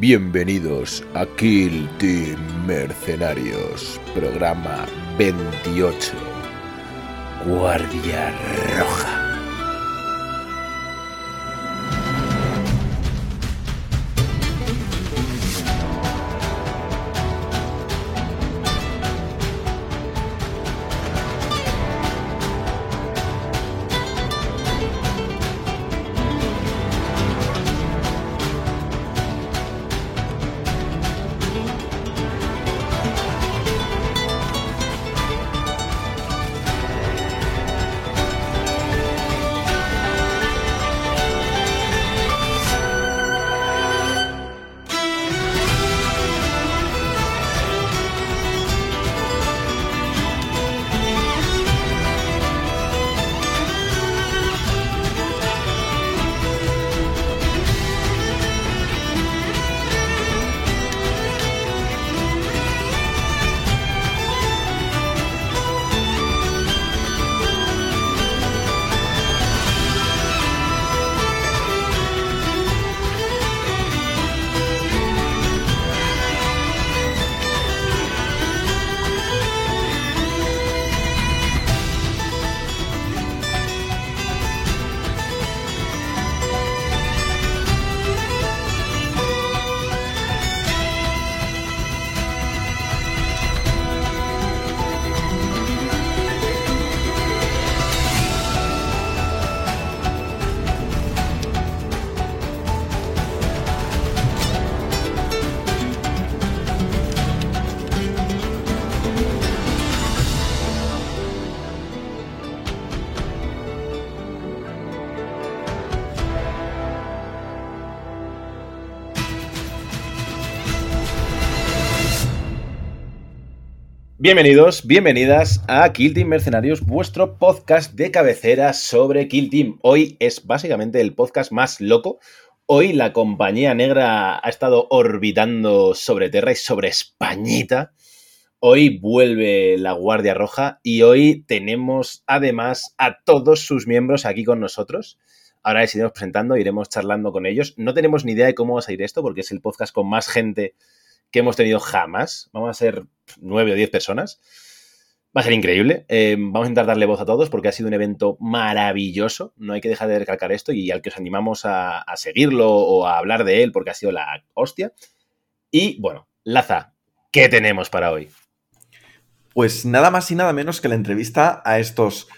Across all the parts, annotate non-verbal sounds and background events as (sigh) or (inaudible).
Bienvenidos a Kill Team Mercenarios, programa 28, Guardia Roja. Bienvenidos, bienvenidas a Kill Team Mercenarios, vuestro podcast de cabecera sobre Kill Team. Hoy es básicamente el podcast más loco. Hoy la compañía negra ha estado orbitando sobre Terra y sobre Españita. Hoy vuelve la Guardia Roja y hoy tenemos además a todos sus miembros aquí con nosotros. Ahora les iremos presentando, iremos charlando con ellos. No tenemos ni idea de cómo va a salir esto porque es el podcast con más gente que hemos tenido jamás. Vamos a ser nueve o diez personas. Va a ser increíble. Eh, vamos a intentar darle voz a todos porque ha sido un evento maravilloso. No hay que dejar de recalcar esto y al que os animamos a, seguirlo o a hablar de él porque ha sido la hostia. Y bueno, Laza, ¿qué tenemos para hoy? Pues nada más y nada menos que la entrevista a estos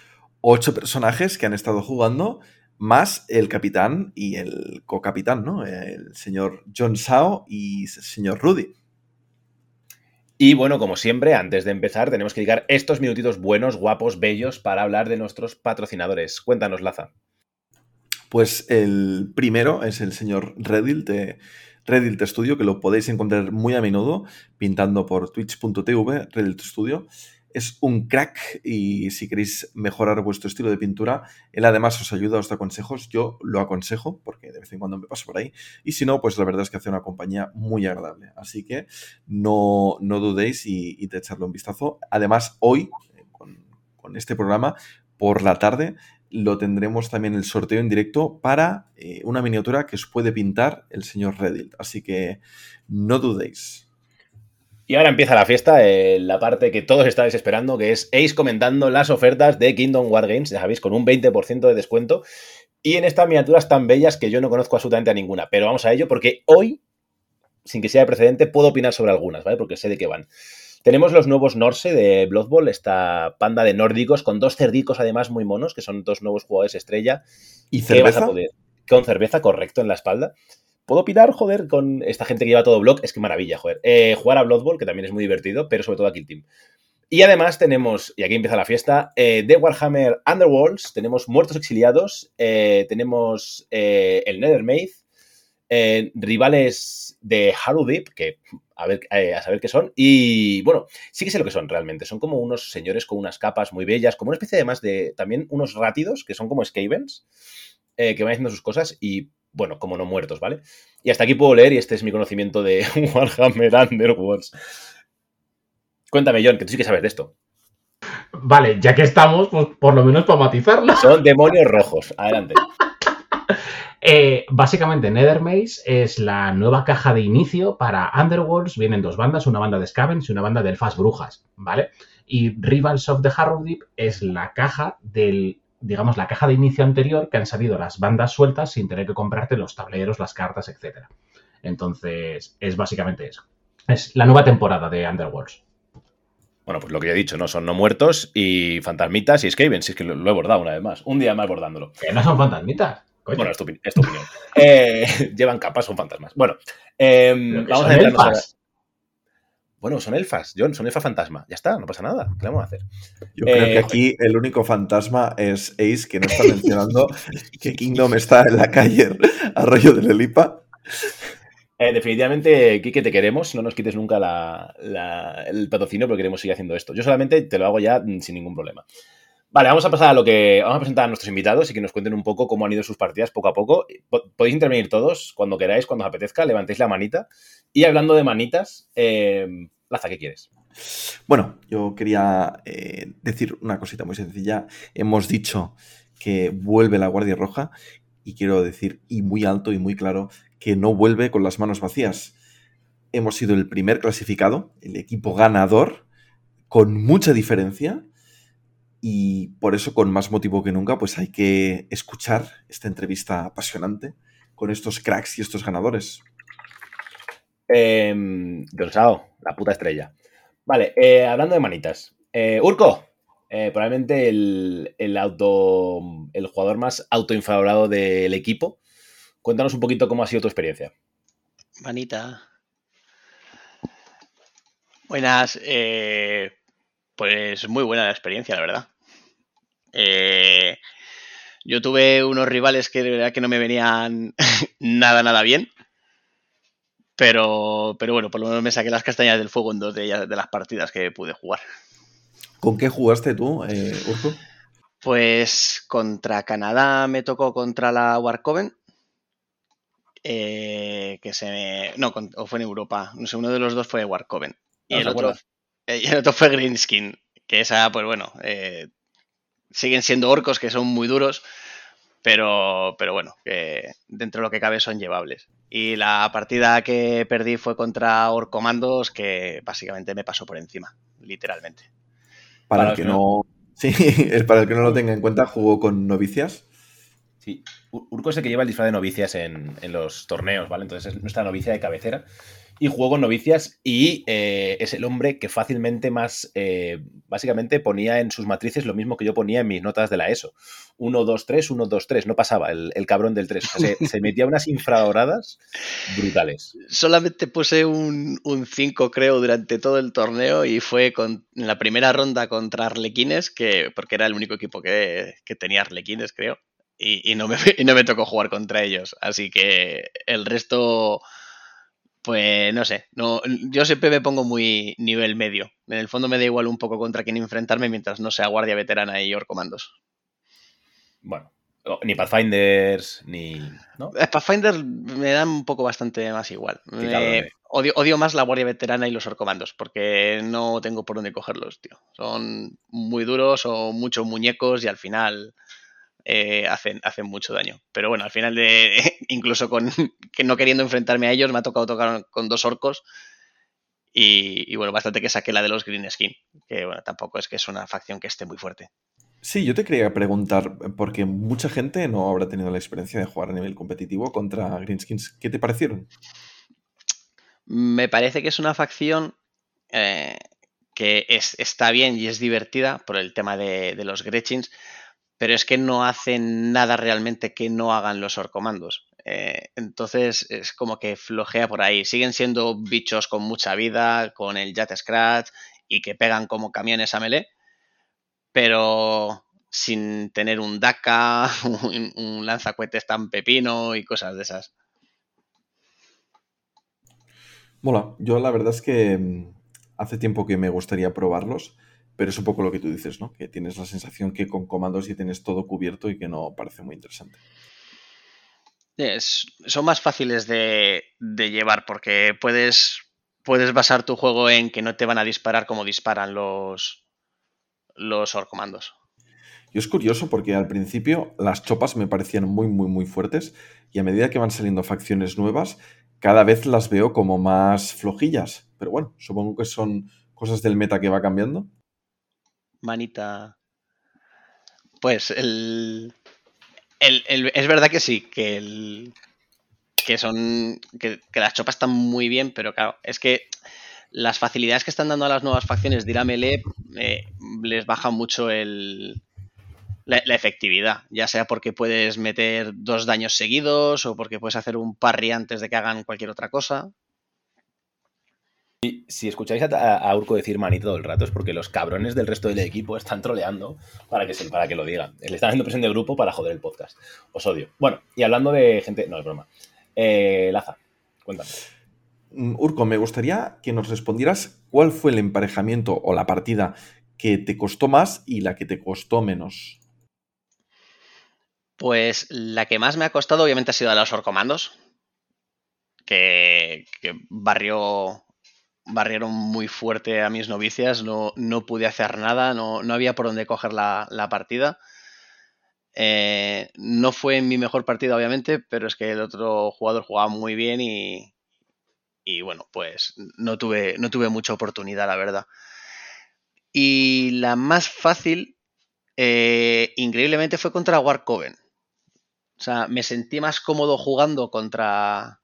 ocho personajes que han estado jugando, más el capitán y el co-capitán, ¿no? El señor John Sao y el señor Rudy. Y bueno, como siempre, antes de empezar, tenemos que dedicar estos minutitos buenos, guapos, bellos para hablar de nuestros patrocinadores. Cuéntanos, Laza. Pues el primero es el señor Redil de Redil Studio, que lo podéis encontrar muy a menudo pintando por twitch.tv, Redil Studio es un crack y si queréis mejorar vuestro estilo de pintura, él además os ayuda, os da consejos, yo lo aconsejo porque de vez en cuando me paso por ahí y si no, pues la verdad es que hace una compañía muy agradable, así que no, no dudéis y, de echarle un vistazo. Además, hoy, eh, con, con, este programa, por la tarde, lo tendremos también el sorteo en directo para eh, una miniatura que os puede pintar el señor Reddit, así que no dudéis. Y ahora empieza la fiesta, eh, la parte que todos estáis esperando, que es Ace comentando las ofertas de Kingdom War Games, ya sabéis, con un 20% de descuento. Y en estas miniaturas tan bellas que yo no conozco absolutamente a ninguna. Pero vamos a ello porque hoy, sin que sea de precedente, puedo opinar sobre algunas, ¿vale? Porque sé de qué van. Tenemos los nuevos Norse de Blood Bowl, esta panda de nórdicos, con dos cerdicos además muy monos, que son dos nuevos jugadores estrella. ¿Y cerveza? Con cerveza, correcto, en la espalda. ¿Puedo opinar, joder, con esta gente que lleva todo blog? Es que maravilla, joder. Eh, jugar a Blood Bowl, que también es muy divertido, pero sobre todo a Kill Team. Y además tenemos, y aquí empieza la fiesta, eh, de Warhammer Underworlds, tenemos Muertos Exiliados, eh, tenemos eh, el Nethermaid, rivales de Harudip, que a, ver, a saber qué son, y bueno, sí que sé lo que son realmente, son como unos señores con unas capas muy bellas, como una especie además de también unos rátidos, que son como Skavens, que van haciendo sus cosas, y bueno, como no muertos, ¿vale? Y hasta aquí puedo leer y este es mi conocimiento de (laughs) Warhammer Underworlds. Cuéntame, John, que tú sí que sabes de esto. Vale, ya que estamos, pues por lo menos para matizarlo. Son demonios rojos. Adelante. (laughs) Eh, básicamente, Nethermaze es la nueva caja de inicio para Underworlds. Vienen dos bandas, una banda de Scavens y una banda de Elfas Brujas, ¿vale? Y Rivals of the Harrow Deep es la caja del, digamos, la caja de inicio anterior que han salido las bandas sueltas sin tener que comprarte los tableros, las cartas, etc. Entonces, es básicamente eso. Es la nueva temporada de Underworlds. Bueno, pues lo que ya he dicho, ¿no? Son no muertos y fantasmitas y Skaven, si es que lo, he bordado una vez más. Un día más bordándolo. Que no son fantasmitas. Bueno, es tu, opinión. (laughs) Eh, llevan capas, son fantasmas. Bueno, em, vamos a ver. Bueno, son elfas, John, son elfas fantasma. Ya está, no pasa nada. ¿Qué vamos a hacer? Yo creo que eh, aquí el único fantasma es Ace, que no está (laughs) mencionando que Kingdom está en la calle Arroyo de Lelipa. Eh, definitivamente, Kike, te queremos. No nos quites nunca el patrocinio porque queremos seguir haciendo esto. Yo solamente te lo hago ya mm, sin ningún problema. Vale, vamos a pasar a lo que. Vamos a presentar a nuestros invitados y que nos cuenten un poco cómo han ido sus partidas poco a poco. Podéis intervenir todos cuando queráis, cuando os apetezca, levantéis la manita. Y hablando de manitas, eh, Laza, ¿qué quieres? Bueno, yo quería eh, decir una cosita muy sencilla. Hemos dicho que vuelve la Guardia Roja y quiero decir, y muy alto y muy claro, que no vuelve con las manos vacías. Hemos sido el primer clasificado, el equipo ganador, con mucha diferencia y por eso, con más motivo que nunca, pues hay que escuchar esta entrevista apasionante con estos cracks y estos ganadores. Eh, la puta estrella. Vale, eh, hablando de manitas. Eh, Urco, eh, probablemente el, el, auto. el jugador más autoinfavorado del equipo. Cuéntanos un poquito cómo ha sido tu experiencia. Manita. Buenas. Pues muy buena la experiencia, la verdad. Eh, yo tuve unos rivales que de verdad que no me venían (laughs) nada, nada bien. Pero, pero bueno, por lo menos me saqué las castañas del fuego en dos de ellas, de las partidas que pude jugar. ¿Con qué jugaste tú, eh, Urco? Pues contra Canadá me tocó contra la Warcoven. Eh, que se me. No, o fue en Europa. No sé, uno de los dos fue Warcoven. Y, el otro, y (laughs) el otro fue Greenskin. Que esa, pues bueno, eh, siguen siendo orcos que son muy duros, pero, pero bueno, que dentro de lo que cabe son llevables. Y la partida que perdí fue contra Orcomandos, que básicamente me pasó por encima, literalmente. Para, el que no... (laughs) Sí, para el que no lo tenga en cuenta, jugó con novicias. Sí, Urco es el que lleva el disfraz de novicias en, en los torneos, ¿vale? Entonces es nuestra novicia de cabecera y juego con novicias y eh, es el hombre que fácilmente más, eh, básicamente ponía en sus matrices lo mismo que yo ponía en mis notas de la ESO. 1, 2, 3, 1, 2, 3, no pasaba el, cabrón del 3. se, (laughs) metía unas infradoradas brutales. Solamente puse un 5 creo durante todo el torneo y fue con, en la primera ronda contra Arlequines, que, porque era el único equipo que, tenía Arlequines creo. Y, no me, (laughs) y no me tocó jugar contra ellos. Así que el resto pues no sé, no, yo siempre me pongo muy nivel medio. En el fondo me da igual un poco contra quién enfrentarme mientras no sea guardia veterana y comandos. Bueno, ni Pathfinders, ni. ¿no? Eh, Pathfinders me dan un poco bastante más igual. odio, odio, más la guardia veterana y los orcomandos, porque no tengo por dónde cogerlos, tío. Son muy duros o muchos muñecos y al final eh, hacen, hacen mucho daño. Pero bueno, al final de, (laughs) incluso con que no queriendo enfrentarme a ellos, me ha tocado tocar con dos orcos. Y, bueno, bastante que saqué la de los Green Skin, que bueno, tampoco es que es una facción que esté muy fuerte. Sí, yo te quería preguntar, porque mucha gente no habrá tenido la experiencia de jugar a nivel competitivo contra Greenskins. ¿Qué te parecieron? Me parece que es una facción eh, que está bien y es divertida por el tema de, de los Gretchins, pero es que no hacen nada realmente que no hagan los orcomandos. Eh, entonces es como que flojea por ahí. Siguen siendo bichos con mucha vida, con el Jet Scratch y que pegan como camiones a melee, pero sin tener un DACA, (laughs) un, un lanzacuetes tan pepino y cosas de esas. Mola, yo la verdad es que mm, hace tiempo que me gustaría probarlos pero es un poco lo que tú dices, ¿no? Que tienes la sensación que con comandos ya tienes todo cubierto y que no parece muy interesante. son más fáciles de, llevar porque puedes, puedes basar tu juego en que no te van a disparar como disparan los, los orcomandos. Yo es curioso porque al principio las chopas me parecían muy, muy, muy fuertes y a medida que van saliendo facciones nuevas, cada vez las veo como más flojillas. Pero bueno, supongo que son cosas del meta que va cambiando. Manita. Pues el, es verdad que sí, que el, que son que, las chopas están muy bien, pero claro, es que las facilidades que están dando a las nuevas facciones de ir a melee eh, les baja mucho el, la, efectividad, ya sea porque puedes meter dos daños seguidos o porque puedes hacer un parry antes de que hagan cualquier otra cosa. Y si escucháis a, Urco decir manito todo el rato es porque los cabrones del resto del equipo están troleando para que, se, para que lo digan. Le están haciendo presión de grupo para joder el podcast. Os odio. Bueno, y hablando de gente... No, es broma. Eh, Laza, cuéntame. Mm, Urco, me gustaría que nos respondieras cuál fue el emparejamiento o la partida que te costó más y la que te costó menos. Pues la que más me ha costado obviamente ha sido la de los orcomandos, que, barrió, barrieron muy fuerte a mis novicias, no, no pude hacer nada, no, había por dónde coger la, partida. Eh, no fue mi mejor partida, obviamente, pero es que el otro jugador jugaba muy bien y, y bueno, pues no tuve, no tuve mucha oportunidad, la verdad. Y la más fácil, eh, increíblemente, fue contra Warcoven. O sea, me sentí más cómodo jugando contra,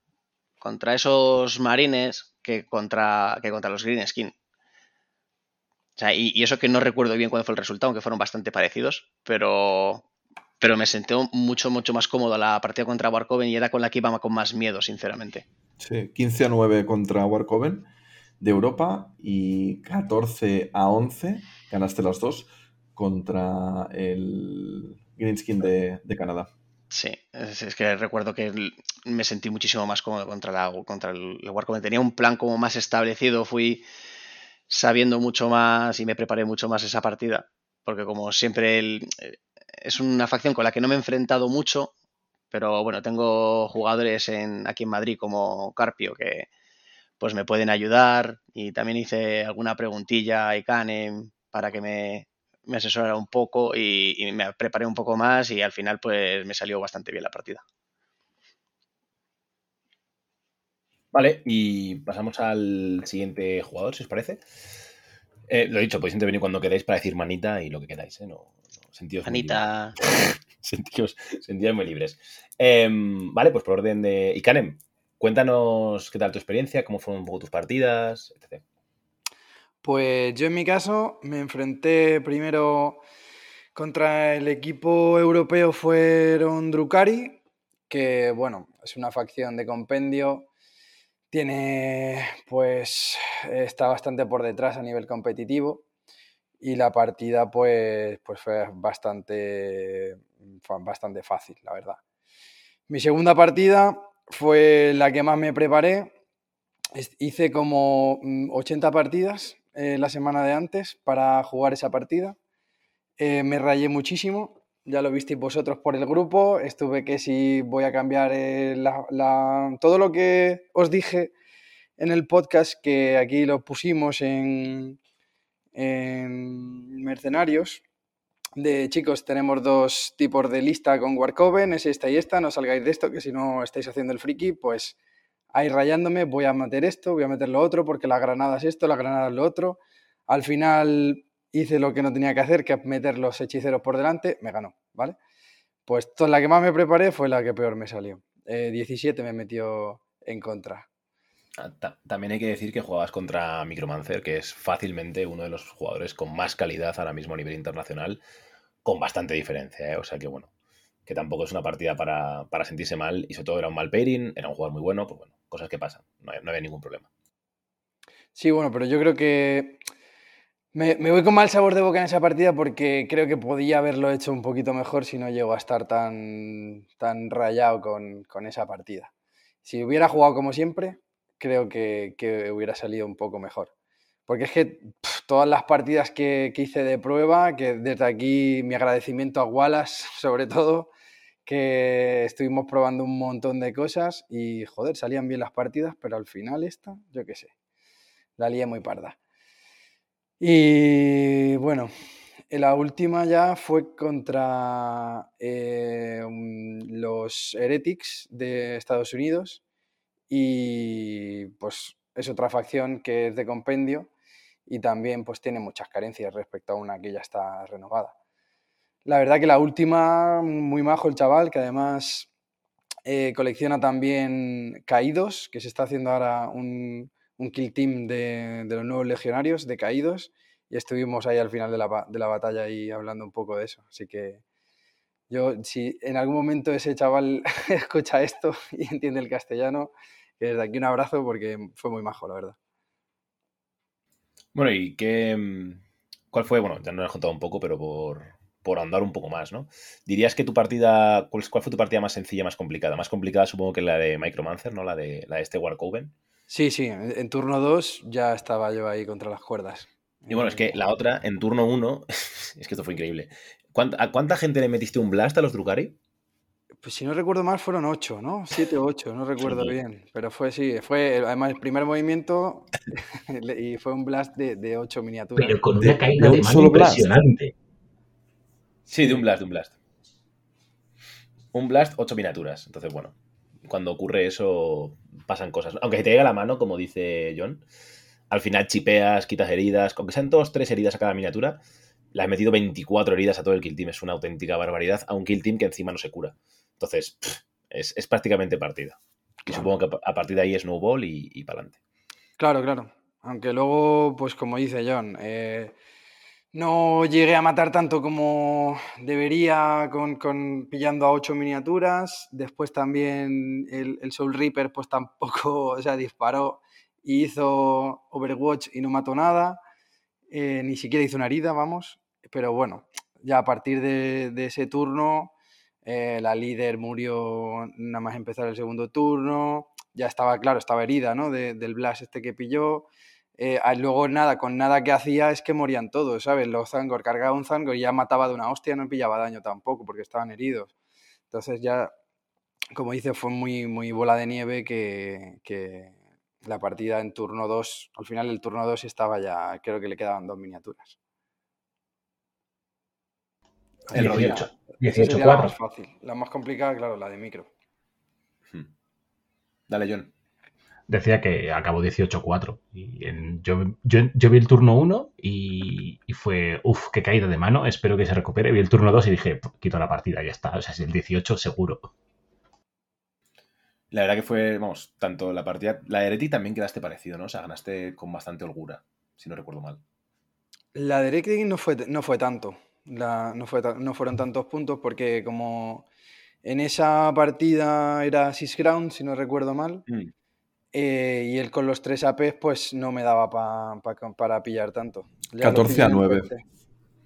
contra esos marines que contra, que contra los Green Skin. O sea, y, eso que no recuerdo bien cuál fue el resultado, aunque fueron bastante parecidos, pero, pero me sentí mucho, mucho más cómodo la partida contra Warcoven y era con la que iba con más miedo, sinceramente. Sí, 15 a 9 contra Warcoven de Europa y 14 a 11, ganaste las dos, contra el Greenskin de, de Canadá. Sí, es, que recuerdo que me sentí muchísimo más cómodo contra, la, contra el, el Tenía un plan como más establecido, fui sabiendo mucho más y me preparé mucho más esa partida. Porque como siempre es una facción con la que no me he enfrentado mucho, pero bueno, tengo jugadores en, aquí en Madrid como Carpio que pues me pueden ayudar y también hice alguna preguntilla a Icane para que me, me asesorara un poco y, me preparé un poco más y al final pues me salió bastante bien la partida. Vale, y pasamos al siguiente jugador, si os parece. Eh, lo he dicho, podéis intervenir cuando queráis para decir manita y lo que queráis, ¿eh? No, manita. Muy (laughs) muy libres. Em, vale, pues por orden de. Y Canem, cuéntanos qué tal tu experiencia, cómo fueron un poco tus partidas, etc. Pues yo en mi caso me enfrenté primero contra el equipo europeo fueron Drukari, que bueno, es una facción de compendio. Tiene, pues, está bastante por detrás a nivel competitivo y la partida, pues, pues fue bastante, bastante fácil, la verdad. Mi segunda partida fue la que más me preparé. Hice como 80 mm, partidas eh, la semana de antes para jugar esa partida. Eh, me rayé muchísimo, ya lo visteis vosotros por el grupo. Estuve que si voy a cambiar eh, todo lo que os dije en el podcast, que aquí lo pusimos en, en Mercenarios. De chicos, tenemos dos tipos de lista con Warcoven, es esta y esta, no salgáis de esto, que si no estáis haciendo el friki, pues ahí rayándome, voy a meter esto, voy a meter lo otro, porque la granada es esto, la granada es lo otro. Al final hice lo que no tenía que hacer, que meter los hechiceros por delante, me ganó, ¿vale? Pues la que más me preparé fue la que peor me salió. 17 eh, me metió en contra. Ah, también hay que decir que jugabas contra Micromancer, que es fácilmente uno de los jugadores con más calidad ahora mismo a nivel internacional, con bastante diferencia, ¿eh? O sea que bueno, que tampoco es una partida para, sentirse mal, y sobre todo era un mal pairing, era un jugador muy bueno, pues bueno, cosas que pasan, no, había ningún problema. Sí, bueno, pero yo creo que me, voy con mal sabor de boca en esa partida porque creo que podía haberlo hecho un poquito mejor si no llego a estar tan, tan rayado con, esa partida. Si hubiera jugado como siempre, creo que, hubiera salido un poco mejor. Porque es que todas las partidas que, que, hice de prueba, que desde aquí mi agradecimiento a Wallace (laughs) sobre todo, que estuvimos probando un montón de cosas y, joder, salían bien las partidas, pero al final esta, yo qué sé, la lié muy parda. Y bueno, la última ya fue contra eh, los Heretics de Estados Unidos y pues es otra facción que es de compendio y también pues tiene muchas carencias respecto a una que ya está renovada. La verdad que la última, muy majo el chaval, que además eh, colecciona también caídos, que se está haciendo ahora un, un kill team de, de, los nuevos legionarios de caídos y estuvimos ahí al final de la, de la batalla ahí hablando un poco de eso. Así que yo, si en algún momento ese chaval (laughs) escucha esto y entiende el castellano, desde aquí un abrazo porque fue muy majo, la verdad. Bueno, ¿y qué, cuál fue? Bueno, ya nos has contado un poco, pero por, por andar un poco más, ¿no? ¿Dirías que tu partida, cuál, cuál, fue tu partida más sencilla, más complicada? Más complicada supongo que la de Micromancer, ¿no? La de, la de este Warcoven. Sí, sí, en turno 2 ya estaba yo ahí contra las cuerdas. Y bueno, es que la otra, en turno 1, (laughs) es que esto fue increíble. ¿Cuánta, ¿A cuánta gente le metiste un blast a los Drukari? Pues si no recuerdo mal, fueron 8, ¿no? 7 o 8, no recuerdo sí. bien. Pero fue, sí, fue además el primer movimiento (laughs) y fue un blast de, de 8 miniaturas. Pero con una caída de, de mano impresionante. Sí, de un blast, de un blast. Un blast, 8 miniaturas. Entonces, bueno, cuando ocurre eso, pasan cosas. Aunque se te llega la mano, como dice John, al final chipeas, quitas heridas, aunque sean dos, tres heridas a cada miniatura, le has metido 24 heridas a todo el kill team. Es una auténtica barbaridad a un kill team que encima no se cura. Entonces, pff, es, es, prácticamente partida. Y claro. supongo que a partir de ahí es snowball y, y para adelante. Claro, claro. Aunque luego, pues como dice John, eh, no llegué a matar tanto como debería con, con pillando a 8 miniaturas. Después también el, Soul Reaper, pues tampoco, (laughs) o sea, disparó y hizo Overwatch y no mató nada. Eh, ni siquiera hizo una herida, vamos. Pero bueno, ya a partir de, ese turno, eh, la líder murió nada más empezar el segundo turno. Ya estaba, claro, estaba herida, ¿no? De, del blast este que pilló. Eh, luego nada, con nada que hacía es que morían todos, ¿sabes? Los Zangor, cargaba un Zangor y ya mataba de una hostia, no pillaba daño tampoco porque estaban heridos. Entonces ya, como dice, fue muy, muy bola de nieve que, que la partida en turno 2, al final del turno 2 estaba ya, creo que le quedaban dos miniaturas. El 18, 18 la más fácil. La más complicada, claro, la de micro. Hmm. Dale, John. Decía que acabó 18-4. Y en, yo, yo, yo, vi el turno 1 y, y, fue, uff, qué caída de mano, espero que se recupere. Vi el turno 2 y dije, quito la partida, ya está. O sea, es el 18 seguro. La verdad que fue, vamos, tanto la partida. La de Ereti también quedaste parecido, ¿no? O sea, ganaste con bastante holgura, si no recuerdo mal. La de Ereti no fue, no fue tanto. La, no, fue, no fueron tantos puntos porque, como en esa partida era Six Ground, si no recuerdo mal, mm. Eh, y él con los tres APs, pues no me daba pa, pa, para pillar tanto. Ya 14 a 9.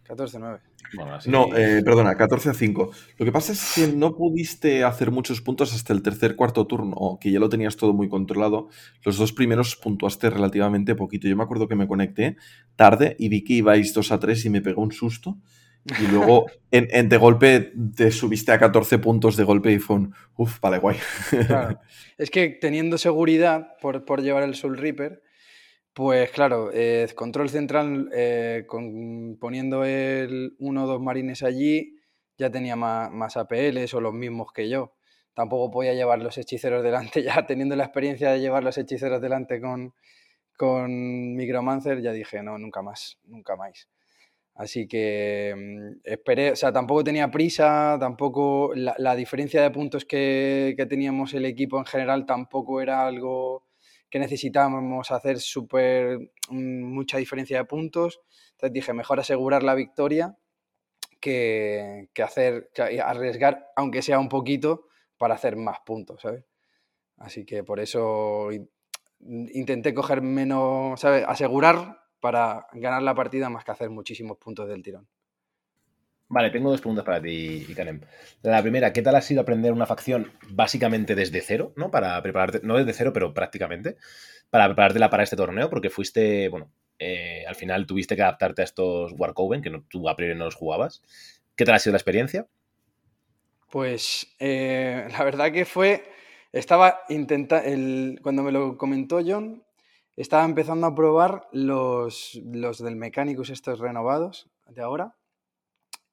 14 a 9. Bueno, así... No, eh, perdona, 14 a 5. Lo que pasa es que no pudiste hacer muchos puntos hasta el tercer, cuarto turno, que ya lo tenías todo muy controlado. Los dos primeros puntuaste relativamente poquito. Yo me acuerdo que me conecté tarde y vi que ibais 2 a 3 y me pegó un susto. Y luego en, en, de golpe te subiste a 14 puntos de golpe y fue un uff, vale, guay. Claro. (laughs) Es que teniendo seguridad por, por llevar el Soul Reaper, pues claro, eh, control central, eh, con, poniendo el uno o dos marines allí, ya tenía más, más, APLs o los mismos que yo. Tampoco podía llevar los hechiceros delante, (laughs) ya teniendo la experiencia de llevar los hechiceros delante con, con Micromancer, ya dije, no, nunca más, nunca más. Así que mmm, esperé, o sea, tampoco tenía prisa, tampoco la, la diferencia de puntos que, que, teníamos el equipo en general tampoco era algo que necesitábamos hacer súper mucha diferencia de puntos. Entonces dije, mejor asegurar la victoria que, que hacer, que arriesgar, aunque sea un poquito, para hacer más puntos, ¿sabes? Así que por eso intenté coger menos, ¿sabes? Asegurar para ganar la partida más que hacer muchísimos puntos del tirón. Vale, tengo dos preguntas para ti, Ikanem. La primera, ¿qué tal ha sido aprender una facción básicamente desde cero, ¿no? Para prepararte, no desde cero, pero prácticamente, para preparártela para este torneo, porque fuiste, bueno, eh, al final tuviste que adaptarte a estos Warcoven, que no, tú a priori no los jugabas. ¿Qué tal ha sido la experiencia? Pues eh, (laughs) la verdad que fue, estaba intentando, cuando me lo comentó John, estaba empezando a probar los, los del Mechanicus estos renovados de ahora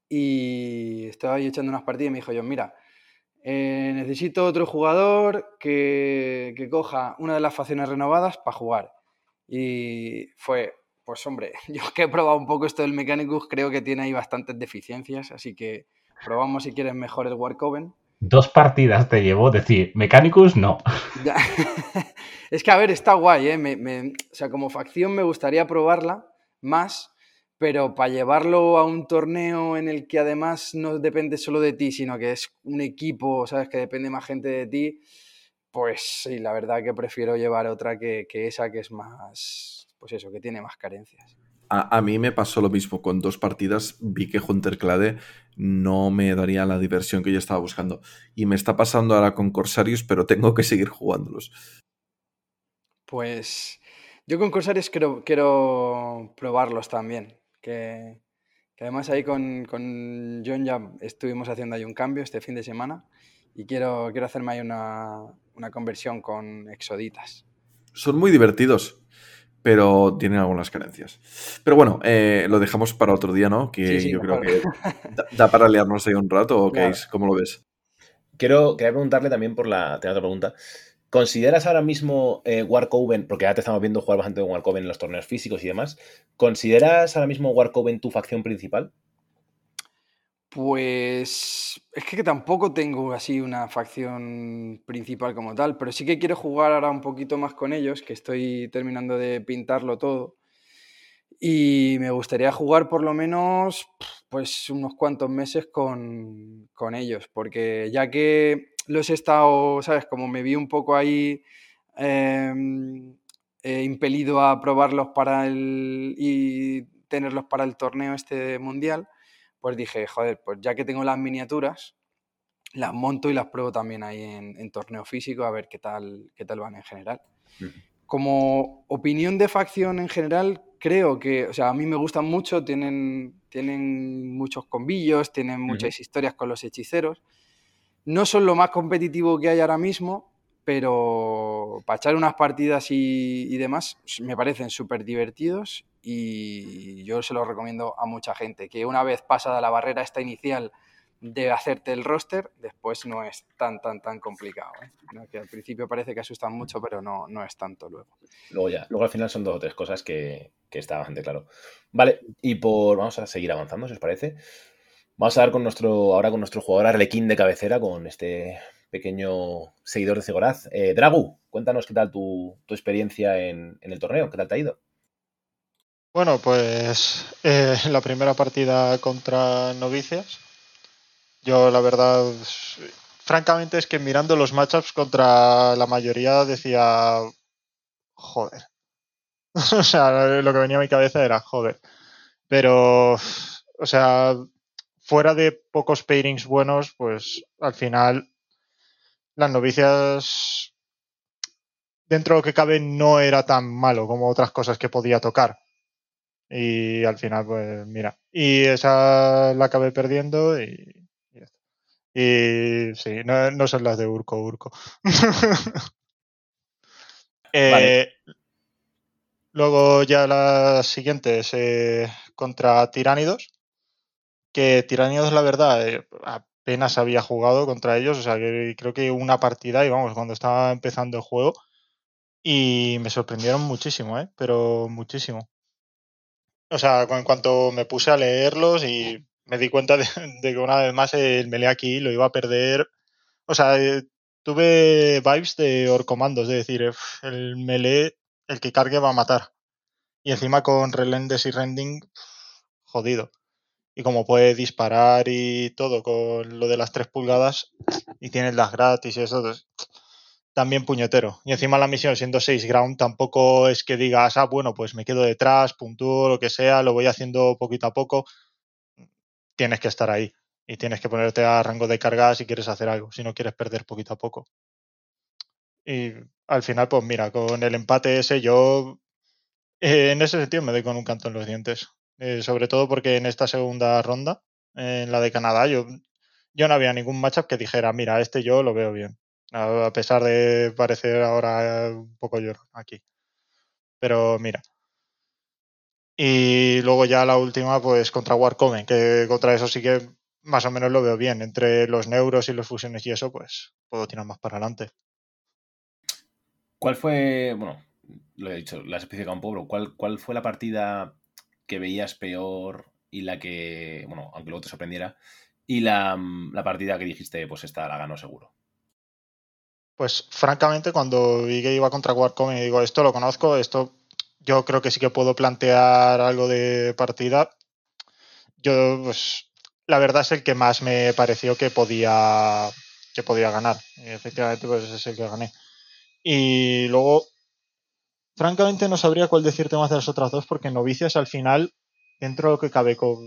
y estaba ahí echando unas partidas y me dijo yo, mira, eh, necesito otro jugador que, que coja una de las facciones renovadas para jugar. Y fue, pues hombre, (laughs) yo que he probado un poco esto del Mechanicus, creo que tiene ahí bastantes deficiencias, así que probamos si quieres mejor el Warcoven. Dos partidas te llevó decir, Mechanicus no. (laughs) Es que, a ver, está guay, ¿eh? O sea, como facción me gustaría probarla más, pero para llevarlo a un torneo en el que además no depende solo de ti, sino que es un equipo, ¿sabes? Que depende más gente de ti, pues sí, la verdad que prefiero llevar otra que, que esa que es más, pues eso, que tiene más carencias. A, a mí me pasó lo mismo con dos partidas. Vi que Hunter Clade no me daría la diversión que yo estaba buscando. Y me está pasando ahora con Corsarius, pero tengo que seguir jugándolos. Pues yo con Corsarios quiero, quiero probarlos también. Que, que además ahí con, con John ya estuvimos haciendo ahí un cambio este fin de semana. Y quiero, quiero hacerme ahí una, una conversión con exoditas. Son muy divertidos, pero tienen algunas carencias. Pero bueno, eh, lo dejamos para otro día, ¿no? Que Sí, sí, yo creo que da, da para liarnos ahí un rato, ¿o qué Claro. es? ¿Cómo lo ves? Quiero, quería preguntarle también por la. Tengo otra pregunta. ¿Consideras ahora mismo eh, Warcoven, porque ya te estamos viendo jugar bastante con Warcoven en los torneos físicos y demás, ¿consideras ahora mismo Warcoven tu facción principal? Pues es que tampoco tengo así una facción principal como tal, pero sí que quiero jugar ahora un poquito más con ellos, que estoy terminando de pintarlo todo. Y me gustaría jugar por lo menos pues unos cuantos meses con, con ellos, porque ya que los he estado, ¿sabes? Como me vi un poco ahí em, impelido a probarlos para el y tenerlos para el torneo este mundial, pues dije, joder, pues ya que tengo las miniaturas, las monto y las pruebo también ahí en, en torneo físico a ver qué tal, qué tal van en general. Como opinión de facción en general, creo que, o sea, a mí me gustan mucho, tienen, tienen muchos combillos, tienen muchas historias con los hechiceros. No son lo más competitivo que hay ahora mismo, pero para echar unas partidas y, y demás me parecen súper divertidos y yo se los recomiendo a mucha gente, que una vez pasada la barrera esta inicial de hacerte el roster, después no es tan, tan, tan complicado. ¿eh? Que al principio parece que asustan mucho, pero no, no es tanto luego. Luego ya, luego al final son dos o tres cosas que, que está bastante claro. Vale, y por. Vamos a seguir avanzando, si os parece. Vamos a dar con nuestro. Ahora con nuestro jugador Arlequín de cabecera, con este pequeño seguidor de Cegoraz. Eh, Dragu, cuéntanos qué tal tu, tu experiencia en, en el torneo, qué tal te ha ido. Bueno, pues eh, (laughs) la primera partida contra Novicias. Yo la verdad, francamente es que mirando los matchups contra la mayoría decía, joder. (laughs) o sea, lo que venía a mi cabeza era, joder. Pero, o sea, fuera de pocos pairings buenos, pues al final las novicias, dentro de lo que cabe, no era tan malo como otras cosas que podía tocar. Y al final, pues mira. Y esa la acabé perdiendo y, y ya está. Y sí, no, no son las de Urco Urco. (laughs) Eh, Vale. Luego ya las siguientes eh, contra Tiránidos. Que Tiránidos, la verdad, eh, apenas había jugado contra ellos. O sea, que creo que una partida y vamos, cuando estaba empezando el juego. Y me sorprendieron muchísimo, ¿eh? Pero muchísimo. O sea, en cuanto me puse a leerlos y me di cuenta (laughs) de, que una vez más el melee aquí lo iba a perder. O sea, eh, tuve vibes de Orcomandos, de decir, "Ef, el melee, el que cargue va a matar. Y encima con Relendes y Rending, jodido. Y como puede disparar y todo con lo de las 3 pulgadas y tienes las gratis y eso, también puñetero. Y encima la misión siendo 6 ground tampoco es que digas, ah, bueno, pues me quedo detrás, puntúo, lo que sea, lo voy haciendo poquito a poco. Tienes que estar ahí y tienes que ponerte a rango de carga si quieres hacer algo, si no quieres perder poquito a poco. Y al final, pues mira, con el empate ese yo eh, en ese sentido me doy con un canto en los dientes. Eh, sobre todo porque en esta segunda ronda, en la de Canadá, yo, yo no había ningún matchup que dijera, mira, este yo lo veo bien. A, pesar de parecer ahora un poco llorón aquí. Pero mira. Y luego ya la última, pues contra Warcoven, que contra eso sí que más o menos lo veo bien. Entre los neuros y los fusiones y eso, pues puedo tirar más para adelante. ¿Cuál fue, bueno, lo he dicho, la especificado un poco, ¿cuál, ¿cuál fue la partida que veías peor y la que, bueno, aunque luego te sorprendiera, y la, la partida que dijiste, pues esta la ganó seguro? Pues francamente, cuando vi que iba contra Warcom y digo, esto lo conozco, esto yo creo que sí que puedo plantear algo de partida. Yo, pues, la verdad es el que más me pareció que podía, que podía ganar. Efectivamente, pues es el que gané. Y luego, francamente, no sabría cuál decirte más de las otras dos, porque Novicias al final, dentro de lo que cabe, con...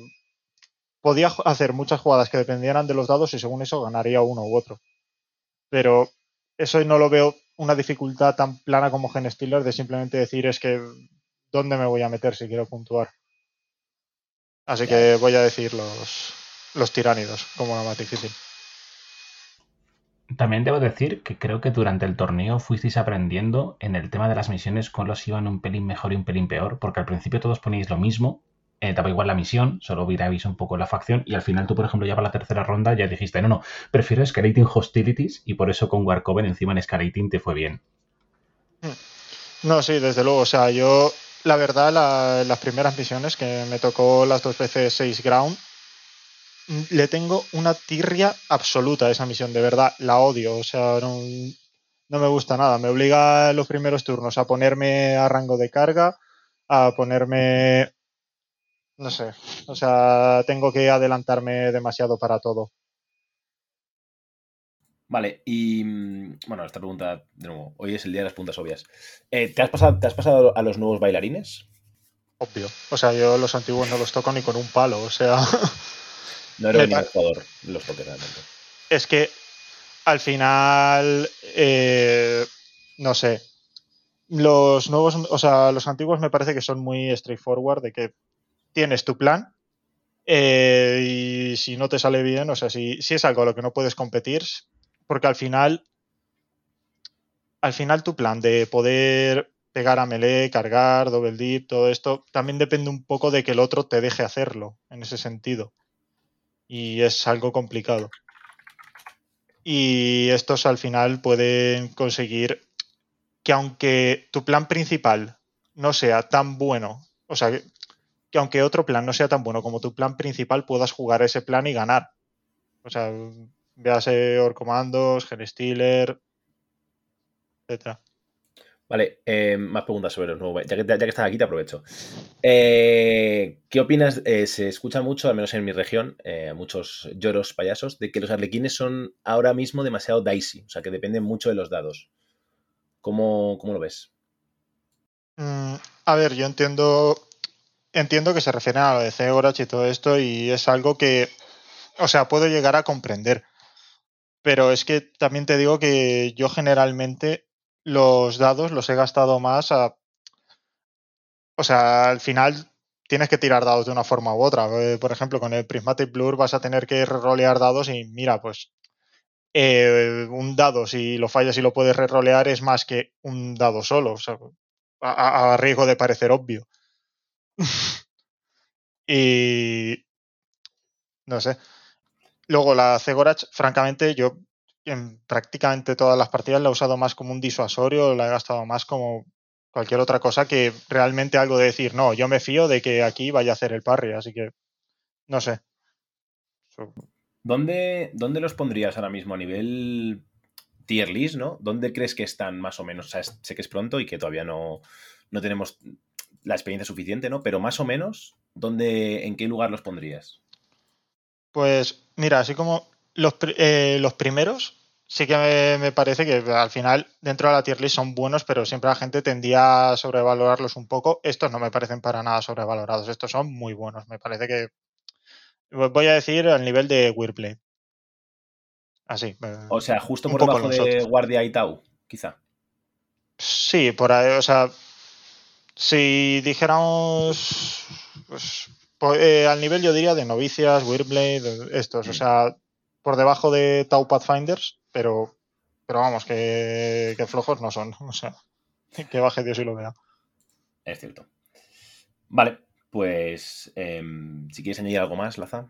podía hacer muchas jugadas que dependieran de los dados y según eso ganaría uno u otro. Pero eso no lo veo una dificultad tan plana como Gen Stealer de simplemente decir es que dónde me voy a meter si quiero puntuar. Así que voy a decir los, los tiránidos como la más difícil. También debo decir que creo que durante el torneo fuisteis aprendiendo en el tema de las misiones con los iban un pelín mejor y un pelín peor, porque al principio todos poníais lo mismo, eh, daba igual la misión, solo viráis un poco la facción, y al final tú, por ejemplo, ya para la tercera ronda ya dijiste, no, no, prefiero Escalating Hostilities, y por eso con Warcoven encima en Escalating te fue bien. No, sí, desde luego, o sea, yo, la verdad, la- las primeras misiones que me tocó las dos veces 6 ground, mm, le tengo una tirria absoluta a esa misión, de verdad, la odio, o sea, no, no me gusta nada, me obliga los primeros turnos a ponerme a rango de carga, a ponerme, no sé, o sea, tengo que adelantarme demasiado para todo. Vale, y mm, bueno, esta pregunta, de nuevo, hoy es el día de las preguntas obvias. Eh, ¿te, has pasado, ¿Te has pasado a los nuevos bailarines? Obvio. O sea, yo los antiguos no los toco ni con un palo. O sea, No ningún (laughs) pa- jugador los toques realmente. es que al final, eh, no sé. Los nuevos, o sea, los antiguos me parece que son muy straightforward, de que tienes tu plan eh, y si no te sale bien, o sea, si, si es algo a lo que no puedes competir, porque al final, al final tu plan de poder pegar a melee, cargar, double dip, todo esto, también depende un poco de que el otro te deje hacerlo, en ese sentido. Y es algo complicado. Y estos al final pueden conseguir que aunque tu plan principal no sea tan bueno, o sea, que, que aunque otro plan no sea tan bueno como tu plan principal, puedas jugar ese plan y ganar. O sea, véase Orcomandos, Genestealer, etcétera. Vale, eh, más preguntas sobre los nuevos. Ya que, ya que estás aquí, te aprovecho. Eh, ¿Qué opinas? Eh, se escucha mucho, al menos en mi región, muchos lloros payasos, de que los arlequines son ahora mismo demasiado dicey, o sea, que dependen mucho de los dados. ¿Cómo, cómo lo ves? Mm, a ver, yo entiendo entiendo que se refieren a lo de Zegorach y todo esto y es algo que, o sea, puedo llegar a comprender. Pero es que también te digo que yo generalmente los dados los he gastado más a... O sea, al final tienes que tirar dados de una forma u otra. Eh, Por ejemplo, con el Prismatic Blur vas a tener que rolear dados y mira, pues eh, un dado, si lo fallas y lo puedes rerolear, es más que un dado solo. O sea, a riesgo de parecer obvio. (laughs) y no sé. Luego la Zegorach, francamente, yo en prácticamente todas las partidas la he usado más como un disuasorio, la he gastado más como cualquier otra cosa que realmente algo de decir, no, yo me fío de que aquí vaya a hacer el parry, así que no sé. ¿Dónde, ¿Dónde los pondrías ahora mismo a nivel tier list, ¿no? ¿Dónde crees que están más o menos? O sea, sé que es pronto y que todavía no, no tenemos la experiencia suficiente, ¿no? Pero más o menos, ¿dónde, ¿en qué lugar los pondrías? Pues mira, así como los, eh, los primeros, sí que me, me parece que al final dentro de la tier list son buenos, pero siempre la gente tendía a sobrevalorarlos un poco. Estos no me parecen para nada sobrevalorados, estos son muy buenos. Me parece que voy a decir al nivel de Wyrblade. Así. eh, O sea, justo Un por poco debajo de. Guardia y Tau, quizá. Sí, por ahí, o sea, si dijéramos, pues, po- eh, al nivel yo diría de novicias, Wyrblade, estos, o Mm. sea, por debajo de Tau Pathfinders, pero, pero vamos, que, que flojos no son, (laughs) o sea, que baje Dios y lo vea. Es cierto. Vale, Pues, em, si quieres añadir algo más, Laza.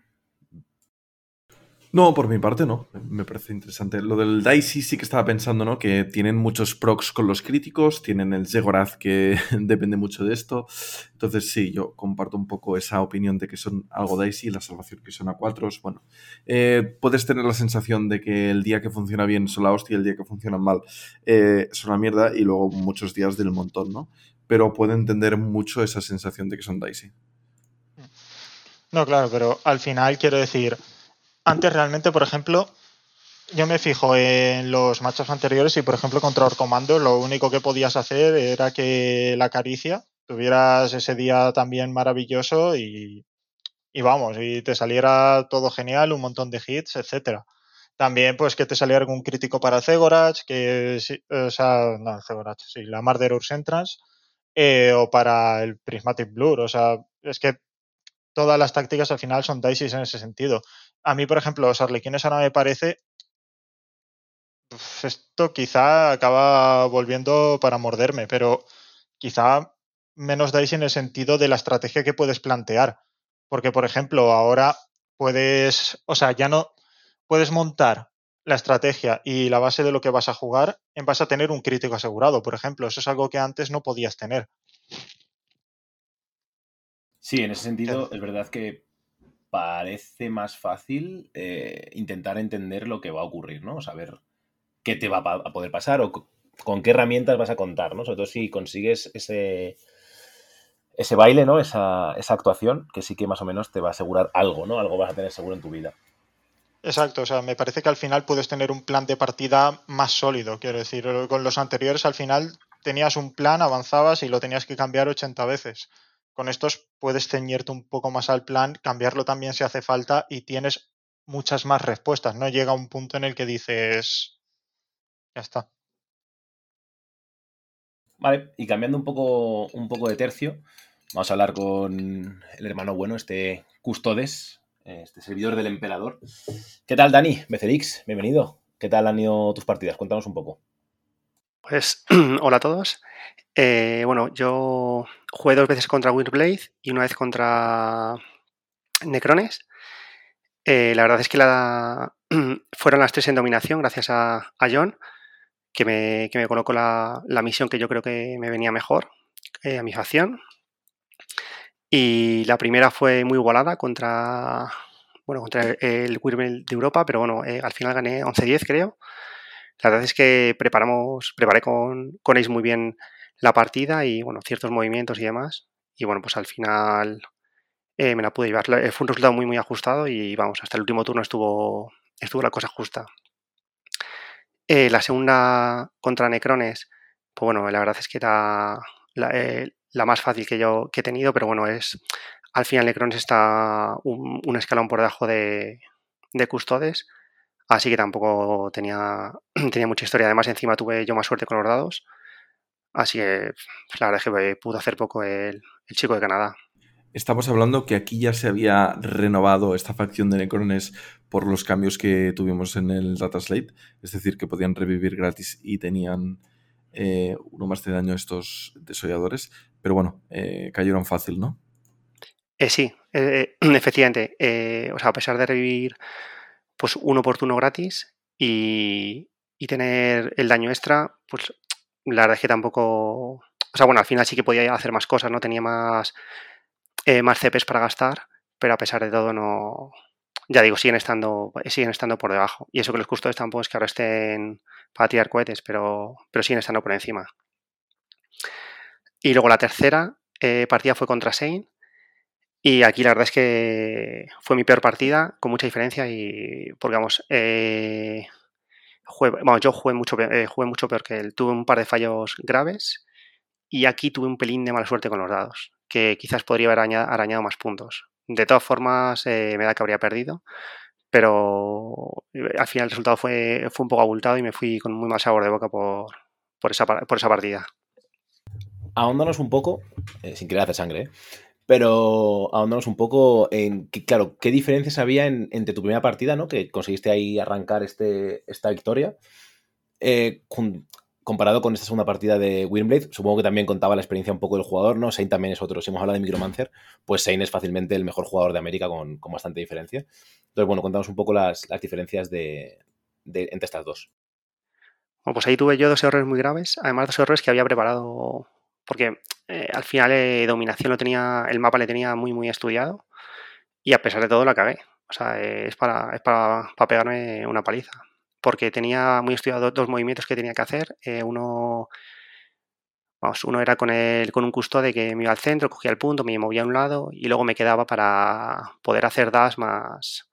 No, por mi parte no. Me parece interesante. Lo del Dicey sí que estaba pensando, ¿no? Que tienen muchos procs con los críticos, tienen el Zegoraz que (laughs) depende mucho de esto. Entonces sí, yo comparto un poco esa opinión de que son algo Dicey, la salvación que son a cuatro. Bueno, eh, puedes tener la sensación de que el día que funciona bien son la hostia y el día que funciona mal eh, son la mierda y luego muchos días del montón, ¿no? Pero puedo entender mucho esa sensación de que son Dicey. No, claro, pero al final quiero decir antes realmente, por ejemplo, yo me fijo en los matches anteriores y, por ejemplo, contra Orcomando lo único que podías hacer era que la caricia tuvieras ese día también maravilloso y, vamos, y te saliera todo genial, un montón de hits, etcétera. También, pues, que te saliera algún crítico para Zegorach, que, o sea, no, Zegorach, sí, la Marder Entrance, eh, o para el Prismatic Blur, o sea, es que todas las tácticas al final son dicey en ese sentido. A mí, por ejemplo, los arlequines ahora me parece. esto quizá acaba volviendo para morderme, pero quizá menos dicey en el sentido de la estrategia que puedes plantear. Porque, por ejemplo, ahora puedes. O sea, ya no. Puedes montar la estrategia y la base de lo que vas a jugar en base a tener un crítico asegurado, por ejemplo. Eso es algo que antes no podías tener. Sí, en ese sentido es verdad que parece más fácil eh, intentar entender lo que va a ocurrir, ¿no? Saber qué te va a poder pasar o con qué herramientas vas a contar, ¿no? Sobre todo si consigues ese, ese baile, ¿no? Esa, esa actuación que sí que más o menos te va a asegurar algo, ¿no? Algo vas a tener seguro en tu vida. Exacto, o sea, me parece que al final puedes tener un plan de partida más sólido, quiero decir, con los anteriores al final tenías un plan, avanzabas y lo tenías que cambiar 80 veces con estos puedes ceñirte un poco más al plan, cambiarlo también si hace falta y tienes muchas más respuestas. No llega un punto en el que dices, ya está. Vale, y cambiando un poco, un poco de tercio, vamos a hablar con el hermano bueno, este Custodes, este servidor del emperador. ¿Qué tal, Dani? Becerix, bienvenido. ¿Qué tal han ido tus partidas? Cuéntanos un poco. Pues (clears throat) hola a todos. Eh, bueno, yo jugué dos veces contra Windblade y una vez contra Necrones. Eh, la verdad es que la, (clears throat) fueron las tres en dominación gracias a, John, que me, colocó la, misión que yo creo que me venía mejor eh, a mi facción. Y la primera fue muy igualada contra, bueno, contra el Windblade de Europa, pero bueno, al final gané 11-10 creo. La verdad es que preparamos, preparé con, con Ace muy bien la partida y bueno, ciertos movimientos y demás. Y bueno, pues al final eh, me la pude llevar. Eh, fue un resultado muy muy ajustado y vamos, hasta el último turno estuvo, estuvo la cosa justa. Eh, la segunda contra Necrones, pues bueno, la verdad es que era la, más fácil que yo que he tenido, pero bueno, es al final Necrones está un, escalón por debajo de, de Custodes, así que tampoco tenía, (clears throat) tenía mucha historia. Además, encima tuve yo más suerte con los dados. Así que pues, la verdad es que pudo hacer poco el, chico de Canadá. Estamos hablando que aquí ya se había renovado esta facción de Necrones por los cambios que tuvimos en el Data Slate, es decir, que podían revivir gratis y tenían eh, uno más de daño estos desolladores, pero bueno, eh, cayeron fácil, ¿no? Eh, sí, (clears throat) efectivamente. o sea, a pesar de revivir pues un oportuno gratis y, y tener el daño extra, pues la verdad es que tampoco. O sea, bueno, al final sí que podía hacer más cosas, ¿no? Tenía más, eh, más CPs para gastar, pero a pesar de todo no. Ya digo, siguen estando, siguen estando por debajo. Y eso que los custodios tampoco es que ahora estén para tirar cohetes, pero, pero siguen estando por encima. Y luego la tercera eh, partida fue contra Sein. Y aquí la verdad es que fue mi peor partida, con mucha diferencia. Y, porque vamos, eh, yo jugué mucho, eh, jugué mucho peor que él. Tuve un par de fallos graves y aquí tuve un pelín de mala suerte con los dados, que quizás podría haber arañado, más puntos. De todas formas, eh, me da que habría perdido, pero eh, al final el resultado fue, fue un poco abultado y me fui con muy mal sabor de boca por, por, esa, por esa partida. Ahóndanos un poco, sin querer hacer sangre, ¿eh? Pero ahondanos un poco en, claro, ¿qué diferencias había entre tu primera partida, ¿no? Que conseguiste ahí arrancar este, esta victoria, eh, comparado con esta segunda partida de Windblade, supongo que también contaba la experiencia un poco del jugador, ¿no? Shane también es otro. Si hemos hablado de Micromancer, pues Shane es fácilmente el mejor jugador de América con, con bastante diferencia. Entonces, bueno, contamos un poco las, las diferencias de, entre estas dos. Bueno, pues ahí tuve yo dos errores muy graves, además dos errores que había preparado, porque eh, al final eh, dominación lo tenía, el mapa le tenía muy, muy estudiado y a pesar de todo la cagué. O sea, es, para, es para, para pegarme una paliza porque tenía muy estudiado dos movimientos que tenía que hacer. Eh, uno, vamos, uno era con, el, con un custodio que me iba al centro, cogía el punto, me movía a un lado y luego me quedaba para poder hacer dash más,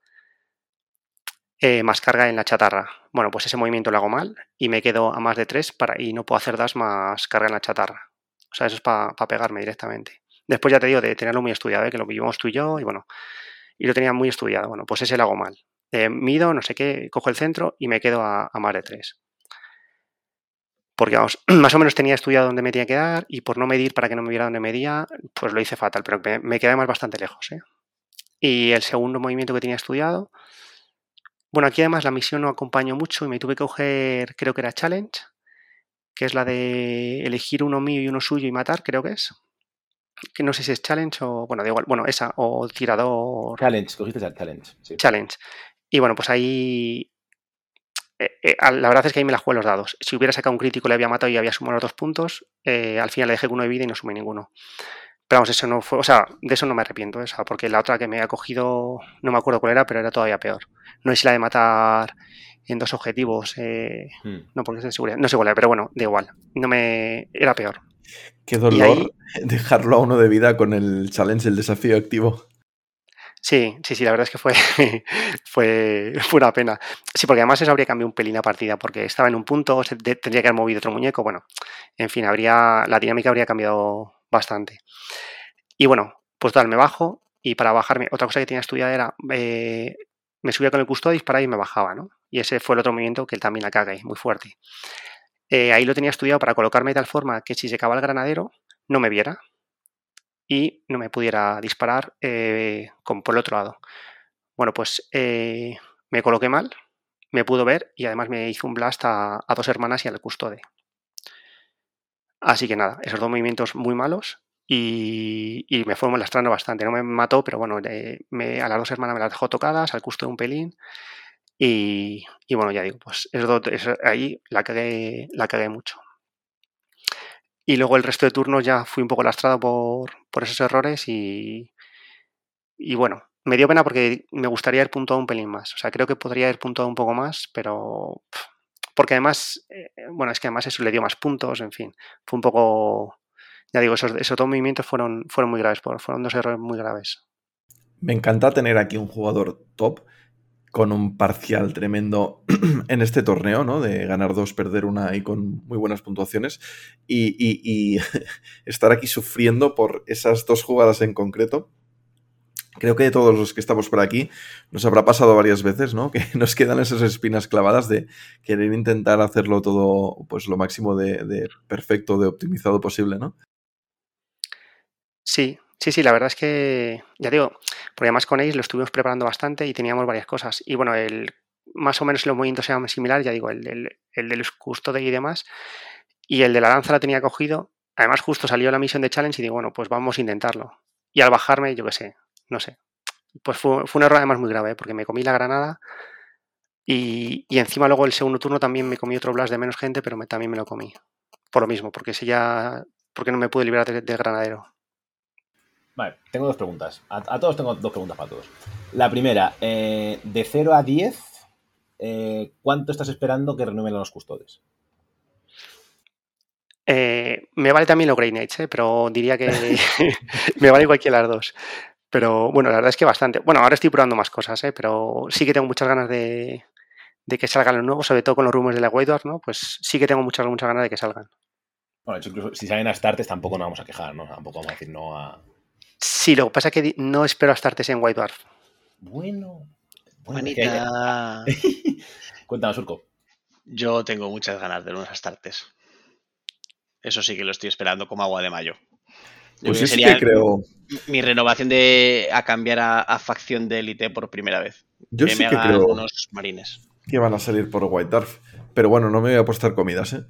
más carga en la chatarra. Bueno, pues ese movimiento lo hago mal y me quedo a más de tres para, y no puedo hacer dash más carga en la chatarra. O sea, eso es para pegarme directamente. Después ya te digo de tenerlo muy estudiado, ¿eh? que lo vivimos tú y yo y bueno, y lo tenía muy estudiado. Bueno, pues ese lo hago mal. Eh, mido, no sé qué, cojo el centro y me quedo a, más de 3. Porque vamos, (clears throat) más o menos tenía estudiado dónde me tenía que dar y por no medir para que no me viera dónde medía, pues lo hice fatal, pero me, me quedé más bastante lejos. ¿eh? Y el segundo movimiento que tenía estudiado, bueno, aquí además la misión no acompañó mucho y me tuve que coger, creo que era Challenge, que es la de elegir uno mío y uno suyo y matar, creo que es. Que no sé si es Challenge o, bueno, da igual, bueno, esa, o tirador. Challenge, cogiste el Challenge. Sí. Challenge. Y bueno, pues ahí. Eh, eh, la verdad es que ahí me la jugué los dados. Si hubiera sacado un crítico, le había matado y había sumado los dos puntos. Eh, al final le dejé uno de vida y no sumé ninguno. Pero vamos, eso no fue. O sea, de eso no me arrepiento, esa, porque la otra que me ha cogido, no me acuerdo cuál era, pero era todavía peor. No es la de matar en dos objetivos. Eh, hmm. No, porque es de seguridad. No cuál era, pero bueno, da igual. No me. Era peor. Qué dolor ahí... (laughs) dejarlo a uno de vida con el challenge, el desafío activo. Sí, sí, sí, la verdad es que fue, (laughs) fue, fue, una pena. Sí, porque además eso habría cambiado un pelín la partida, porque estaba en un punto, se tendría que haber movido otro muñeco, bueno, en fin, habría, la dinámica habría cambiado bastante. Y bueno, pues tal, me bajo y para bajarme, otra cosa que tenía estudiada era, eh, me subía con el custodio, disparaba y me bajaba, ¿no? Y ese fue el otro movimiento que también la cagué, muy fuerte. Eh, ahí lo tenía estudiado para colocarme de tal forma que si acaba el granadero, no me viera, y no me pudiera disparar eh, por el otro lado. Bueno, pues eh, me coloqué mal, me pudo ver y además me hizo un blast a, dos hermanas y al custode. Así que nada, esos dos movimientos muy malos y, me fueron lastrando bastante. No me mató, pero bueno, me, a las dos hermanas me las dejó tocadas, al custode un pelín. Y, y bueno, ya digo, pues ahí la cagué, la cagué mucho. Y luego el resto de turnos ya fui un poco lastrado por, por esos errores y, y, bueno, me dio pena porque me gustaría haber puntuado un pelín más. O sea, creo que podría haber puntuado un poco más, pero... Porque además, eh, bueno, es que además eso le dio más puntos, en fin. Fue un poco... Ya digo, esos, esos dos movimientos fueron, fueron muy graves, fueron dos errores muy graves. Me encanta tener aquí un jugador top con un parcial tremendo (clears throat) en este torneo, ¿no? De ganar dos, perder una y con muy buenas puntuaciones. Y, (laughs) estar aquí sufriendo por esas dos jugadas en concreto. Creo que de todos los que estamos por aquí nos habrá pasado varias veces, ¿no? (laughs) Que nos quedan esas espinas clavadas de querer intentar hacerlo todo, pues lo máximo de, de perfecto, de optimizado posible, ¿no? Sí, Sí, sí, la verdad es que, ya digo, porque además con Ace lo estuvimos preparando bastante y teníamos varias cosas. Y bueno, el, más o menos los movimientos eran similares, ya digo, el, el, el del custodio y demás. Y el de la danza la tenía cogido. Además, justo salió la misión de challenge y digo, bueno, pues vamos a intentarlo. Y al bajarme, yo qué sé, no sé. Pues fue, fue un error además muy grave, porque me comí la granada y, y, encima luego el segundo turno también me comí otro blast de menos gente, pero me, también me lo comí. Por lo mismo, porque si ya. porque no me pude liberar del de granadero. Vale, tengo dos preguntas. A, a, todos tengo dos preguntas para todos. La primera, eh, de 0 a 10, eh, ¿cuánto estás esperando que renueven los custodes? Eh, me vale también los Grey Knights, ¿eh? pero diría que (laughs) (laughs) me vale cualquiera de las dos. Pero bueno, la verdad es que bastante. Bueno, ahora estoy probando más cosas, ¿eh? pero sí que tengo muchas ganas de, de que salgan los nuevos, sobre todo con los rumores de la White Dwarf, ¿no? Pues sí que tengo muchas, muchas ganas de que salgan. Bueno, incluso si salen a Startes tampoco nos vamos a quejar, ¿no? Tampoco vamos a decir no a, Sí, lo que pasa es que no espero Astartes en White Dwarf. Bueno. Bonita. (laughs) Cuéntanos, Surco. Yo tengo muchas ganas de unos Astartes. Eso sí que lo estoy esperando como agua de mayo. Pues que creo. Mi renovación de a cambiar a, a facción de élite por primera vez. Yo que sí me que creo unos marines. que van a salir por White Dwarf. Pero bueno, no me voy a apostar comidas, ¿eh?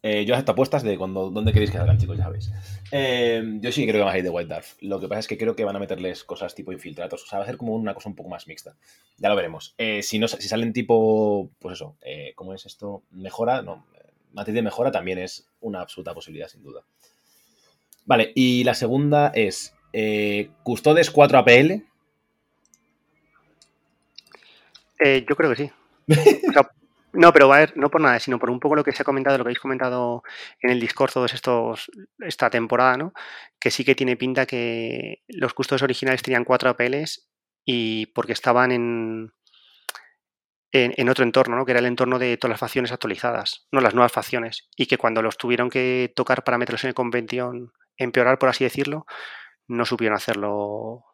Eh, yo acepto apuestas de cuando, dónde queréis que salgan, chicos, ya sabéis. Eh, yo sí creo que van a ir de White Dwarf. Lo que pasa es que creo que van a meterles cosas tipo infiltratos. O sea, va a ser como una cosa un poco más mixta. Ya lo veremos. Eh, si, no, si salen tipo, pues eso, ¿cómo es esto? Mejora, no. Matriz de mejora también es una absoluta posibilidad, sin duda. Vale, y la segunda es Custodes 4 APL. Yo creo que sí. (laughs) O sea, no, pero va a ver, no por nada, sino por un poco lo que se ha comentado, lo que habéis comentado en el Discord todos estos, esta temporada, ¿no? Que sí que tiene pinta que los custos originales tenían cuatro APLs y porque estaban en, en, otro entorno, ¿no? Que era el entorno de todas las facciones actualizadas, no las nuevas facciones. Y que cuando los tuvieron que tocar para meterlos en el convención, empeorar, por así decirlo, no supieron hacerlo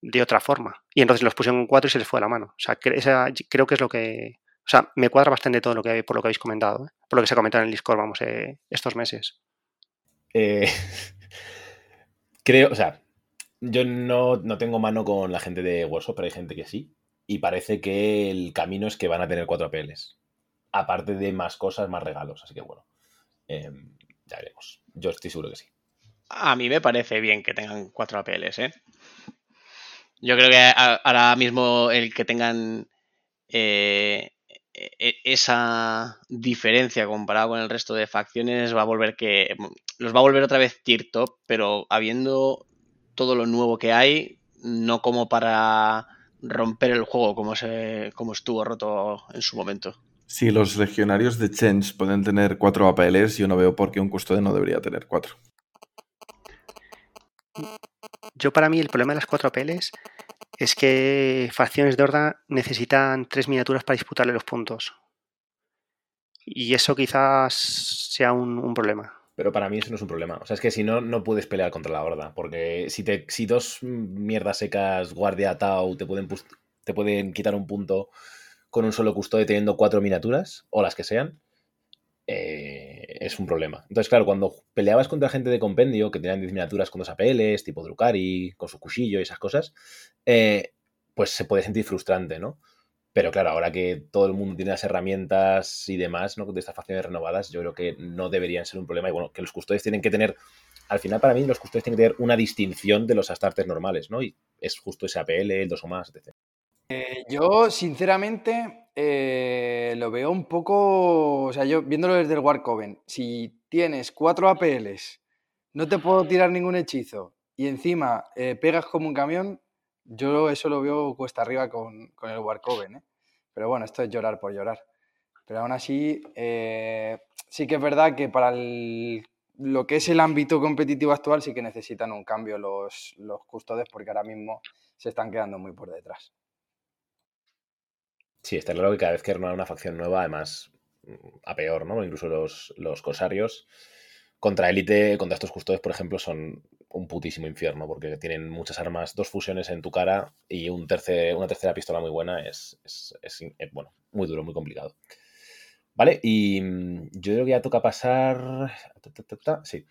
de otra forma. Y entonces los pusieron en cuatro y se les fue a la mano. O sea, creo que es lo que. O sea, me cuadra bastante todo lo que por lo que habéis comentado, ¿eh? por lo que se ha comentado en el Discord, vamos, eh, estos meses. Eh, (laughs) creo, o sea, yo no, no tengo mano con la gente de Workshop, pero hay gente que sí. Y parece que el camino es que van a tener 4 APLs. Aparte de más cosas, más regalos. Así que bueno, eh, ya veremos. Yo estoy seguro que sí. A mí me parece bien que tengan cuatro APLs, ¿eh? Yo creo que ahora mismo el que tengan eh, esa diferencia comparado con el resto de facciones va a volver que los va a volver otra vez tier top, pero habiendo todo lo nuevo que hay, no como para romper el juego como se como estuvo roto en su momento. Si los legionarios de Change pueden tener cuatro APLs, yo no veo por qué un custodio no debería tener cuatro. Yo, para mí, el problema de las cuatro APLs es que facciones de Horda necesitan tres miniaturas para disputarle los puntos. Y eso quizás sea un, problema. Pero para mí eso no es un problema. O sea, es que si no, no puedes pelear contra la horda. Porque si, te, si dos mierdas secas, guardia, Tau, te pueden, te pueden quitar un punto con un solo custodio teniendo cuatro miniaturas, o las que sean, eh, es un problema. Entonces, claro, cuando peleabas contra gente de compendio, que tenían 10 miniaturas con dos APLs, tipo Drukari, con su cuchillo y esas cosas, eh, pues se puede sentir frustrante, ¿no? Pero claro, ahora que todo el mundo tiene las herramientas y demás, ¿no? De estas facciones renovadas, yo creo que no deberían ser un problema. Y bueno, que los custodios tienen que tener. Al final, para mí, los custodios tienen que tener una distinción de los astartes normales, ¿no? Y es justo ese APL, el 2 o más, etc. Eh, yo, sinceramente, eh, lo veo un poco. O sea, yo viéndolo desde el Warcoven, si tienes cuatro APLs, no te puedo tirar ningún hechizo y encima eh, pegas como un camión, yo eso lo veo cuesta arriba con, con el Warcoven, ¿eh? Pero bueno, esto es llorar por llorar. Pero aún así, sí que es verdad que para lo que es el ámbito competitivo actual sí que necesitan un cambio los, los custodes porque ahora mismo se están quedando muy por detrás. Sí, está claro que cada vez que renovar una facción nueva, además, a peor, ¿no? Incluso los, los cosarios contra élite, contra estos custodios, por ejemplo, son un putísimo infierno, porque tienen muchas armas, dos fusiones en tu cara y un tercer, una tercera pistola muy buena. Es, es- es, eh, bueno, muy duro, muy complicado. Vale, y mm, yo creo que ya toca pasar. Sí.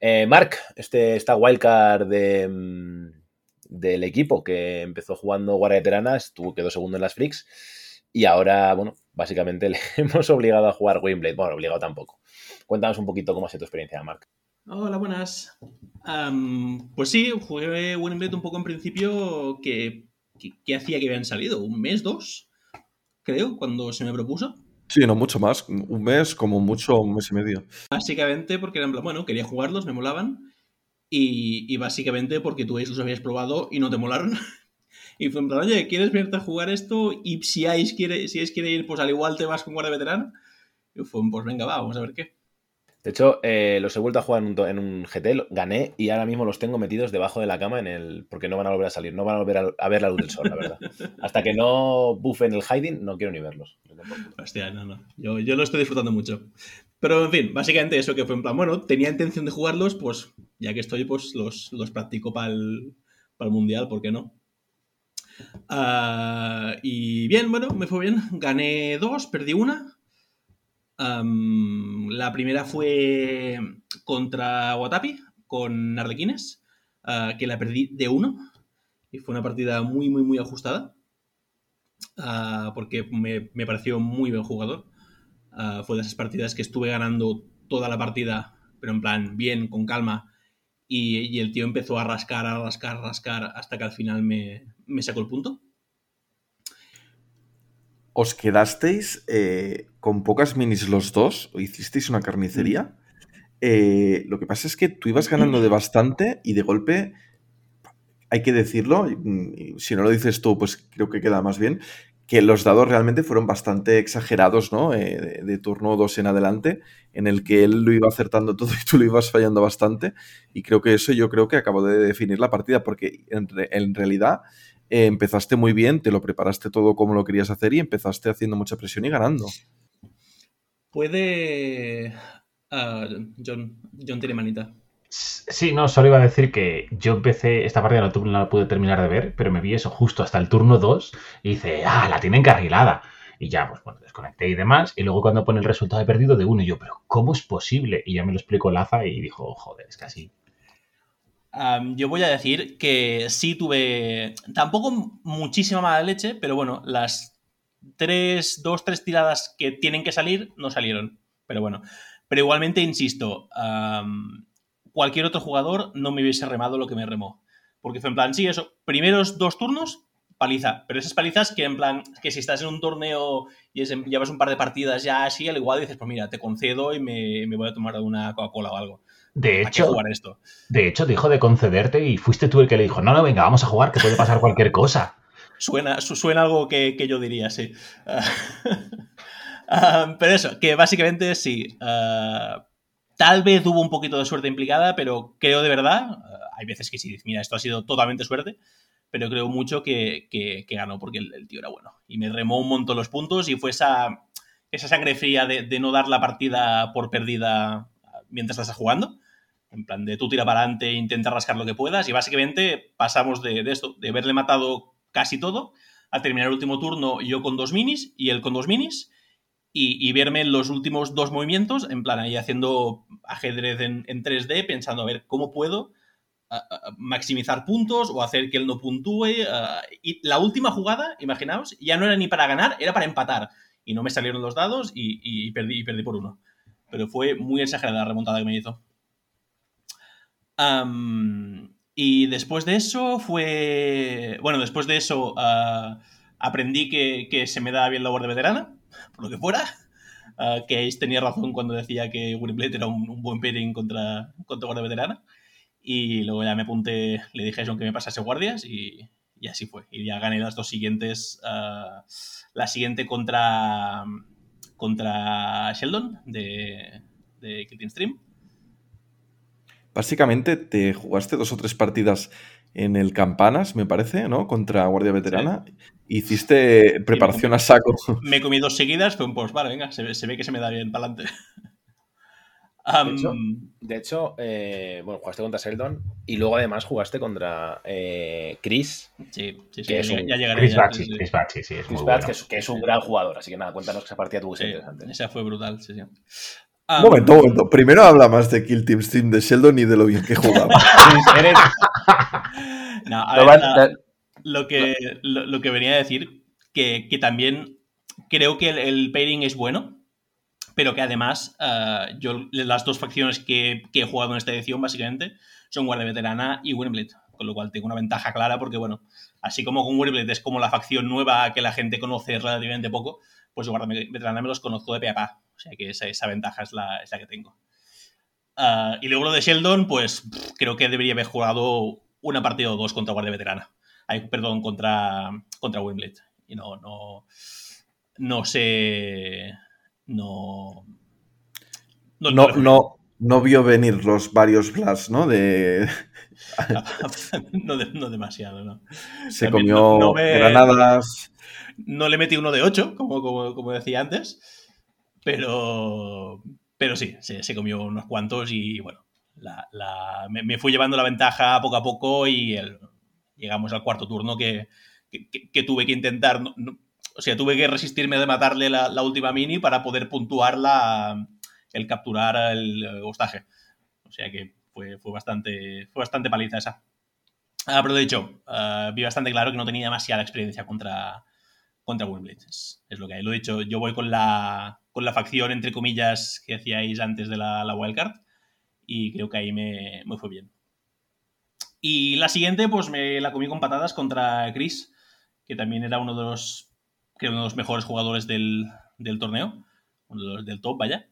Eh, Mark, este, esta wildcard de, mm, del equipo que empezó jugando Guardia Veterana, estuvo, quedó segundo en las Freaks. Y ahora, bueno, básicamente (laughs) le hemos obligado a jugar Windblade. Bueno, obligado tampoco. Cuéntanos un poquito cómo ha sido tu experiencia, Mark. Hola, buenas. Am, pues sí, jugué Winblade un poco en principio que, que, que hacía que habían salido, un mes, dos, creo, cuando se me propuso. Sí, no mucho más. Un mes, como mucho, un mes y medio. Básicamente porque eran, bueno, quería jugarlos, me molaban. Y, y básicamente porque tú los habías probado y no te molaron. (laughs) Y fue en plan, oye, ¿quieres venirte a jugar esto? Y si Ais quiere, si quiere ir, pues al igual te vas con guardia veterano. Y fue, pues venga, va, vamos a ver qué. De hecho, eh, los he vuelto a jugar en un, en un GT, gané y ahora mismo los tengo metidos debajo de la cama en el. porque no van a volver a salir, no van a volver a, a ver la luz del sol, la verdad. Hasta que no buffen el hiding, no quiero ni verlos. Hostia, no, no. Yo, yo lo estoy disfrutando mucho. Pero, en fin, básicamente eso que fue en plan, bueno, tenía intención de jugarlos, pues ya que estoy, pues los, los practico para el, Mundial, ¿por qué no? Ah, y bien, bueno, me fue bien. Gané dos, perdí una. La primera fue contra Watapi, con Arlequines, ah, que la perdí de uno. Y fue una partida muy, muy, muy ajustada. ah, porque me, me pareció muy buen jugador. Fue de esas partidas que estuve ganando toda la partida, pero en plan, bien, con calma. Y, y el tío empezó a rascar, a rascar, a rascar, hasta que al final me, me sacó el punto. ¿Os quedasteis eh, con pocas minis los dos? ¿O hicisteis una carnicería? Eh, lo que pasa es que tú ibas ganando de bastante y de golpe, hay que decirlo, si no lo dices tú, pues creo que queda más bien, que los dados realmente fueron bastante exagerados, ¿no? Eh, de, de turno 2 en adelante, en el que él lo iba acertando todo y tú lo ibas fallando bastante. Y creo que eso yo creo que acabó de definir la partida, porque en, re- en realidad eh, empezaste muy bien, te lo preparaste todo como lo querías hacer y empezaste haciendo mucha presión y ganando. Puede. ah, John, John tiene manita. Sí, no, solo iba a decir que yo empecé, esta partida no, no la pude terminar de ver, pero me vi eso justo hasta el turno 2 y dice, ah, la tiene encarrilada. Y ya, pues bueno, desconecté y demás. Y luego cuando pone el resultado de perdido de uno, y yo, pero ¿cómo es posible? Y ya me lo explicó Laza y dijo, joder, es que así. Yo voy a decir que sí tuve. Tampoco muchísima mala leche, pero bueno, las tres, dos, tres tiradas que tienen que salir no salieron. Pero bueno. Pero igualmente, insisto, cualquier otro jugador no me hubiese remado lo que me remó. Porque fue en plan, sí, eso, primeros dos turnos, paliza. Pero esas palizas que en plan, que si estás en un torneo y es llevas un par de partidas ya así, al igual dices, pues mira, te concedo y me, me voy a tomar una Coca-Cola o algo. De ¿Para qué hecho, jugar esto? de hecho, dijo de concederte y fuiste tú el que le dijo, no, no, venga, vamos a jugar, que puede pasar cualquier (laughs) cosa. Suena, su- suena algo que, que yo diría, sí. (laughs) Ah, pero eso, que básicamente sí. ah, tal vez hubo un poquito de suerte implicada, pero creo de verdad, ah, hay veces que sí, mira, esto ha sido totalmente suerte, pero creo mucho que, que- que ganó porque el, el tío era bueno. Y me remó un montón los puntos y fue esa, esa sangre fría de, de no dar la partida por perdida mientras estás jugando. En plan, de tú tira para adelante, intenta rascar lo que puedas. Y básicamente pasamos de, de esto, de haberle matado casi todo, a terminar el último turno yo con dos minis y él con dos minis. Y, verme en los últimos dos movimientos, en plan ahí haciendo ajedrez en, en 3D, pensando a ver cómo puedo maximizar puntos o hacer que él no puntúe. y la última jugada, imaginaos, ya no era ni para ganar, era para empatar. Y no me salieron los dados y, y perdí, y perdí por uno. Pero fue muy exagerada la remontada que me hizo. Am, y después de eso fue. Bueno, después de eso ah, aprendí que, que se me da bien la guardia veterana, por lo que fuera. Ah, que Ace tenía razón cuando decía que Winnipeg era un, un buen pairing contra, contra guardia veterana. Y luego ya me apunté, le dije a John que me pasase guardias y, y así fue. Y ya gané las dos siguientes. ah, la siguiente contra, contra Sheldon de, de Team Stream. Básicamente te jugaste dos o tres partidas en el Campanas, me parece, ¿no? Contra Guardia Veterana. Hiciste preparación a saco. (laughs) Me comí dos seguidas, fue un post, vale, venga, se ve, se ve que se me da bien para adelante. De (laughs) hecho, de hecho, eh, bueno, jugaste contra Sheldon y luego además jugaste contra eh, Chris. sí, sí, sí, que ya, es un- ya llegaré. Chris ya, Batchy, sí, sí. Chris Batchy, sí, es Chris muy Batch, bueno. que, es, que es un gran jugador, así que nada, cuéntanos que esa partida tuvo que ser Sí, interesante. esa fue brutal, sí, sí. Un Ah, momento, un momento. Primero habla más de Kill Team Stream de Sheldon y de lo bien que jugaba. (laughs) Eres- no, a no ver, van- no- lo, que, lo, lo que venía a decir, que, que también creo que el, el pairing es bueno, pero que además ah, yo las dos facciones que, que he jugado en esta edición básicamente son Guardia Veterana y Winnblade, con lo cual tengo una ventaja clara porque, bueno, así como con Winnblade es como la facción nueva que la gente conoce relativamente poco, pues Guardia Veterana me los conozco de pe a pa, o sea que esa, esa ventaja es la, es la que tengo. Ah, y luego lo de Sheldon, pues pff, creo que debería haber jugado una partida o dos contra Guardia Veterana. Ay, perdón, contra, contra Wimbledon. Y no, no, no sé. No. No, fue no, no vio venir los varios blasts, ¿no? De, (laughs) no, de- no demasiado, ¿no? se También comió no- no me- granadas. No le metí uno de 8, como, como, como decía antes. Pero. Pero sí, se, se comió unos cuantos y bueno. la- la- me, me fui llevando la ventaja poco a poco y el- llegamos al cuarto turno que, que- que- que tuve que intentar. o sea, tuve que resistirme de matarle la, la última mini para poder puntuar la, el capturar el eh, hostaje. O sea que fue, fue, bastante, fue bastante paliza esa. Ah, pero lo dicho, ah, vi bastante claro que no tenía demasiada experiencia contra, contra es lo que hay. Lo he dicho, yo voy con la, con la facción, entre comillas, que hacíais antes de la, la wildcard. Y creo que ahí me, me fue bien. Y la siguiente, pues me la comí con patadas contra Chris, que también era uno de los, creo, uno de los mejores jugadores del, del torneo, uno de los del top, vaya.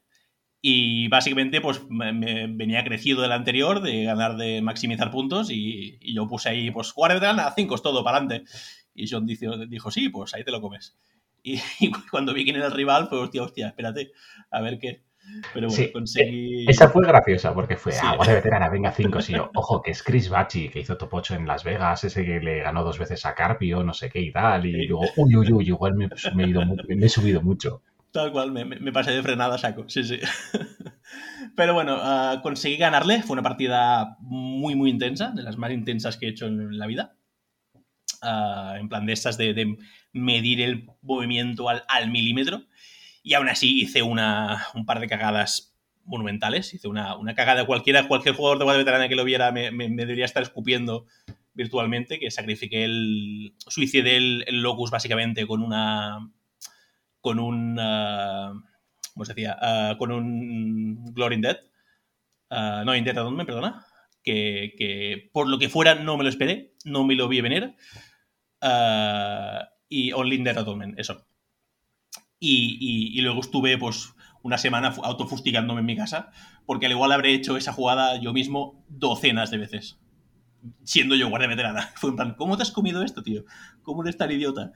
Y básicamente, pues me, me venía crecido del anterior, de ganar, de maximizar puntos, y, y yo puse ahí, pues, de a 5 es todo, para adelante. Y John dijo, dijo, sí, pues ahí te lo comes. Y, (laughs) y cuando vi quién era el rival, pues, hostia, hostia, espérate, a ver qué. Pero bueno, Sí, conseguí. Esa fue graciosa porque fue, Sí. ah, guardia veterana, venga 5. Sí, yo, (laughs) ojo, que es Chris Bachi, que hizo top 8 en Las Vegas, ese que le ganó dos veces a Carpio, no sé qué y tal. Y luego, uy, uy, uy, igual me, me he, ido me he subido mucho. Tal cual, me, me- pasé de frenada saco, sí, sí. (laughs) Pero bueno, ah, conseguí ganarle. Fue una partida muy, muy intensa, de las más intensas que he hecho en la vida. Ah, en plan de estas de, de medir el movimiento al, al milímetro. Y aún así hice una, un par de cagadas monumentales. Hice una, una cagada cualquiera, cualquier jugador de guardia veterana que lo viera me, me- me debería estar escupiendo virtualmente, que sacrifiqué el... Suicidé el, el locus básicamente con una... Con un... ah, ¿Cómo se decía? Ah, con un Glory in Dead. Ah, no, in Dead Atonement, perdona. Que, que por lo que fuera no me lo esperé, no me lo vi venir. Ah, y Only in Dead Atonement, eso. Y, y- y luego estuve pues una semana fu- autofustigándome en mi casa, porque al igual habré hecho esa jugada yo mismo docenas de veces, siendo yo guardia veterana. (laughs) Fue en plan, ¿cómo te has comido esto, tío? ¿Cómo eres tan idiota?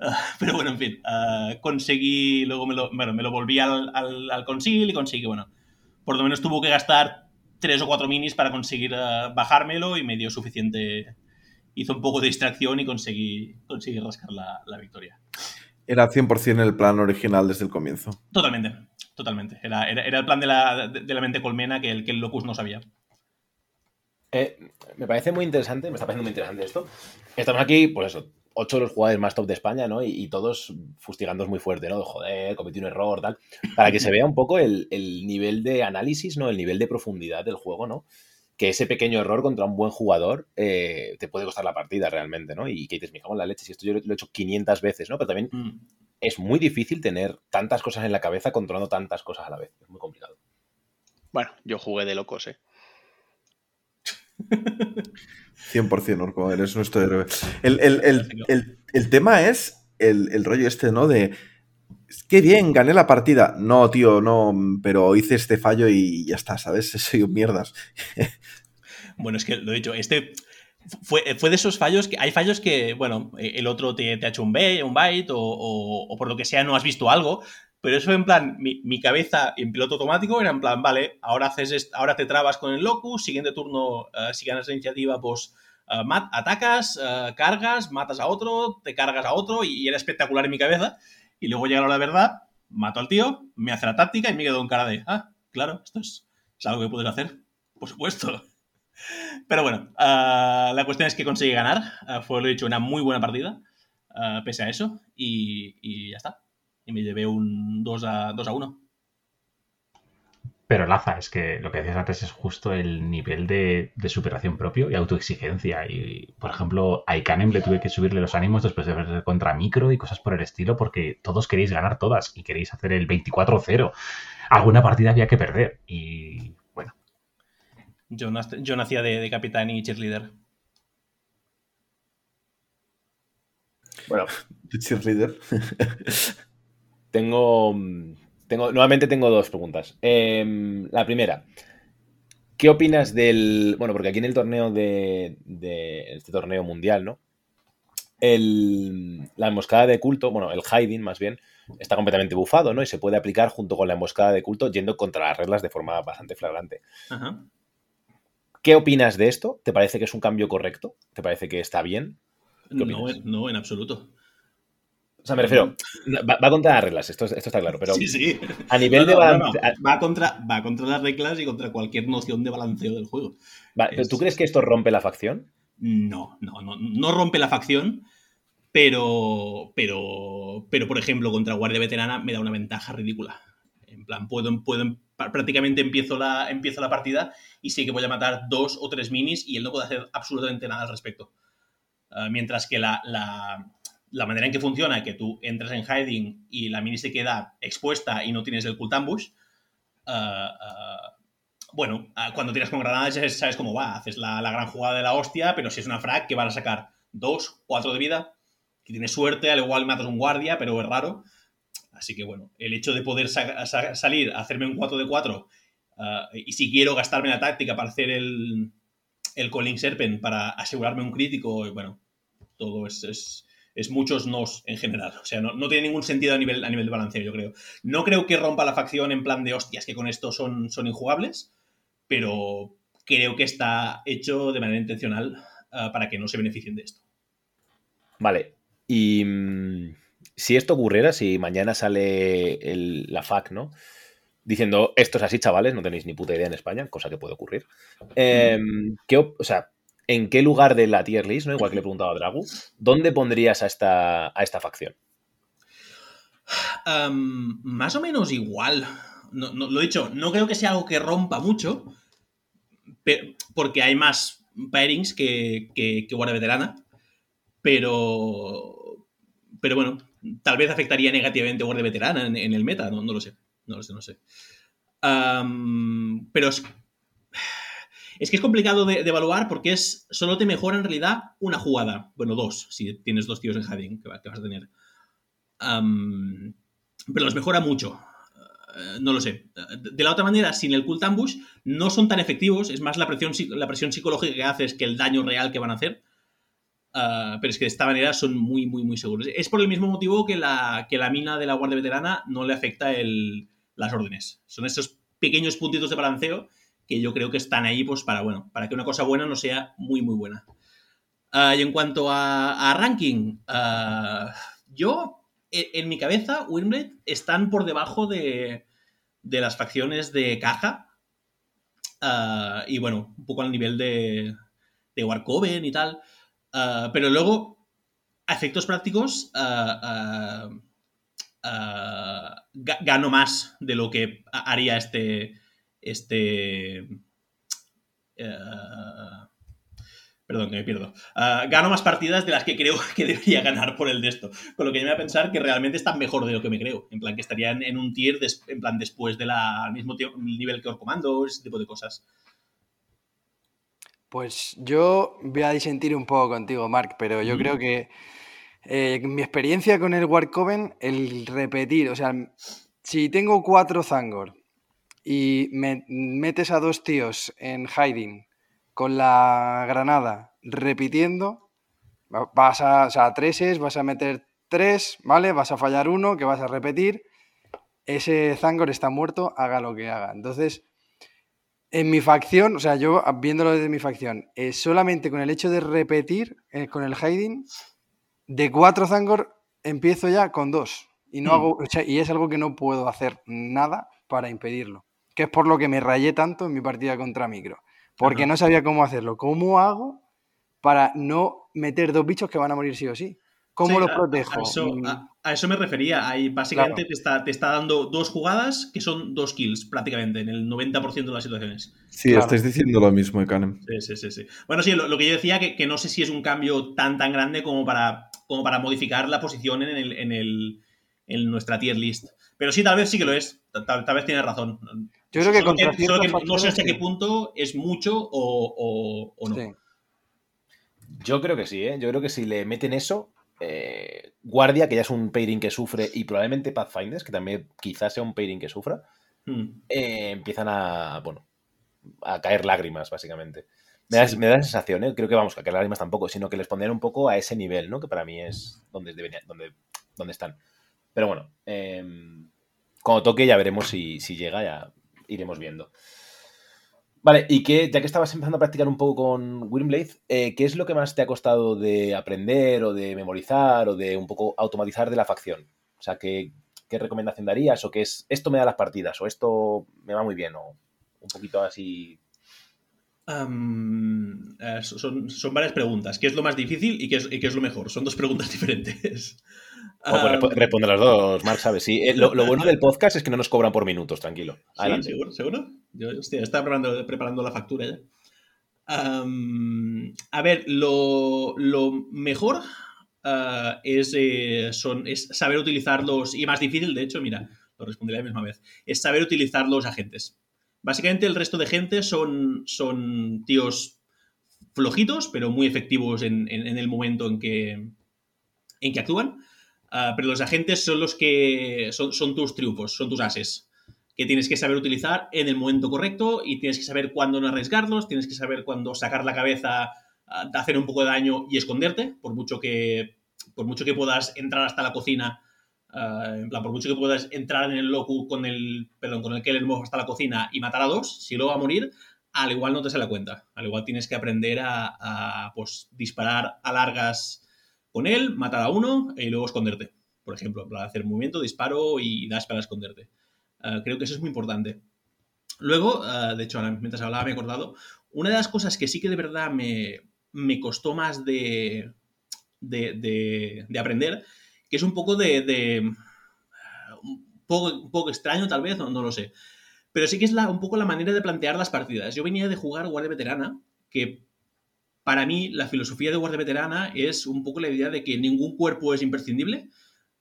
(laughs) Pero bueno, en fin, ah, conseguí, luego me lo, bueno, me lo volví al, al, al consil y conseguí, bueno, por lo menos tuvo que gastar tres o cuatro minis para conseguir ah, bajármelo y me dio suficiente, hizo un poco de distracción y conseguí, conseguí rascar la, la victoria. Era 100% el plan original desde el comienzo. Totalmente, totalmente. Era, era, era el plan de la, de, de la mente colmena que el, que el Locus no sabía. Eh, me parece muy interesante, me está pareciendo muy interesante esto. Estamos aquí, pues eso, ocho de los jugadores más top de España, ¿no? Y, y todos fustigando muy fuerte, ¿no? Joder, cometí un error, tal. Para que se vea un poco el, el nivel de análisis, ¿no? El nivel de profundidad del juego, ¿no? Que ese pequeño error contra un buen jugador eh, te puede costar la partida realmente, ¿no? Y que dices, me cago en la leche, si esto yo lo he hecho 500 veces, ¿no? Pero también Mm. es muy difícil tener tantas cosas en la cabeza controlando tantas cosas a la vez. Es muy complicado. Bueno, yo jugué de locos, ¿eh? 100% Orco, eres nuestro héroe. El, el- el- el- el tema es el, el rollo este, ¿no? De. Qué bien, gané la partida. No, tío, no, pero hice este fallo y ya está, ¿sabes? (laughs) Soy un mierdas. Bueno, es que lo he dicho, este fue, fue de esos fallos que hay fallos que, bueno, el otro te, te ha hecho un, bait, un byte o, o- o por lo que sea no has visto algo, pero eso en plan, mi, cabeza en piloto automático era en plan, vale, ahora, haces ahora te trabas con el locus, siguiente turno, eh, si ganas la iniciativa, pues mat- atacas, eh, cargas, matas a otro, te cargas a otro y, era espectacular en mi cabeza. Y luego llega la verdad, mato al tío, me hace la táctica y me quedo en cara de, ah, claro, esto es, algo que puedes hacer, por supuesto. (laughs) Pero bueno, la cuestión es que conseguí ganar. Fue, lo dicho, una muy buena partida, pese a eso. Y ya está. Y me llevé un 2 a, 2 a 1. Pero Laza, es que lo que decías antes es justo el nivel de, de superación propio y autoexigencia. Y, por ejemplo, a Ikanem le tuve que subirle los ánimos después de ver contra Micro y cosas por el estilo, porque todos queréis ganar todas y queréis hacer el 24-0. Alguna partida había que perder. Y bueno, Yo, nac- yo nacía de, de capitán y cheerleader. Bueno, De (laughs) cheerleader. (laughs) Tengo, tengo, nuevamente tengo dos preguntas. Em, la primera, ¿qué opinas del, bueno, porque aquí en el torneo de, de este torneo mundial, ¿no? El, la emboscada de culto, bueno, el hiding más bien, está completamente bufado, ¿no? Y se puede aplicar junto con la emboscada de culto yendo contra las reglas de forma bastante flagrante. Ajá. ¿Qué opinas de esto? ¿Te parece que es un cambio correcto? ¿Te parece que está bien? ¿Qué No, no, en absoluto. O sea, me refiero, va, va contra las reglas, esto, esto está claro, pero sí, sí. a nivel No, de no, balance- no. Va, contra, va contra las reglas y contra cualquier noción de balanceo del juego. Va, ¿pero ¿Tú crees que esto rompe la facción? No, no, no, no rompe la facción, pero, pero, pero por ejemplo, contra Guardia Veterana me da una ventaja ridícula. En plan, puedo, puedo prácticamente empiezo la, empiezo la partida y sé que voy a matar dos o tres minis y él no puede hacer absolutamente nada al respecto. Ah, mientras que la, la, la manera en que funciona, que tú entras en hiding y la mini se queda expuesta y no tienes el cult ambush, uh, uh, bueno, cuando tiras con granadas ya sabes cómo va, haces la, la, gran jugada de la hostia, pero si es una frag que van a sacar dos, cuatro de vida, que tienes suerte, al igual matas un guardia, pero es raro. Así que bueno, el hecho de poder sa sa salir, hacerme un 4 de 4, y si quiero gastarme la táctica para hacer el, el Calling Serpent, para asegurarme un crítico, bueno, todo es es muchos nos en general. O sea, no, no, tiene ningún sentido a nivel, a nivel de balanceo, yo creo. No creo que rompa la facción en plan de hostias, que con esto son, son injugables, pero creo que está hecho de manera intencional uh, para que no se beneficien de esto. Vale. Y mmm, si esto ocurriera, si mañana sale la FAC, ¿no? Diciendo, esto es así, chavales, no tenéis ni puta idea en España, cosa que puede ocurrir. Eh, ¿qué, o sea, en qué lugar de la tier list, ¿no? igual que le he preguntado a Dragu, ¿dónde pondrías a esta, a esta facción? Um, más o menos igual. Lo he dicho, no creo que sea algo que rompa mucho, pero, porque hay más pairings que, que, que veterana, pero, pero bueno, tal vez afectaría negativamente a guardia veterana en, el meta, no, lo sé, no lo sé, no sé. Um, pero es, es que es complicado de, evaluar porque es solo te mejora en realidad una jugada. Bueno, dos, si tienes dos tíos en Hiding que, vas a tener. Pero los mejora mucho. Uh, no lo sé. De la otra manera, sin el Cult Ambush, no son tan efectivos. Es más la presión, la presión psicológica que haces que el daño real que van a hacer. Uh, pero es que de esta manera son muy, muy, muy seguros. Es por el mismo motivo que la, que la mina de la Guardia Veterana no le afecta el, las órdenes. Son esos pequeños puntitos de balanceo que yo creo que están ahí pues para, bueno, para que una cosa buena no sea muy, muy buena. Uh, y en cuanto a, ranking, uh, yo, en, en, mi cabeza, Windblade están por debajo de, de las facciones de caja. Uh, y bueno, un poco al nivel de, de Warcoven y tal. pero luego, a efectos prácticos, gano más de lo que haría este, este... Uh, perdón, que me pierdo. Uh, gano más partidas de las que creo (laughs) que debería ganar por el de esto. Con lo que me a pensar que realmente están mejor de lo que me creo. En plan, que estarían en un tier, des, en plan, después del de mismo nivel que Orcomando, ese tipo de cosas. Pues yo voy a disentir un poco contigo, Mark, pero yo mm. creo que eh, mi experiencia con el Warcoven, el repetir, o sea, si tengo cuatro Zangor y me metes a dos tíos en hiding con la granada repitiendo, vas a, o sea, treses, vas a meter tres, ¿vale? Vas a fallar uno, que vas a repetir. Ese Zangor está muerto, haga lo que haga. Entonces, en mi facción, o sea, yo viéndolo desde mi facción, eh, solamente con el hecho de repetir eh, con el hiding, de cuatro Zangor empiezo ya con dos. Y, no mm. hago, o sea, y es algo que no puedo hacer nada para impedirlo que es por lo que me rayé tanto en mi partida contra Micro, porque no sabía cómo hacerlo. ¿Cómo hago para no meter dos bichos que van a morir sí o sí? ¿Cómo sí, los protejo? A, a, eso, a, a, eso, me refería. Ahí básicamente claro. te, está, te, está, dando dos jugadas que son dos kills prácticamente en el 90% de las situaciones. Sí, claro. estáis diciendo lo mismo, Canem. Sí, sí, sí, sí, Bueno, sí, lo, lo, que yo decía que, que, no sé si es un cambio tan tan grande como para, como para modificar la posición en, el, en, el, en nuestra tier list. Pero sí, tal vez sí que lo es. Tal, tal vez tienes razón. Yo creo que solo contra que, solo que no sé hasta qué punto es mucho o, o, o no. Sí. Yo creo que sí, ¿eh? Yo creo que si le meten eso, eh, Guardia, que ya es un pairing que sufre, y probablemente Pathfinders, que también quizás sea un pairing que sufra, hmm. eh, empiezan a, bueno, a caer lágrimas, básicamente. Me da, me da la sensación, ¿eh? creo que vamos, a caer lágrimas tampoco, sino que les pondrían un poco a ese nivel, ¿no? Que para mí es donde, donde, donde están. Pero bueno, eh, cuando toque ya veremos si, si llega, ya iremos viendo. Vale, y que ya que estabas empezando a practicar un poco con Windblade, eh, ¿qué es lo que más te ha costado de aprender o de memorizar o de un poco automatizar de la facción? O sea, ¿qué, recomendación darías? ¿O qué es esto me da las partidas? ¿O esto me va muy bien? ¿O un poquito así uh, son, son, varias preguntas. ¿Qué es lo más difícil y qué es, y qué es lo mejor? Son dos preguntas (laughs) diferentes. Oh, pues responde las dos, Mark, ¿sabes? Sí, eh, lo, lo, bueno del podcast es que no nos cobran por minutos, tranquilo. Sí, ¿Seguro? ¿Seguro? Yo hostia, estaba preparando, preparando, la factura ya. Um, a ver, lo, lo mejor uh, es, eh, son, es saber utilizarlos, y más difícil, de hecho, mira, lo responderé a la misma vez, es saber utilizar los agentes. Básicamente el resto de gente son, son tíos flojitos, pero muy efectivos en, en, en el momento en que, en que actúan. Uh, pero los agentes son los que son, son, tus triunfos, son tus ases, que tienes que saber utilizar en el momento correcto y tienes que saber cuándo no arriesgarlos, tienes que saber cuándo sacar la cabeza, uh, hacer un poco de daño y esconderte, por mucho que, por mucho que puedas entrar hasta la cocina, plan, por mucho que puedas entrar en el locu con el, perdón, con el Killer Mob hasta la cocina y matar a dos, si luego va a morir, al igual no te sale cuenta. Al igual tienes que aprender a, a pues, disparar a largas con él, matar a uno y luego esconderte. Por ejemplo, para hacer movimiento, disparo y das para esconderte. Uh, creo que eso es muy importante. Luego, uh, de hecho, mientras hablaba me he acordado, una de las cosas que sí que de verdad me, me costó más de, de, de, de, aprender, que es un poco de... de un, poco, un, poco, extraño tal vez, no, no, lo sé. Pero sí que es la, un poco la manera de plantear las partidas. Yo venía de jugar Guardia Veterana, que para mí la filosofía de Guardia Veterana es un poco la idea de que ningún cuerpo es imprescindible.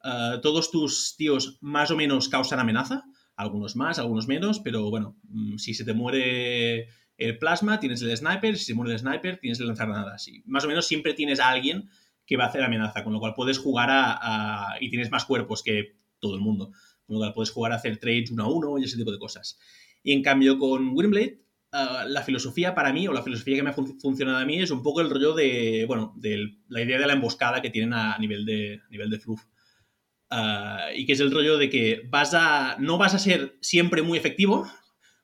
Uh, todos tus tíos más o menos causan amenaza, algunos más, algunos menos, pero bueno, mm, si se te muere el plasma, tienes el sniper, si se muere el sniper, tienes el lanzagranadas. Y más o menos siempre tienes a alguien que va a hacer amenaza, con lo cual puedes jugar a, a, y tienes más cuerpos que todo el mundo, con lo cual puedes jugar a hacer trades uno a uno y ese tipo de cosas. Y en cambio con Windblade Uh, la filosofía para mí, o la filosofía que me ha fun funcionado a mí, es un poco el rollo de, bueno, de la idea de la emboscada que tienen a, nivel de, a nivel de fluff. Uh, y que es el rollo de que vas a, no vas a ser siempre muy efectivo,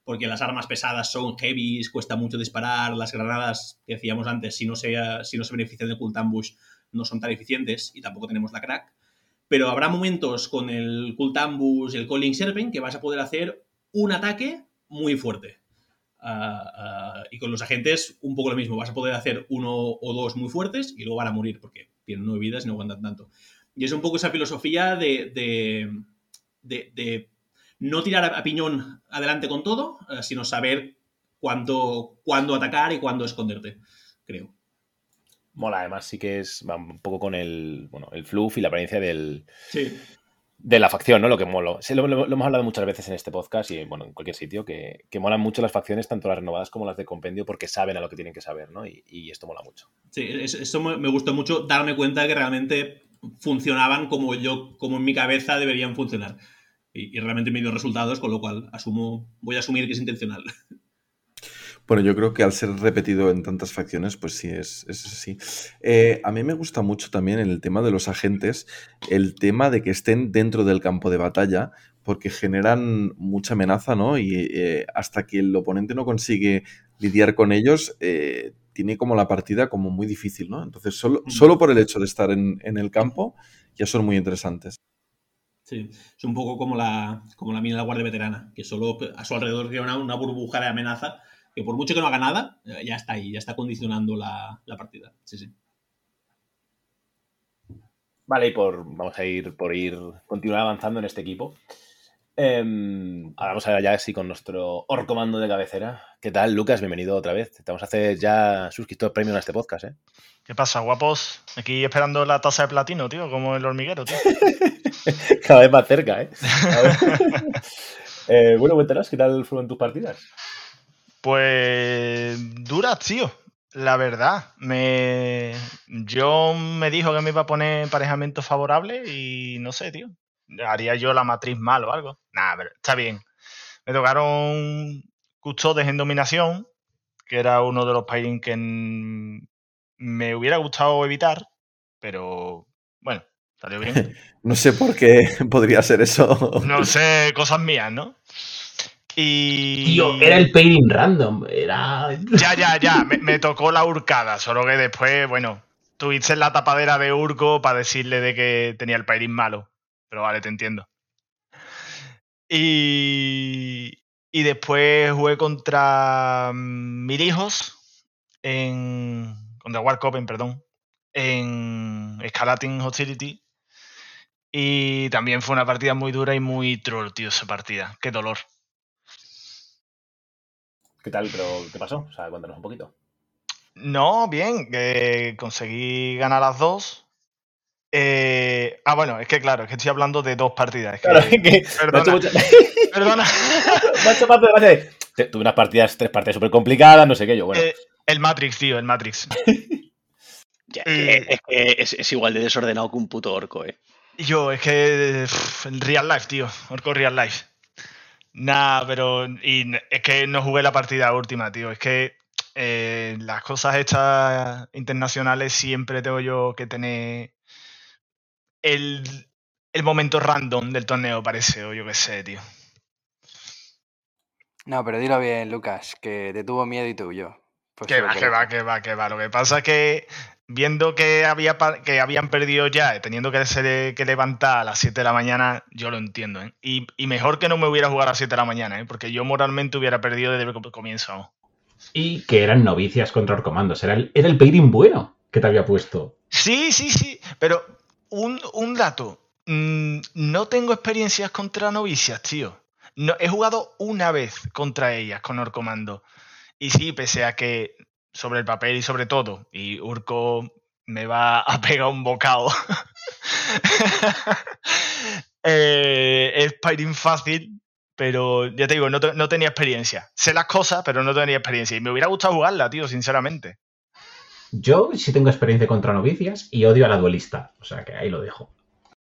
porque las armas pesadas son heavies, cuesta mucho disparar, las granadas que decíamos antes, si no se, si no se benefician del Cult Ambush, no son tan eficientes y tampoco tenemos la crack. Pero habrá momentos con el Cult Ambush y el Calling Serpent que vas a poder hacer un ataque muy fuerte. Uh, uh, y con los agentes un poco lo mismo, vas a poder hacer uno o dos muy fuertes y luego van a morir porque tienen nueve vidas y no aguantan tanto. Y es un poco esa filosofía de, de, de, de no tirar a, piñón adelante con todo, uh, sino saber cuándo, cuándo atacar y cuándo esconderte, creo. Mola, además sí que es va un poco con el, bueno, el fluff y la apariencia del... Sí de la facción, ¿no? Lo que mola. Sí, lo, hemos hablado muchas veces en este podcast y, bueno, en cualquier sitio, que, que, molan mucho las facciones, tanto las renovadas como las de compendio, porque saben a lo que tienen que saber, ¿no? Y, y esto mola mucho. Sí, eso me gustó mucho, darme cuenta que realmente funcionaban como yo, como en mi cabeza deberían funcionar. Y, y realmente me dio resultados, con lo cual asumo, voy a asumir que es intencional. (laughs) Bueno, yo creo que al ser repetido en tantas facciones, pues sí, es, es así. Eh, a mí me gusta mucho también en el tema de los agentes, el tema de que estén dentro del campo de batalla, porque generan mucha amenaza, ¿no? Y eh, hasta que el oponente no consigue lidiar con ellos, eh, tiene como la partida como muy difícil, ¿no? Entonces, solo, solo por el hecho de estar en, en, el campo, ya son muy interesantes. Sí, es un poco como la, como la mina de la Guardia Veterana, que solo a su alrededor tiene una, una burbuja de amenaza que por mucho que no haga nada, ya está ahí, ya está condicionando la, la partida. Sí, sí. Vale, y por, vamos a ir por ir, continuar avanzando en este equipo. Eh, ahora vamos a ver ya así con nuestro orcomando de cabecera. ¿Qué tal, Lucas? Bienvenido otra vez. Te vamos a hacer ya suscriptor premium a este podcast, ¿eh? ¿Qué pasa, guapos? Aquí esperando la taza de platino, tío, como el hormiguero, tío. (laughs) Cada vez más cerca, ¿eh? (laughs) eh bueno, cuéntanos, ¿qué tal fueron tus partidas? Pues duras, tío. La verdad, me yo me dijo que me iba a poner emparejamiento favorable y no sé, tío. Haría yo la matriz mal o algo. Nada, pero está bien. Me tocaron custodes en dominación, que era uno de los países que me hubiera gustado evitar, pero bueno, salió bien. (laughs) no sé por qué podría ser eso. No sé, cosas mías, ¿no? Y... Tío, era el pairing random, era... (laughs) Ya, ya, ya, me, me, tocó la hurcada, solo que después, bueno, tuviste la tapadera de Urco para decirle de que tenía el pairing malo. Pero vale, te entiendo. Y, y después jugué contra Mirijos en... contra Warcopen, perdón, en Escalating Hostility. Y también fue una partida muy dura y muy troll, tío, esa partida. Qué dolor. ¿Qué tal? ¿Pero qué pasó? O sea, cuéntanos un poquito. No, bien, que conseguí ganar las dos. Eh, ah, bueno, es que claro, es que estoy hablando de dos partidas. es que- Claro, es que perdona, (laughs) perdona. (laughs) Tuve unas partidas, tres partidas súper complicadas, no sé qué, yo, bueno. Eh, el Matrix, tío, el Matrix. (laughs) Ya, Eh. es, que es, es igual de desordenado que un puto orco, eh. Yo, es que. pff, el real life, tío. Orco real life. Nah, pero. Y es que no jugué la partida última, tío. Es que eh, las cosas estas internacionales siempre tengo yo que tener el, el momento random del torneo, parece, o yo qué sé, tío. No, pero dilo bien, Lucas, que te tuvo miedo y tú yo. Pues que va, que va, que va, que va. Lo que pasa es que viendo que, había, que habían perdido ya, teniendo que, levantar a las 7 de la mañana, yo lo entiendo. ¿eh? Y, y mejor que no me hubiera jugado a las 7 de la mañana, ¿eh? porque yo moralmente hubiera perdido desde el com- comienzo. Y que eran novicias contra Orcomandos. Era el, era el pairing bueno que te había puesto. Sí, sí, sí, pero un, un dato. mm, no tengo experiencias contra novicias, tío. No, he jugado una vez contra ellas con Orcomando. Y sí, pese a que sobre el papel y sobre todo, y Urco me va a (laughs) pegar un bocado. (laughs) eh, es pairing fácil, pero ya te digo, no, no tenía experiencia. Sé las cosas, pero no tenía experiencia. Y me hubiera gustado jugarla, tío, sinceramente. Yo sí tengo experiencia contra novicias y odio a la duelista. O sea que ahí lo dejo.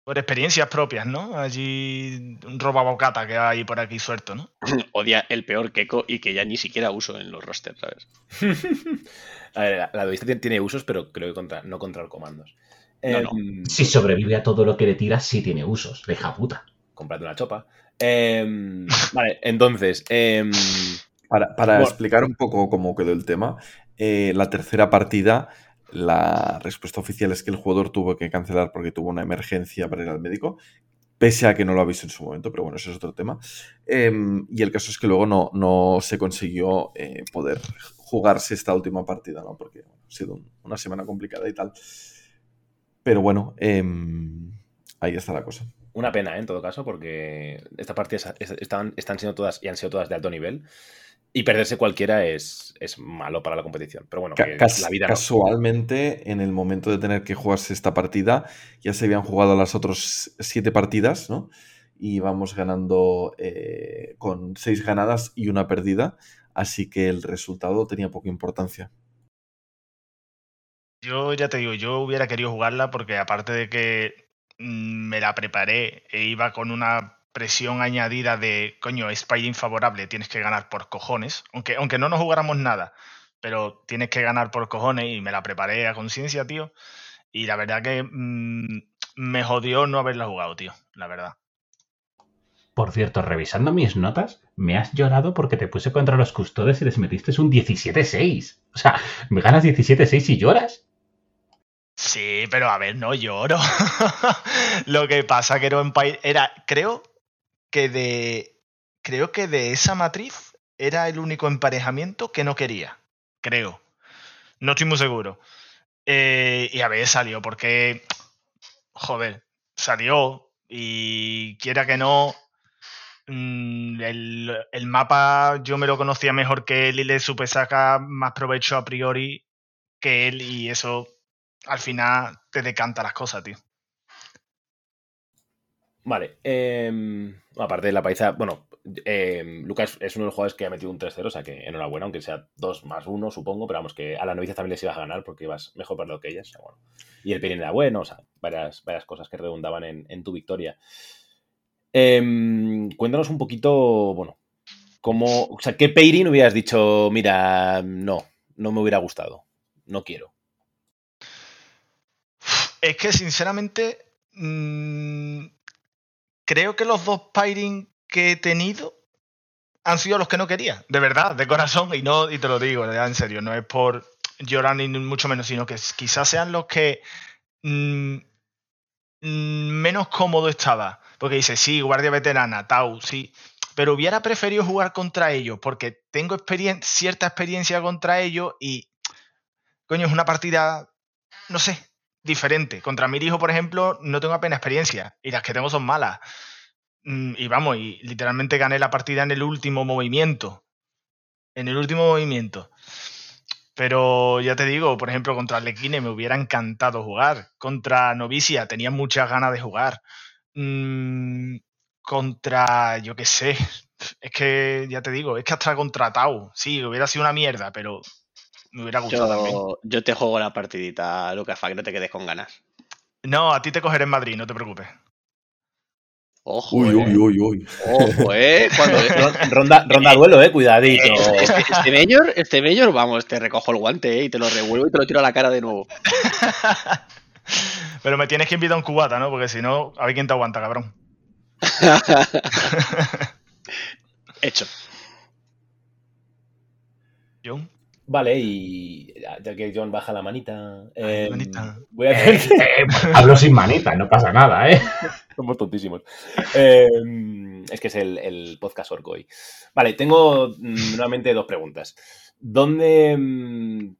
Por experiencias propias, ¿no? Allí un robabocata que hay por aquí suelto, ¿no? (laughs) Odia el peor Keko y que ya ni siquiera uso en los rosters, ¿sabes? (laughs) A ver, la, la duelista tiene, usos, pero creo que contra, no contra los comandos. No, no. Em, Si sobrevive a todo lo que le tiras, sí tiene usos. Deja puta. Comprate una chopa. Em, (laughs) vale, entonces. em, Para, para Bueno. explicar un poco cómo quedó el tema, eh, la tercera partida, la respuesta oficial es que el jugador tuvo que cancelar porque tuvo una emergencia para ir al médico, pese a que no lo avisó en su momento, pero bueno, ese es otro tema. Em, y el caso es que luego no, no se consiguió eh, poder jugarse esta última partida, ¿no? Porque ha sido un- una semana complicada y tal. Pero bueno, em, ahí está la cosa. una pena, ¿eh? en todo caso, porque estas partidas es- están, están siendo todas y han sido todas de alto nivel. Y perderse cualquiera es, es malo para la competición. Pero bueno, Ca- que cas- la vida no. casualmente, en el momento de tener que jugarse esta partida, ya se habían jugado las otras siete partidas, ¿no? Y vamos ganando eh, con seis ganadas y una perdida, así que el resultado tenía poca importancia. Yo ya te digo, yo hubiera querido jugarla porque aparte de que mm, me la preparé e iba con una presión añadida de, coño, es pairing favorable, tienes que ganar por cojones, aunque, aunque no nos jugáramos nada, pero tienes que ganar por cojones y me la preparé a conciencia, tío. Y la verdad que mm, me jodió no haberla jugado, tío, la verdad. Por cierto, revisando mis notas, me has llorado porque te puse contra los custodes y les metiste un 17-6. O sea, me ganas 17-6 y lloras. Sí, pero a ver, no lloro. (laughs) Lo que pasa que era, era creo que de creo que de esa matriz era el único emparejamiento que no quería. Creo. No estoy muy seguro. Eh, y a ver, salió porque joder, salió y quiera que no mm, el, el mapa yo me lo conocía mejor que él y le supe sacar más provecho a priori que él y eso al final te decanta las cosas, tío. Vale. em, aparte de la paliza, bueno, em, Lucas es uno de los jugadores que ha metido un 3-0, o sea que enhorabuena, aunque sea 2 más 1, supongo, pero vamos, que a las novicias también les ibas a ganar porque ibas mejor para lo que ellas. o sea, bueno. Y el Pirin era bueno, o sea, varias, varias cosas que redundaban en, tu victoria. Em, cuéntanos un poquito, bueno, cómo, o sea, ¿qué Peirin hubieras dicho, mira, no, no me hubiera gustado, no quiero? Es que sinceramente mm, creo que los dos pairing que he tenido han sido los que no quería, de verdad, de corazón, y no, y te lo digo, en serio, no es por llorar ni mucho menos, sino que quizás sean los que mm, mm, menos cómodo estaba. Porque dice, sí, guardia veterana, Tau, sí. Pero hubiera preferido jugar contra ellos, porque tengo cierta experiencia contra ellos y, coño, es una partida, no sé, diferente. Contra mi hijo, por ejemplo, no tengo apenas experiencia y las que tengo son malas. Mm, Y vamos, y literalmente gané la partida en el último movimiento. En el último movimiento. Pero ya te digo, por ejemplo, contra Arlequine me hubiera encantado jugar. Contra Novicia tenía muchas ganas de jugar. Mm, contra, yo qué sé, es que ya te digo, es que hasta contra Tau, sí, hubiera sido una mierda, pero me hubiera gustado también. Yo, yo te juego la partidita, Lucas, para que no te quedes con ganas. No, a ti te cogeré en Madrid, no te preocupes. Ojo, Uy, eh. uy, uy, uy. Ojo, eh. (laughs) Cuando Ronda, ronda duelo, eh, cuidadito. este, este, este Mayor, este Mayor, vamos, te recojo el guante eh, y te lo revuelvo y te lo tiro a la cara de nuevo. (laughs) Pero me tienes que invitar a un cubata, ¿no? Porque si no, a ver quién te aguanta, cabrón. (laughs) Hecho. John. Vale, y ya que John baja la manita, Ay, eh, manita. voy a Eh, eh, hablo sin manita, no pasa nada, ¿eh? (laughs) Somos tontísimos. Eh, es que es el, el podcast orco hoy. Vale, tengo mm, nuevamente dos preguntas. ¿Dónde, mm,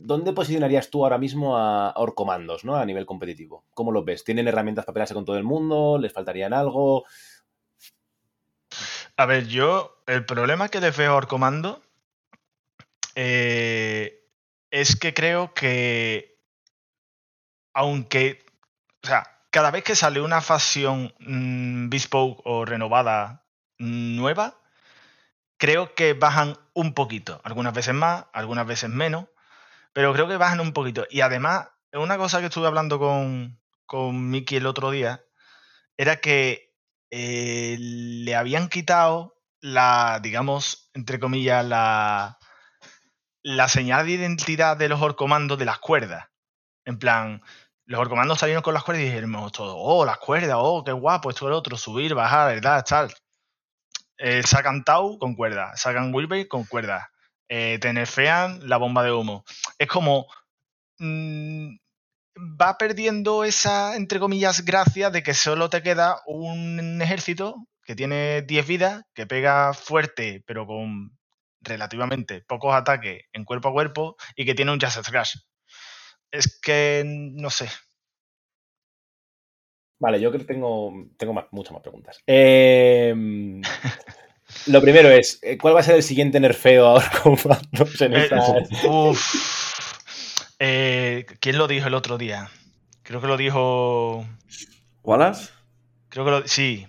¿Dónde posicionarías tú ahora mismo a, Orcomandos, ¿no? A nivel competitivo. ¿Cómo los ves? ¿Tienen herramientas para pelearse con todo el mundo? ¿Les faltarían algo? A ver, yo, el problema que le veo a Orcomando eh, es que creo que, aunque, o sea, cada vez que sale una facción mm, bespoke o renovada mm, nueva, creo que bajan un poquito. Algunas veces más, algunas veces menos, pero creo que bajan un poquito. Y además, una cosa que estuve hablando con, con Miki el otro día era que eh, le habían quitado la, digamos, entre comillas, la, la señal de identidad de los orcomandos de las cuerdas. En plan, los orcomandos salieron con las cuerdas y dijeron todo, oh, las cuerdas, oh, qué guapo, esto el otro, subir, bajar, verdad, tal. Eh, sacan Tau con cuerdas, sacan Wilbur con cuerdas, eh, te nerfean la bomba de humo. Es como... mm, va perdiendo esa, entre comillas, gracia de que solo te queda un ejército que tiene 10 vidas, que pega fuerte, pero con relativamente pocos ataques en cuerpo a cuerpo y que tiene un Just Crash. Es que no sé. Vale, yo creo que tengo, tengo más- muchas más preguntas. Eh, (laughs) lo primero es, eh, ¿cuál va a ser el siguiente nerfeo a Orcomandos (laughs) en Eh, esta- uf. Eh, ¿Quién lo dijo el otro día? Creo que lo dijo. ¿Wallace? Creo que lo, sí.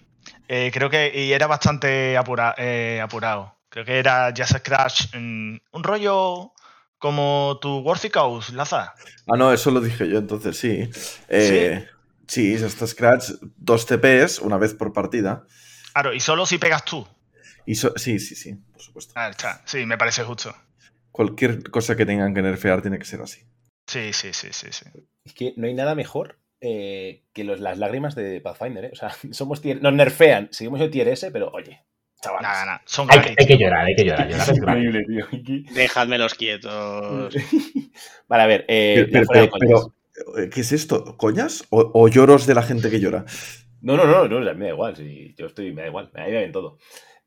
Eh, creo que y era bastante apura- eh, apurado. Creo que era Just Crash. un rollo como tu Worthy Coast, Laza. Ah, no, eso lo dije yo, entonces sí. Eh, sí, está Scratch, dos TPs, una vez por partida. Claro, y solo si pegas tú. Y so- sí, sí, sí, por supuesto. Ah, está. Sí, me parece justo. Cualquier cosa que tengan que nerfear tiene que ser así. Sí, sí, sí, sí, sí. Es que no hay nada mejor eh, que los- las lágrimas de Pathfinder, ¿eh? O sea, (laughs) somos tier, nos nerfean, seguimos en tier S, pero oye, chavales. Nada, nada. Son Hay, gratis. hay que llorar, hay que llorar. llorar Es increíble, tío. Dejadmelos quietos. (laughs) Vale, a ver, eh, Pero, pero- fuera de pero- coñas. pero, ¿qué es esto? ¿Coñas? ¿O, o lloros de la gente que llora? No, no, no, no, me da igual. sí, yo estoy, me da igual, me da bien todo.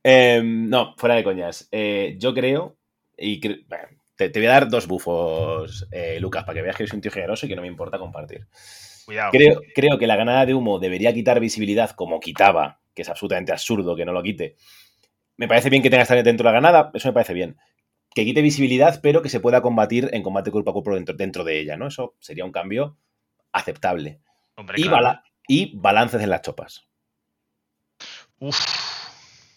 Eh, no, fuera de coñas. Eh, yo creo, y cre- bueno, te, te voy a dar dos bufos, eh, Lucas, para que veas que soy un tío generoso y que no me importa compartir. Cuidado. Creo, creo que la ganada de humo debería quitar visibilidad como quitaba, que es absolutamente absurdo que no lo quite. Me parece bien que tenga estar dentro de la ganada, eso me parece bien. Que quite visibilidad, pero que se pueda combatir en combate cuerpo a cuerpo dentro, dentro de ella, ¿no? Eso sería un cambio aceptable. Hombre, Y, claro. bala- y balances en las chopas. Uf.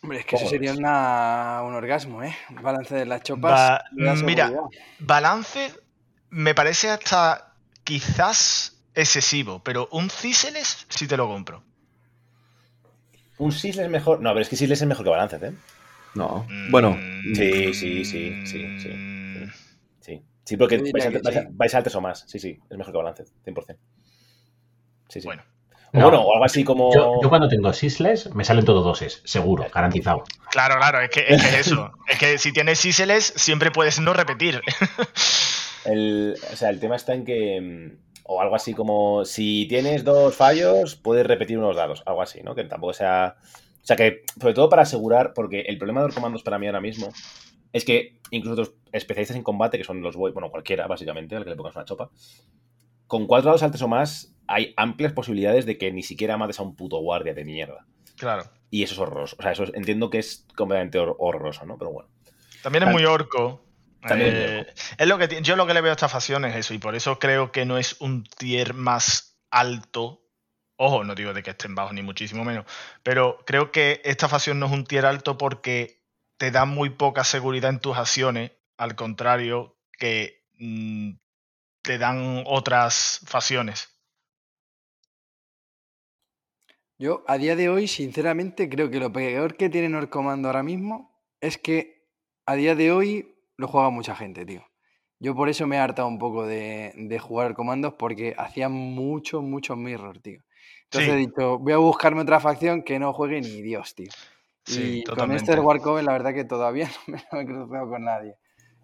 Hombre, es que eso ¿Cómo sería una- un orgasmo, ¿eh? Balance de las chopas. Mira, balance me parece hasta quizás excesivo, pero un Ciseles sí te lo compro. Un Sisle es mejor. No, pero es que Sisle es mejor que balances, ¿eh? No. Mm, Bueno, Sí, sí, sí, sí, sí. mm, Sí. Sí, porque vais, a, que vais, a, sí. vais a altes o más. Sí, sí, es mejor que balances, 100%. Sí, sí. Bueno. O No, bueno, o algo así como. Yo, yo cuando tengo sisles me salen todos doses, seguro, garantizado. Claro, claro, es que es, que eso. (laughs) es que si tienes Ciseles, siempre puedes no repetir. (laughs) El, o sea, el tema está en que. O algo así como. Si tienes dos fallos, puedes repetir unos dados. Algo así, ¿no? Que tampoco sea. O sea, que sobre todo para asegurar. Porque el problema de los comandos para mí ahora mismo. Es que incluso los especialistas en combate, que son los boy, bueno, cualquiera, básicamente, al que le pongas una chopa. Con cuatro dados altos o más, hay amplias posibilidades de que ni siquiera mates a un puto guardia de mierda. claro. Y eso es horroroso. O sea, eso es- entiendo que es completamente hor- horroroso, ¿no? Pero bueno. También es muy orco También Eh, es lo que yo lo que le veo a esta facción es eso, y por eso creo que no es un tier más alto. Ojo, no digo de que estén bajos ni muchísimo menos, pero creo que esta facción no es un tier alto porque te da muy poca seguridad en tus acciones, al contrario que mm, te dan otras facciones. Yo, a día de hoy, sinceramente, creo que lo peor que tiene Norcomando ahora mismo es que a día de hoy lo juega mucha gente, tío. Yo por eso me he hartado un poco de, de jugar comandos porque hacía muchos, muchos mirrors, tío. Entonces Sí. he dicho, voy a buscarme otra facción que no juegue ni Dios, tío. Sí, y con totalmente. este Warcoven, la verdad que todavía (laughs) no me, no me he cruzado con nadie.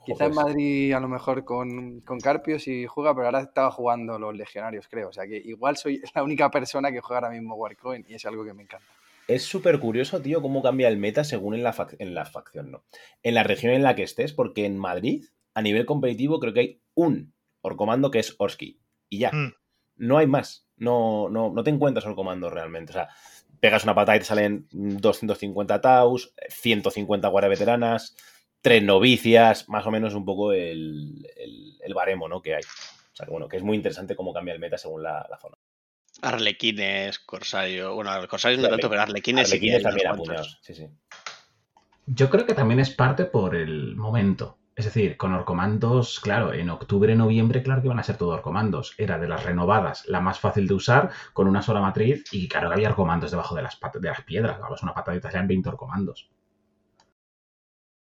Quizá en. Madrid a lo mejor con, con Carpios y juega, pero ahora estaba jugando los legionarios, creo. O sea que igual soy (laughs) la única persona que juega ahora mismo Warcoven y es algo que me encanta. Es súper curioso, tío, cómo cambia el meta según en la, fac- en la facción, ¿no? En la región en la que estés, porque en Madrid, a nivel competitivo, creo que hay un Orcomando que es Orski. Y ya. Mm. No hay más. No, no, no te encuentras Orcomando realmente. O sea, pegas una patada y te salen 250 Taus, 150 guardias veteranas, tres novicias, más o menos un poco el, el, el baremo, ¿no? Que hay. O sea, que bueno, que es muy interesante cómo cambia el meta según la, la zona. Arlequines, Corsario. Bueno, Corsarios no tanto, pero Arlequines Arlequines también apuñados. Sí, sí. Yo creo que también es parte por el momento. Es decir, con Orcomandos, claro, en octubre, noviembre, claro que iban a ser todo Orcomandos. Era de las renovadas la más fácil de usar, con una sola matriz, y claro que había Orcomandos debajo de las, de las piedras. Dabas una patadita, sean 20 Orcomandos.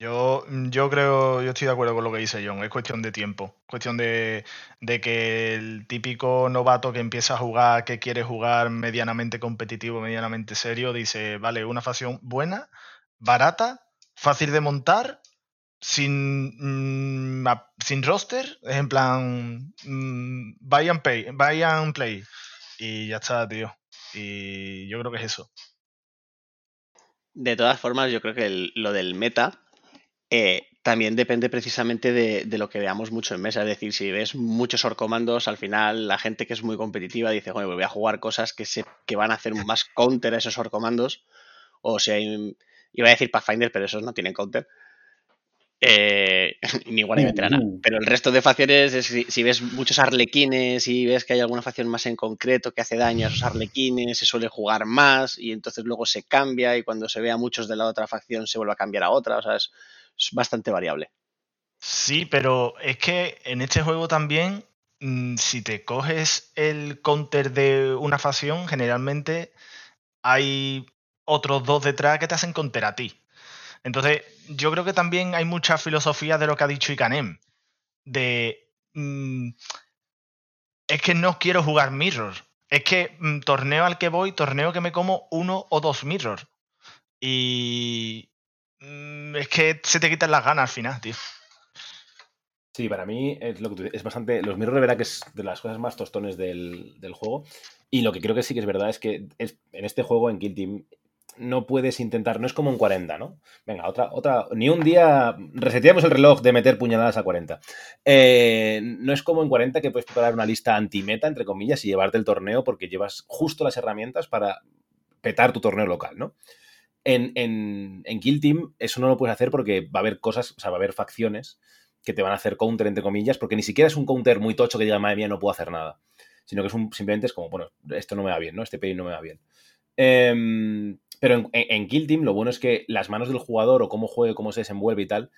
Yo, yo creo, yo estoy de acuerdo con lo que dice John, es cuestión de tiempo, cuestión de, de que el típico novato que empieza a jugar, que quiere jugar medianamente competitivo, medianamente serio, dice, vale, una facción buena, barata, fácil de montar, sin, mm, sin roster, es en plan, mm, buy and pay, buy and play, y ya está, tío. Y yo creo que es eso. De todas formas, yo creo que lo del meta eh, también depende precisamente de, de lo que veamos mucho en mesa. Es decir, si ves muchos orcomandos, al final la gente que es muy competitiva dice, bueno, voy a jugar cosas que, se, que van a hacer (laughs) más counter a esos orcomandos. O si hay, iba a decir Pathfinder, pero esos no tienen counter. Eh, (laughs) ni guardia veterana. Pero el resto de facciones, es si, si ves muchos arlequines y ves que hay alguna facción más en concreto que hace daño a esos arlequines, se suele jugar más y entonces luego se cambia y cuando se ve a muchos de la otra facción se vuelve a cambiar a otra. O sea, es, es bastante variable. Sí, pero es que en este juego también, mm, si te coges el counter de una facción, generalmente hay otros dos detrás que te hacen counter a ti. Entonces, yo creo que también hay mucha filosofía de lo que ha dicho Ikanem. De. mm, es que no quiero jugar mirror. Es que mm, torneo al que voy, torneo que me como uno o dos mirror. Y. mm, es que se te quitan las ganas al final, tío. Sí, para mí es lo que tú- es bastante. Los mirrors de verdad que es de las cosas más tostones del, del juego. Y lo que creo que sí que es verdad es que es- en este juego, en Kill Team, no puedes intentar, no es como en 40, ¿no? Venga, otra, otra, ni un día reseteamos el reloj de meter puñaladas a 40. Eh, no es como en 40 que puedes preparar una lista anti-meta, entre comillas, y llevarte el torneo porque llevas justo las herramientas para petar tu torneo local, ¿no? En, en, en Kill Team eso no lo puedes hacer porque va a haber cosas, o sea, va a haber facciones que te van a hacer counter, entre comillas, porque ni siquiera es un counter muy tocho que diga, madre mía, no puedo hacer nada. Sino que es un, simplemente es como, bueno, esto no me va bien, ¿no? Este pay no me va bien. Em, pero en Kill Team lo bueno es que las manos del jugador o cómo juegue, cómo se desenvuelve y tal,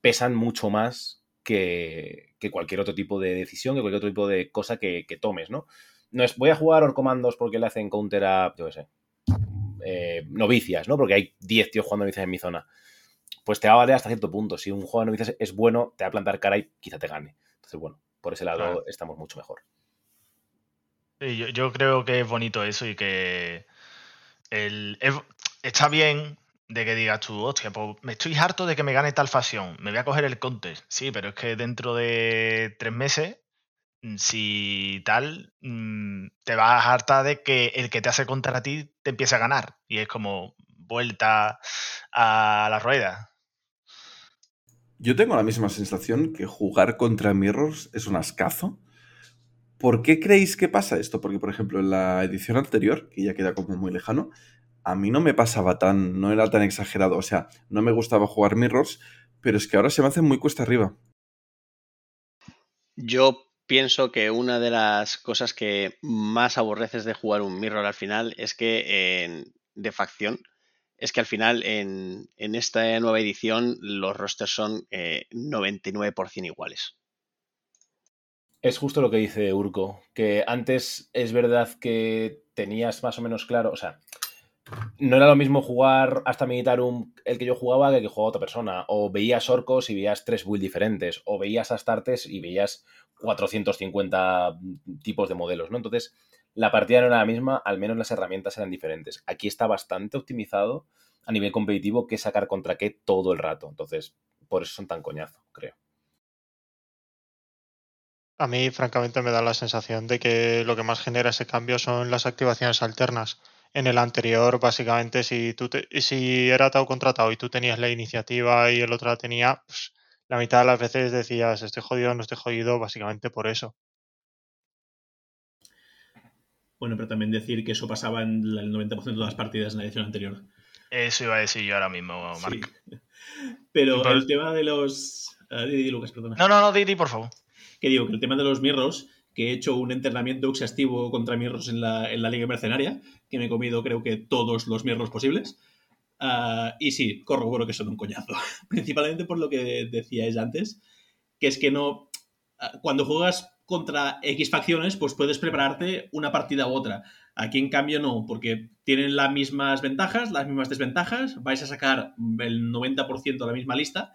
pesan mucho más que, que cualquier otro tipo de decisión, que cualquier otro tipo de cosa que, que tomes, ¿no? No es, voy a jugar Orcomandos porque le hacen counter a, yo qué sé, eh, novicias, ¿no? Porque hay 10 tíos jugando novicias en mi zona. Pues te va a valer hasta cierto punto. Si un juego de novicias es bueno, te va a plantar cara y quizá te gane. Entonces, bueno, por ese lado Claro. estamos mucho mejor. Sí, yo, yo creo que es bonito eso y que el, es- está bien de que digas tú, hostia, pues me estoy harto de que me gane tal facción, me voy a coger el counter. Sí, pero es que dentro de tres meses, si tal, mm, te vas harta de que el que te hace contra a ti te empiece a ganar. Y es como vuelta a la rueda. Yo tengo la misma sensación que jugar contra Mirrors es un ascazo. ¿Por qué creéis que pasa esto? Porque, por ejemplo, en la edición anterior, que ya queda como muy lejano, a mí no me pasaba tan, no era tan exagerado. O sea, no me gustaba jugar Mirrors, pero es que ahora se me hace muy cuesta arriba. Yo pienso que una de las cosas que más aborreces de jugar un mirror al final es que en- de facción es que al final en, en esta nueva edición los rosters son eh, 99% iguales. Es justo lo que dice Urco, que antes es verdad que tenías más o menos claro, no era lo mismo jugar hasta Militarum el que yo jugaba que el que jugaba otra persona, o veías orcos y veías tres builds diferentes, o veías astartes y veías 450 tipos de modelos, ¿no? Entonces, la partida no era la misma, al menos las herramientas eran diferentes. Aquí está bastante optimizado a nivel competitivo qué sacar contra qué todo el rato, entonces, por eso son tan coñazo, creo. A mí, francamente, me da la sensación de que lo que más genera ese cambio son las activaciones alternas. En el anterior, básicamente, si tú te- si era Tau contra Tau y tú tenías la iniciativa y el otro la tenía, pues, la mitad de las veces decías, estoy jodido, no estoy jodido, básicamente por eso. Bueno, pero también decir que eso pasaba en el 90% de las partidas en la edición anterior. Eso iba a decir yo ahora mismo, Marc. Sí. (laughs) Pero Pero- el tema de los... ah, di, di, Lucas, perdona. No, no, no, Didi, por favor. Que digo, que el tema de los mirros, que he hecho un entrenamiento exhaustivo contra mirros en la, en la Liga Mercenaria, que me he comido creo que todos los mirros posibles. Ah, y sí, corroboro que son un coñazo. (laughs) Principalmente por lo que decíais antes, que es que no. ah, Cuando juegas contra X facciones, pues puedes prepararte una partida u otra. Aquí, en cambio, no, porque tienen las mismas ventajas, las mismas desventajas. Vais a sacar el 90% de la misma lista.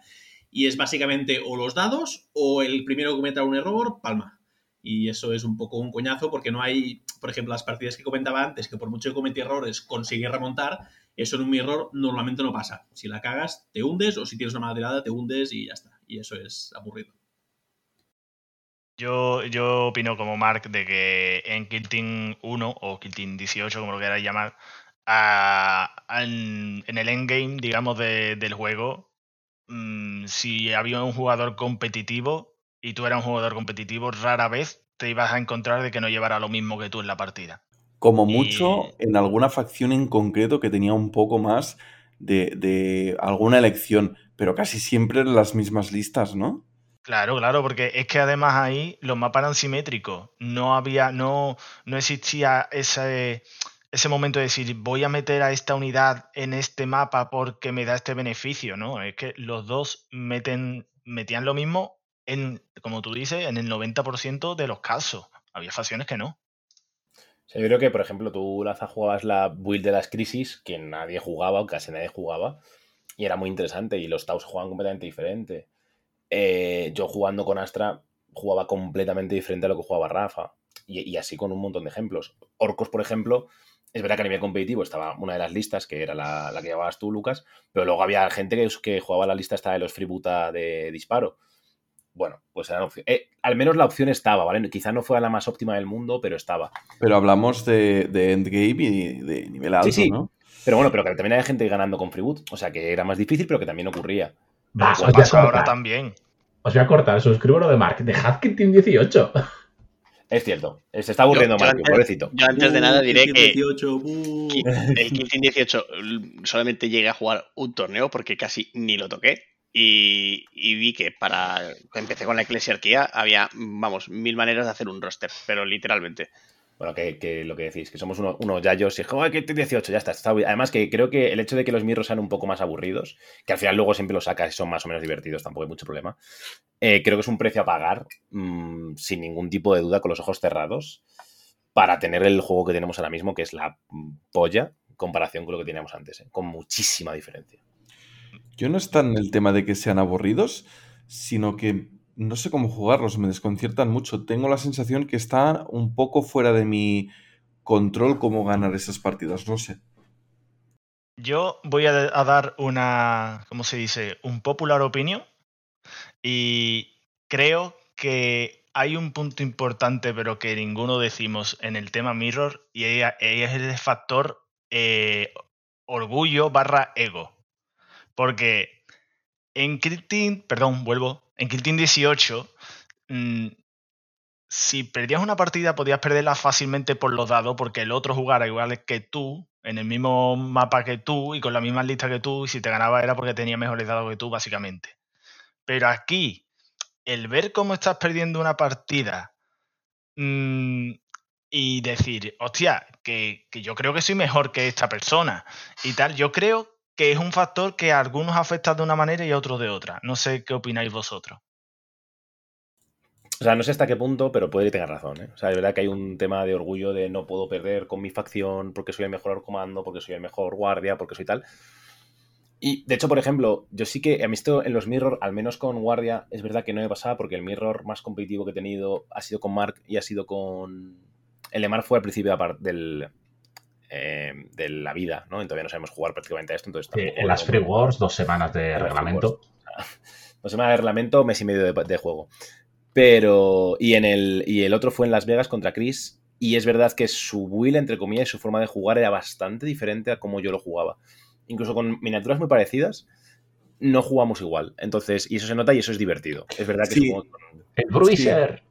Y es básicamente o los dados o el primero que cometa un error, palma. Y eso es un poco un coñazo porque no hay, por ejemplo, las partidas que comentaba antes, que por mucho que cometí errores consigue remontar, eso en un mirror normalmente no pasa. Si la cagas, te hundes o si tienes una mala te hundes y ya está. Y eso es aburrido. Yo, yo opino como Mark de que en Kill Team 1 o Kill Team 18, como lo queráis llamar, a- en, en el endgame, digamos, de- del juego, mm, si había un jugador competitivo y tú eras un jugador competitivo, rara vez te ibas a encontrar de que no llevara lo mismo que tú en la partida. Como Y- mucho en alguna facción en concreto que tenía un poco más de, de alguna elección, pero casi siempre en las mismas listas, ¿no? Claro, claro, porque es que además ahí los mapas eran simétricos. No había, no, no existía ese, ese momento de decir voy a meter a esta unidad en este mapa porque me da este beneficio, ¿no? Es que los dos meten, metían lo mismo en, como tú dices, en el 90% de los casos. Había facciones que no. Yo creo que, por ejemplo, tú, Laza, jugabas la build de las crisis, que nadie jugaba, o casi nadie jugaba, y era muy interesante, y los Taus jugaban completamente diferente. Eh, yo jugando con Astra jugaba completamente diferente a lo que jugaba Rafa, y, así con un montón de ejemplos. Orcos, por ejemplo, es verdad que a nivel competitivo estaba una de las listas, que era la, que llevabas tú, Lucas, pero luego había gente que, jugaba la lista esta de los freebuta de disparo. Bueno, pues eran opciones. Eh, al menos la opción estaba, ¿vale? Quizá no fuera la más óptima del mundo, pero estaba. Pero hablamos de, de endgame y de nivel alto, sí. ¿no? Pero bueno, pero que también había gente ganando con freeboot. O sea, que era más difícil, pero que también ocurría. Va, Eso os voy a ahora cortar. también. Os voy a cortar. Suscribo lo de Mark. Dejad que Team 18. Es cierto. Se está aburriendo Yo- antes- pobrecito. Yo antes de Uh, nada diré Kill que 18, buh. Ki- el Kill Team 18 l- solamente llegué a jugar un torneo porque casi ni lo toqué. Y, vi que para. Empecé con la eclesiarquía, había, vamos, mil maneras de hacer un roster, pero literalmente. Bueno, que, lo que decís, que somos uno- unos yayos y joder, que 18, ya está, está. Además, que creo que el hecho de que los mirros sean un poco más aburridos, que al final luego siempre los sacas y son más o menos divertidos, tampoco hay mucho problema. eh, creo que es un precio a pagar, mm, sin ningún tipo de duda, con los ojos cerrados, para tener el juego que tenemos ahora mismo, que es la polla, comparación con lo que teníamos antes, ¿eh? con muchísima diferencia. Yo no está en el tema de que sean aburridos, sino que no sé cómo jugarlos, me desconciertan mucho. Tengo la sensación que está un poco fuera de mi control cómo ganar esas partidas, no sé. Yo voy a, dar una, ¿cómo se dice? Un popular opinion. Y creo que hay un punto importante, pero que ninguno decimos en el tema Mirror, y es es el factor eh, orgullo barra ego. Porque en Team, perdón, vuelvo, en Team 18, mm, si perdías una partida podías perderla fácilmente por los dados porque el otro jugara igual que tú, en el mismo mapa que tú y con la misma lista que tú, y si te ganaba era porque tenía mejores dados que tú, básicamente. Pero aquí, el ver cómo estás perdiendo una partida mm, y decir, hostia, que, que yo creo que soy mejor que esta persona y tal, yo creo que es un factor que a algunos afecta de una manera y a otros de otra. No sé qué opináis vosotros. O sea, no sé hasta qué punto, pero puede que tenga razón. ¿eh? O sea, es verdad que hay un tema de orgullo de no puedo perder con mi facción porque soy el mejor comando, porque soy el mejor guardia, porque soy tal. Y de hecho, por ejemplo, yo sí que he visto en los Mirror, al menos con Guardia, es verdad que no me pasaba porque el Mirror más competitivo que he tenido ha sido con Mark y ha sido con. El de Mark fue al principio del, eh, de la vida, ¿no? Y todavía no sabemos jugar prácticamente a esto. Entonces sí, en las Free Wars, dos semanas de reglamento. (laughs) Dos semanas de reglamento, mes y medio de, de juego. Pero. Y, en el, y el otro fue en Las Vegas contra Chris. Y es verdad que su build, entre comillas, y su forma de jugar era bastante diferente a como yo lo jugaba incluso con miniaturas muy parecidas, no jugamos igual. Entonces, y eso se nota y eso es divertido. Es verdad que sí. El Bruiser.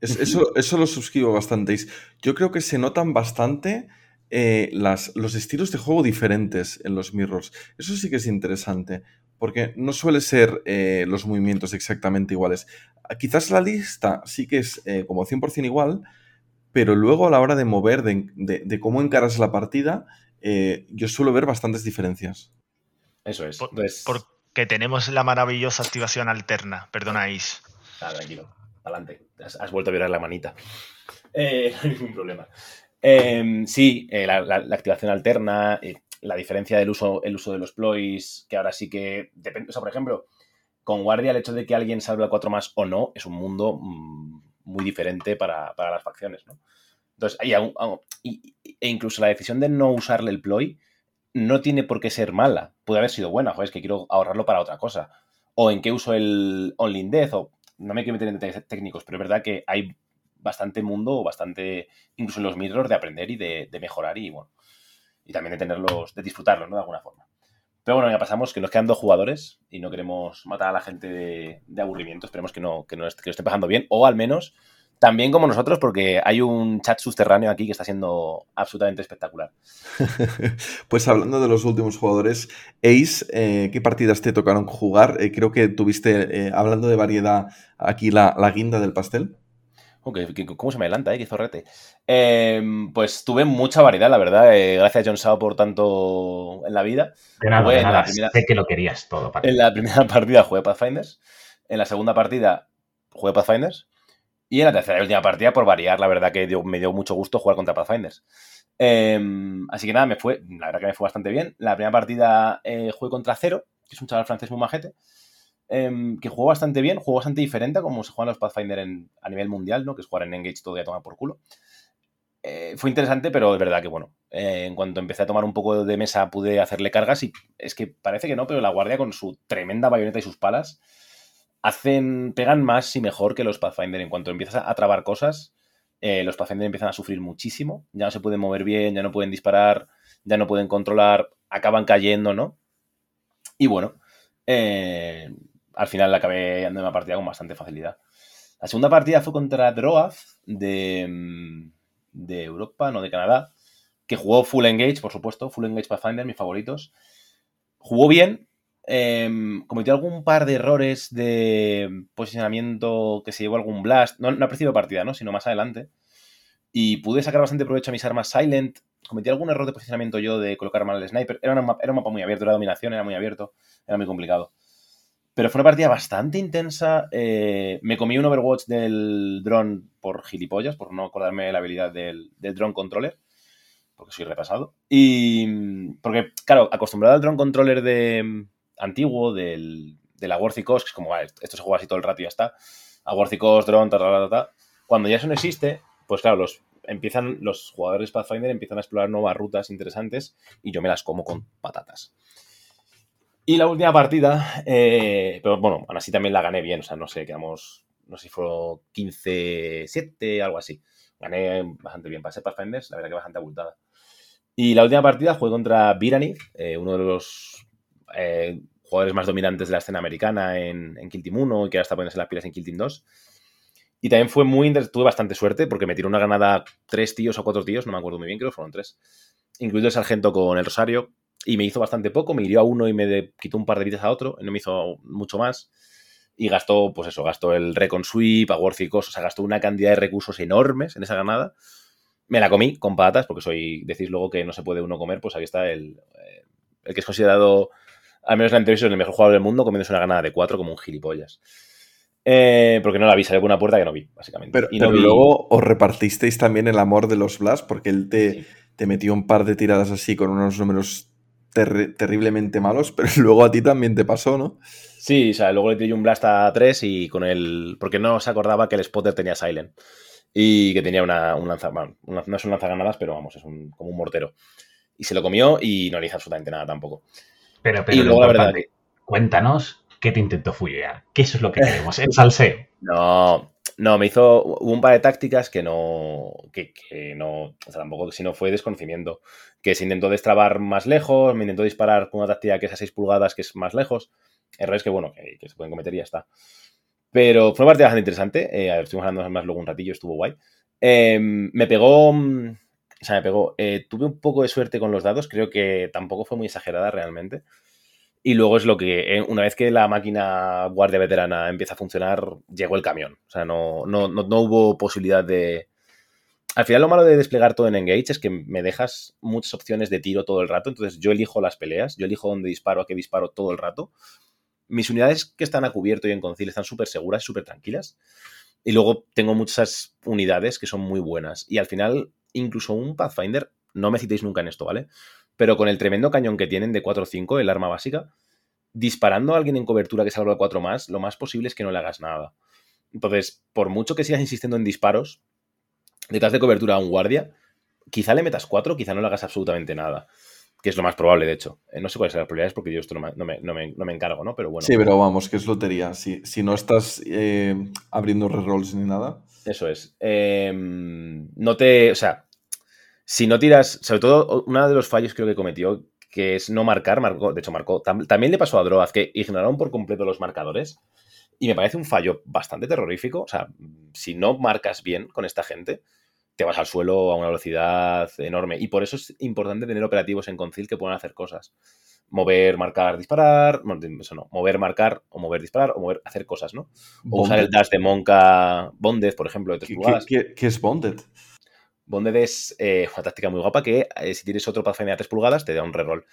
eso, eso lo suscribo bastante. Yo creo que se notan bastante eh, las, los estilos de juego diferentes en los mirrors. Eso sí que es interesante. Porque no suele ser eh, los movimientos exactamente iguales. Quizás la lista sí que es eh, como 100% igual, pero luego a la hora de mover, de, de cómo encaras la partida, eh, yo suelo ver bastantes diferencias. Eso es. porque tenemos la maravillosa activación alterna, perdonáis. Ah, tranquilo, adelante. Has, vuelto a violar la manita. Eh, (laughs) no hay ningún problema. Em, sí, eh, la, activación alterna, la diferencia del uso, el uso de los ploys, que ahora sí que depende. O sea, por ejemplo, con Guardia, el hecho de que alguien salga a 4 más o no es un mundo mm, muy diferente para, para las facciones, ¿no? Entonces, hay e incluso la decisión de no usarle el ploy no tiene por qué ser mala. Puede haber sido buena, joder, es que quiero ahorrarlo para otra cosa. O en qué uso el Only Death, o no me quiero meter en detalles técnicos, pero es verdad que hay bastante mundo, o bastante, incluso en los mirrors, de aprender y de, mejorar y bueno, y también de tenerlos, de disfrutarlos, ¿no? De alguna forma. Pero bueno, ya pasamos, que nos quedan dos jugadores y no queremos matar a la gente de, aburrimiento. Esperemos que no, que no esté, pasando bien, o al menos también como nosotros, porque hay un chat subterráneo aquí que está siendo absolutamente espectacular. (laughs) pues hablando de los últimos jugadores, Ace, eh, ¿qué partidas te tocaron jugar? Eh, creo que tuviste, eh, hablando de variedad, aquí la, guinda del pastel. ¿Cómo se me adelanta, eh? Qué zorrete. Em, pues tuve mucha variedad, la verdad. gracias, John Sao, por tanto en la vida. De nada, sé que lo querías todo. En la primera (laughs) partida jugué Pathfinders. En la segunda partida jugué Pathfinders. Y en la tercera y última partida, por variar, la verdad que me dio mucho gusto jugar contra Pathfinders. Em, así que nada, me fue, la verdad que me fue bastante bien. La primera partida eh, jugué contra Cero, que es un chaval francés muy majete, em, que jugó bastante bien, jugó bastante diferente a como se juegan los Pathfinder a nivel mundial, ¿no? que es jugar en Engage todo a tomar por culo. Eh, fue interesante, pero es verdad que, bueno, eh, en cuanto empecé a tomar un poco de mesa pude hacerle cargas y es que parece que no, pero la guardia con su tremenda bayoneta y sus palas hacen, pegan más y mejor que los Pathfinder. En cuanto empiezas a, trabar cosas, eh, los Pathfinder empiezan a sufrir muchísimo. Ya no se pueden mover bien, ya no pueden disparar, ya no pueden controlar, acaban cayendo, ¿no? Y bueno, al final acabé dando una partida con bastante facilidad. La segunda partida fue contra Droath de, mm, de Europa, no de Canadá, que jugó Full Engage, por supuesto, Full Engage Pathfinder, mis favoritos. Jugó bien, Em, cometió algún par de errores de posicionamiento que se llevó algún blast. No, no ha principio partida, ¿no? Sino más adelante. Y pude sacar bastante provecho a mis armas Silent. Cometí algún error de posicionamiento yo de colocar mal el sniper. Era, un mapa muy abierto, era dominación, era muy abierto. Era muy complicado. Pero fue una partida bastante intensa. Eh, me comí un Overwatch del drone por gilipollas, por no acordarme la habilidad del, drone controller. Porque soy repasado. Y. Porque, claro, acostumbrado al drone controller de, antiguo del, de la Coast, que es como, esto se juega así todo el rato y ya está. A Drone, ta, ta, Cuando ya eso no existe, pues claro, los, empiezan, los jugadores Pathfinder empiezan a explorar nuevas rutas interesantes y yo me las como con patatas. Y la última partida, eh, pero bueno, aún así también la gané bien, o sea, no sé, quedamos, no sé si fue 15-7, algo así. Gané bastante bien para ser Pathfinders, la verdad que bastante abultada. Y la última partida fue contra Virani, eh, uno de los eh, jugadores más dominantes de la escena americana en, en Kill Team 1 y que ahora está poniéndose las pilas en Kill Team 2. Y también fue muy. Tuve bastante suerte porque me tiró una granada tres tíos o cuatro tíos, no me acuerdo muy bien, creo que fueron tres. Incluido el sargento con el rosario. Y me hizo bastante poco, me hirió a uno y me quitó un par de vidas a otro, y no me hizo mucho más. y gastó, pues eso, gastó el Recon Sweep, a Worthy Cost, o sea, gastó una cantidad de recursos enormes en esa ganada. Me la comí con patatas, porque soy, decís luego que no se puede uno comer, pues ahí está el, eh, el que es considerado, al menos en la entrevista, el mejor jugador del mundo, comiéndose una ganada de cuatro como un gilipollas. Eh, porque no la vi, salió por una puerta que no vi, básicamente. Pero, y no pero vi- luego os repartisteis también el amor de los Blast, porque él te, Sí. te metió un par de tiradas así con unos números terri- terriblemente malos, (laughs) pero luego a ti también te pasó, ¿no? Sí, o sea, luego le tiré un blast a 3 y con el. Porque no se acordaba que el spotter tenía Silent. Y que tenía una, un lanza. bueno, una- no es un lanzagranadas, pero vamos, es un, como un mortero. Y se lo comió y no le hizo absolutamente nada tampoco. Pero, pero y lo luego la verdad importante, cuéntanos qué te intentó fullear. Que eso es lo que queremos, el salseo. No, no, me hizo. Un par de tácticas que no. Que, no. O sea, tampoco, fue desconocimiento. Que se intentó destrabar más lejos, me intentó disparar con una táctica que es a 6 pulgadas, que es más lejos. Errores que, bueno, que, se pueden cometer y ya está. Pero fue una partida bastante interesante. eh, estuvimos hablando más luego un ratillo, estuvo guay. Eh, me pegó. O sea, me pegó. eh, tuve un poco de suerte con los dados, creo que tampoco fue muy exagerada realmente. Y luego es lo que, eh, una vez que la máquina guardia veterana empieza a funcionar, llegó el camión. O sea, no, no, no, no hubo posibilidad de... Al final lo malo de desplegar todo en Engage es que me dejas muchas opciones de tiro todo el rato. Entonces yo elijo las peleas, yo elijo dónde disparo, a qué disparo todo el rato. Mis unidades que están a cubierto y en concil están súper seguras, súper tranquilas. Y luego tengo muchas unidades que son muy buenas. Y al final, incluso un Pathfinder, no me citéis nunca en esto, ¿vale? Pero con el tremendo cañón que tienen de 4 o 5, el arma básica, disparando a alguien en cobertura que salga de 4 más, lo más posible es que no le hagas nada. Entonces, por mucho que sigas insistiendo en disparos, detrás de cobertura a un guardia, quizá le metas 4, quizá no le hagas absolutamente nada. Que es lo más probable, de hecho. Eh, no sé cuáles son las probabilidades porque yo esto no me, no me- no me- no me encargo, ¿no? Pero bueno. Sí, pero vamos, que es lotería. Si, si no estás eh, abriendo rerolls ni nada. Eso es. Eh, no te. O sea, si no tiras. Sobre todo, uno de los fallos creo que cometió, que es no marcar, marcó, de hecho, marcó. tam- también le pasó a Droaz, que ignoraron por completo los marcadores. Y me parece un fallo bastante terrorífico. O sea, si no marcas bien con esta gente, te vas al suelo a una velocidad enorme. Y por eso es importante tener operativos en Concil que puedan hacer cosas. Mover, marcar, disparar. No, eso no. Mover, marcar, o mover, disparar, o mover, hacer cosas, ¿no? O usar el dash de Monka Bonded, por ejemplo, de 3 ¿Qué, pulgadas. qué- qué- qué es Bonded? Bonded es eh, una táctica muy guapa que eh, si tienes otro Pathfinder a 3 pulgadas te da un reroll.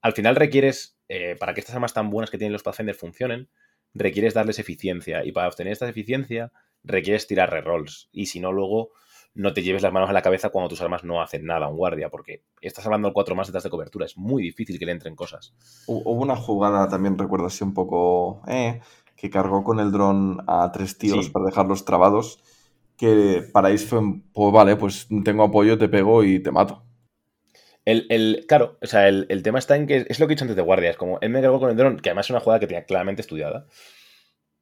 Al final requieres, eh, para que estas armas tan buenas que tienen los Pathfinders funcionen, requieres darles eficiencia. Y para obtener esta eficiencia requieres tirar rerolls. Y si no, luego no te lleves las manos a la cabeza cuando tus armas no hacen nada a un guardia, porque estás hablando al 4 más detrás de cobertura. Es muy difícil que le entren cosas. Hu- Hubo una jugada, también recuerdo así un poco, eh, que cargó con el dron a tres tíos Sí. para dejarlos trabados, que para Ace fue, pues vale, pues tengo apoyo, te pego y te mato. El, el- claro, o sea, el, el tema está en que es lo que he dicho antes de guardia. Es como él me cargó con el dron, que además es una jugada que tenía claramente estudiada.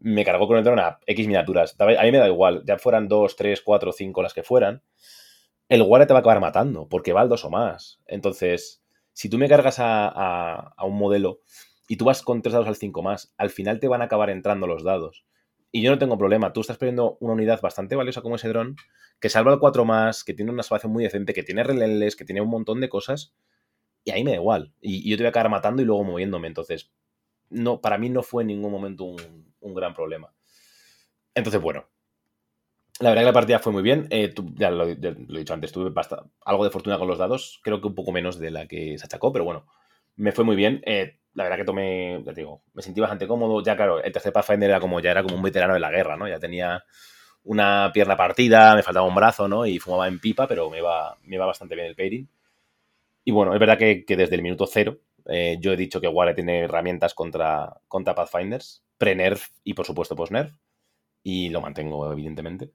Me cargó con el dron a X miniaturas. A mí me da igual, ya fueran 2, 3, 4, 5 las que fueran. El guardia te va a acabar matando, porque va al 2 o más. Entonces, si tú me cargas a, a- a un modelo y tú vas con 3 dados al 5 más, al final te van a acabar entrando los dados. Y yo no tengo problema. Tú estás perdiendo una unidad bastante valiosa como ese dron, que salva al 4 más, que tiene una salvación muy decente, que tiene relenles, que tiene un montón de cosas. Y ahí me da igual. Y, yo te voy a acabar matando y luego moviéndome. Entonces, no, para mí no fue en ningún momento un, gran problema. Entonces, bueno. La verdad que la partida fue muy bien. Eh, tú- ya, lo, ya lo he dicho antes, tuve basta- algo de fortuna con los dados. Creo que un poco menos de la que se achacó, pero bueno. Me fue muy bien. Eh, la verdad que tomé, ya te digo, me sentí bastante cómodo. Ya, claro, el tercer Pathfinder era como, ya era como un veterano de la guerra, ¿no? Ya tenía una pierna partida, me faltaba un brazo, ¿no? Y fumaba en pipa, pero me iba, me iba bastante bien el pairing. Y bueno, es verdad que, que desde el minuto cero eh, yo he dicho que Ware tiene herramientas contra, contra Pathfinders, pre-nerf y por supuesto post-nerf. Y lo mantengo, evidentemente.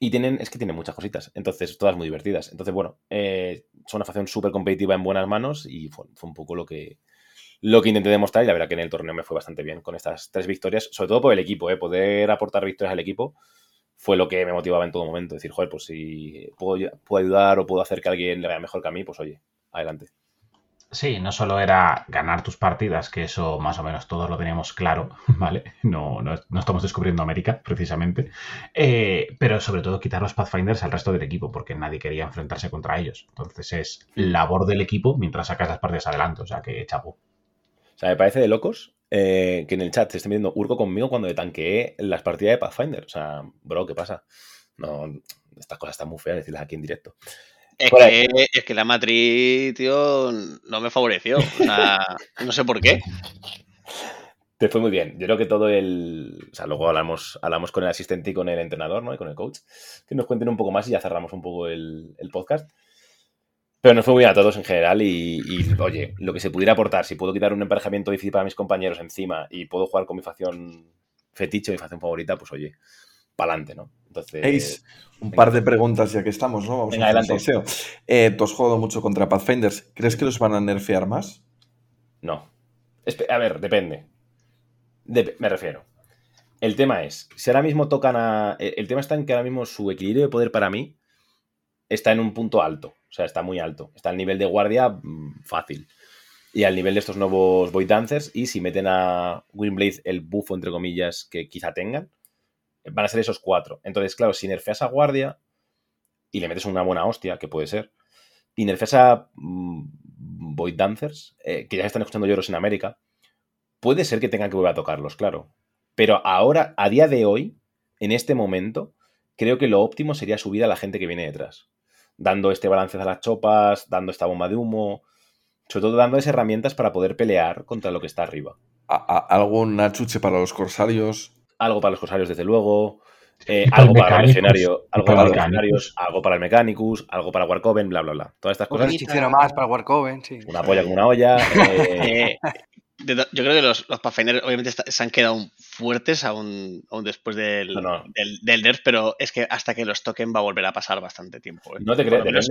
Y tienen, es que tienen muchas cositas, entonces todas muy divertidas. Entonces, bueno, eh, son una facción súper competitiva en buenas manos y fue un poco lo que, lo que intenté demostrar y la verdad que en el torneo me fue bastante bien con estas tres victorias, sobre todo por el equipo, ¿eh? poder aportar victorias al equipo fue lo que me motivaba en todo momento. Decir, joder, pues si puedo, ayudar o puedo hacer que alguien le vaya mejor que a mí, pues oye, adelante. Sí, no solo era ganar tus partidas, que eso más o menos todos lo teníamos claro, (laughs) ¿vale? No, no, no estamos descubriendo América, precisamente. Eh, pero sobre todo quitar los Pathfinders al resto del equipo, porque nadie quería enfrentarse contra ellos. Entonces es labor del equipo mientras sacas las partidas adelante, o sea que chapo. O sea, me parece de locos Eh, que en el chat se está viendo Urco conmigo cuando le tanqueé las partidas de Pathfinder. O sea, bro, ¿qué pasa? No, estas cosas están muy feas decirlas aquí en directo. Es que, es que la matriz, tío, no me favoreció. O sea, no sé por qué. Te fue muy bien. Yo creo que todo el. O sea, luego hablamos, hablamos con el asistente y con el entrenador, ¿no? Y con el coach. Que nos cuenten un poco más y ya cerramos un poco el, el podcast. Pero nos fue muy bien a todos en general y, y, oye, lo que se pudiera aportar, si puedo quitar un emparejamiento difícil para mis compañeros encima y puedo jugar con mi facción fetiche, mi facción favorita, pues oye, pa'lante, ¿no? Entonces, un venga. par de preguntas ya que estamos, ¿no? Vamos Venga, a adelante. Eh, tú has jugado mucho contra Pathfinders. ¿Crees que los van a nerfear más? No. Espe- A ver, depende. Dep- me refiero. El tema es, si ahora mismo tocan a... El el tema está en que ahora mismo su equilibrio de poder para mí está en un punto alto. O sea, está muy alto. Está al nivel de guardia mm, fácil. Y al nivel de estos nuevos Void Dancers. Y si meten a Windblade el bufo, entre comillas, que quizá tengan, van a ser esos cuatro. Entonces, claro, si nerfeas a guardia y le metes una buena hostia, que puede ser, y nerfeas a mm, Void Dancers, eh, que ya están escuchando lloros en América, puede ser que tengan que volver a tocarlos, claro. Pero ahora, a día de hoy, en este momento, creo que lo óptimo sería subir a la gente que viene detrás. Dando este balance a las chopas, dando esta bomba de humo, sobre todo dándoles herramientas para poder pelear contra lo que está arriba. ¿Algún achuche para los corsarios? Algo para los corsarios, desde luego. eh, para algo el para legionario, algo para los legionarios, algo para el Mechanicus, algo para Warcoven, bla, bla, bla. Todas estas Un cosas, hechicero más para Warcoven, sí. una polla como una olla. eh, (laughs) Eh, de yo creo que los, los Pathfinder obviamente está- se han quedado fuertes aún, aún después del, No, no. Del, del nerf, pero es que hasta que los toquen va a volver a pasar bastante tiempo. ¿eh? no te crees, menos.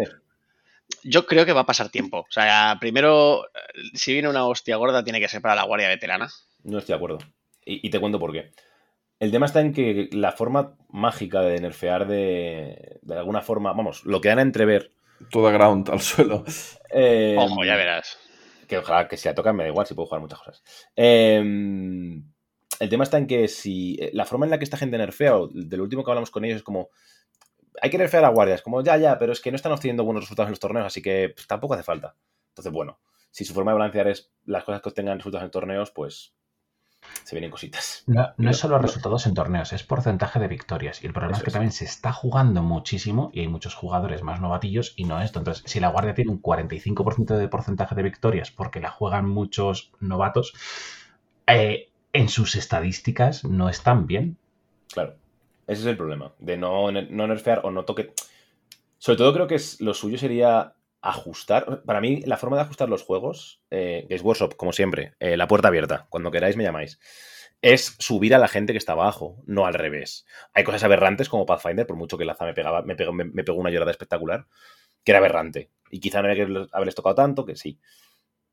Yo creo que va a pasar tiempo. O sea, primero, eh, si viene una hostia gorda, tiene que ser para la guardia veterana. No estoy de acuerdo. Y, y te cuento por qué. El tema está en que la forma mágica de nerfear de, de alguna forma, vamos, lo que dan a entrever, Toda ground al suelo. eh, Ojo, ya verás. Que ojalá que si la tocan me da igual, si puedo jugar muchas cosas. Eh, el tema está en que si eh, la forma en la que esta gente nerfea, o de lo último que hablamos con ellos, es como, hay que nerfear a guardias, como ya, ya, pero es que no están obteniendo buenos resultados en los torneos, así que pues, tampoco hace falta. Entonces, bueno, si su forma de balancear es las cosas que obtengan resultados en torneos, pues se vienen cositas. No, no es solo resultados en torneos, es porcentaje de victorias. Y el problema Eso es que es. también se está jugando muchísimo y hay muchos jugadores más novatillos y no esto. Entonces, si la Guardia tiene un 45% de porcentaje de victorias porque la juegan muchos novatos, eh, en sus estadísticas no están bien. Claro, ese es el problema, de no, no nerfear o no toque. Sobre todo creo que es, lo suyo sería ajustar. Para mí, la forma de ajustar los juegos, eh, que es Workshop, como siempre, eh, la puerta abierta, cuando queráis me llamáis, es subir a la gente que está abajo, no al revés. Hay cosas aberrantes como Pathfinder, por mucho que Laza me pegaba, me pegó, me, me pegó una llorada espectacular, que era aberrante. Y quizá no había que haberles tocado tanto, que sí.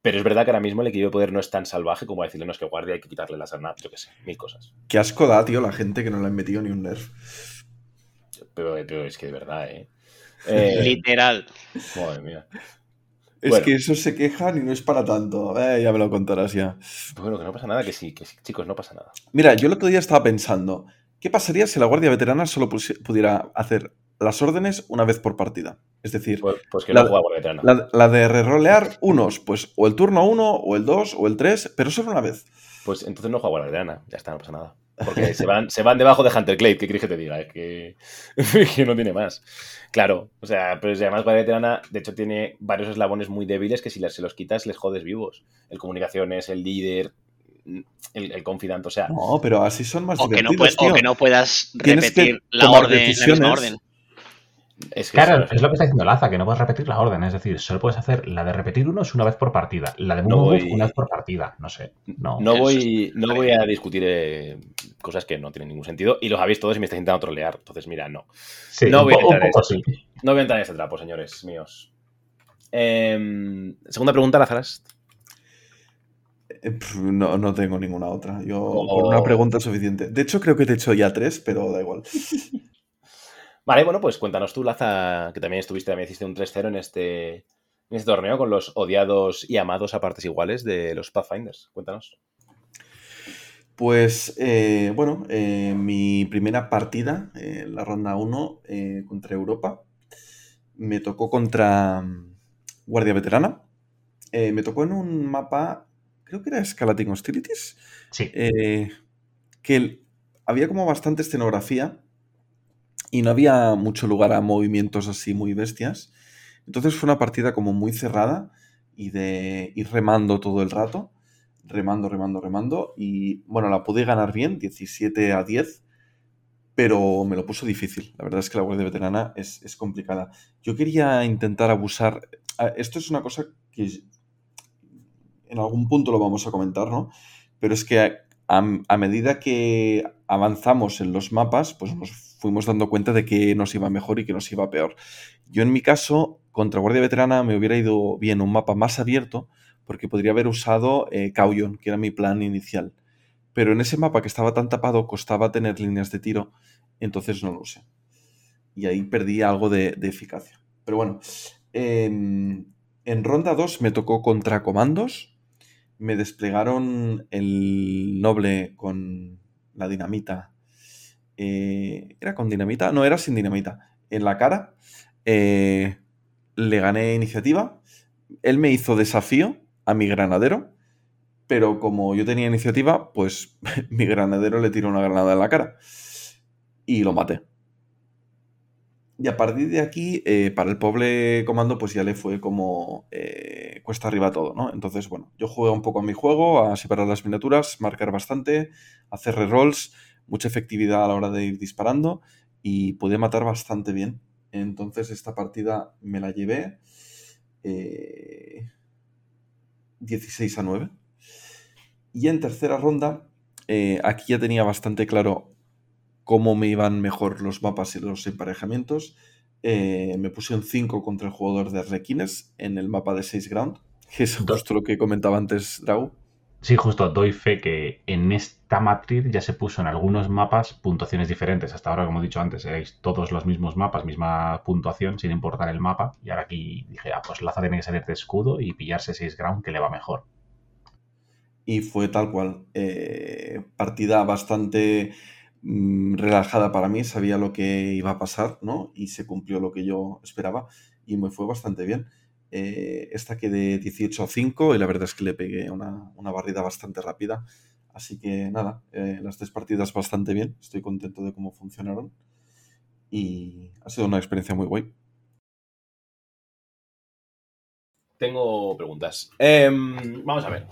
Pero es verdad que ahora mismo el equilibrio de poder no es tan salvaje como decirle, no es que guardia, hay que quitarle la sarna, yo qué sé, mil cosas. Qué asco da, tío, la gente que no le han metido ni un nerf. Pero, pero es que de verdad, ¿eh? Eh, Literal. Madre mía. Es Bueno. que eso se quejan y no es para tanto. Eh, ya me lo contarás ya. Bueno, que no pasa nada, que sí, que sí, chicos, no pasa nada. Mira, yo el otro día estaba pensando, ¿qué pasaría si la Guardia Veterana solo pudiera hacer las órdenes una vez por partida? Es decir, Pues, pues que La- no juega veterana. la, la de rerolear unos, pues o el turno 1, o el 2, o el 3, pero solo una vez. Pues entonces no juega por veterana, ya está, no pasa nada. Porque se van, se van debajo de Hunter Clade, ¿qué quieres que te diga? Es que, (laughs) que no tiene más. Claro, o sea, pero además Guardia Veterana, de hecho, tiene varios eslabones muy débiles que si se los quitas les jodes vivos. El comunicaciones, el líder, el, el confidante, o sea, No, pero así son más O que, no o que no puedas repetir la orden, la misma decisiones. orden. Es que Claro, es lo que está diciendo Laza, que no puedes repetir la orden. Es decir, solo puedes hacer la de repetir uno es una vez por partida. La de No Move voy- una vez por partida. No sé. No. Voy, no voy a discutir eh, cosas que no tienen ningún sentido y los habéis todos y me estáis intentando trolear. Entonces, mira, no. Sí, no un, voy a entrar en sí. No voy a entrar en ese trapo, señores míos. Em, segunda pregunta, Lazaras. Eh, No, no tengo ninguna otra. Yo Oh. con una pregunta es suficiente. De hecho, creo que te he hecho ya tres, pero da igual. (laughs) Vale, bueno, pues cuéntanos tú, Laza, que también estuviste, también hiciste un 3-0 en este, en este torneo con los odiados y amados a partes iguales de los Pathfinders. Cuéntanos. Pues, eh, bueno, eh, mi primera partida, eh, la ronda 1 eh, contra Europa, me tocó contra mm, Guardia Veterana. Me tocó en un mapa creo que era Escalating Hostilities, Sí. que había como bastante escenografía y no había mucho lugar a movimientos así muy bestias. Entonces fue una partida como muy cerrada y de ir remando todo el rato, remando, remando, remando. Y bueno, la pude ganar bien, 17 a 10, pero me lo puso difícil. La verdad es que la Guardia Veterana es, es complicada. Yo quería intentar abusar. Esto es una cosa que en algún punto lo vamos a comentar, ¿no? Pero es que a, a medida que avanzamos en los mapas, pues nos fuimos dando cuenta de que nos iba mejor y que nos iba peor. Yo en mi caso, contra Guardia Veterana me hubiera ido bien un mapa más abierto, porque podría haber usado eh, que era mi plan inicial. Pero en ese mapa que estaba tan tapado costaba tener líneas de tiro, entonces no lo usé. Y ahí perdí algo de, eficacia. Pero bueno, en, en ronda 2 me tocó contra comandos. Me desplegaron el noble con la dinamita. Eh, ¿Era con dinamita? No, era sin dinamita. En la cara. Eh, le gané iniciativa. Él me hizo desafío a mi granadero. Pero como yo tenía iniciativa, pues (laughs) mi granadero le tiró una granada en la cara. Y lo maté. Y a partir de aquí, eh, para el pobre comando, pues ya le fue como cuesta arriba todo, ¿no? Entonces, bueno, yo jugué un poco a mi juego, a separar las miniaturas, marcar bastante, hacer rerolls, mucha efectividad a la hora de ir disparando y pude matar bastante bien. Entonces, esta partida me la llevé eh, 16 a 9. Y en tercera ronda, eh, aquí ya tenía bastante claro cómo me iban mejor los mapas y los emparejamientos. Eh, me puse un 5 contra el jugador de Requines en el mapa de 6 ground, que es justo lo que comentaba antes Drau. Sí, justo doy fe que en esta matriz ya se puso en algunos mapas puntuaciones diferentes. Hasta ahora, como he dicho antes, erais todos los mismos mapas, misma puntuación, sin importar el mapa. Y ahora aquí dije, ah, pues Laza tiene que salir de escudo y pillarse 6 ground que le va mejor. Y fue tal cual. eh, partida bastante mm, relajada para mí, sabía lo que iba a pasar, ¿no? Y se cumplió lo que yo esperaba y me fue bastante bien. Eh, esta quedé 18 a 5 y la verdad es que le pegué una, una barrida bastante rápida. Así que nada, eh, las tres partidas bastante bien, estoy contento de cómo funcionaron y ha sido una experiencia muy guay. Tengo preguntas. Em, vamos a ver.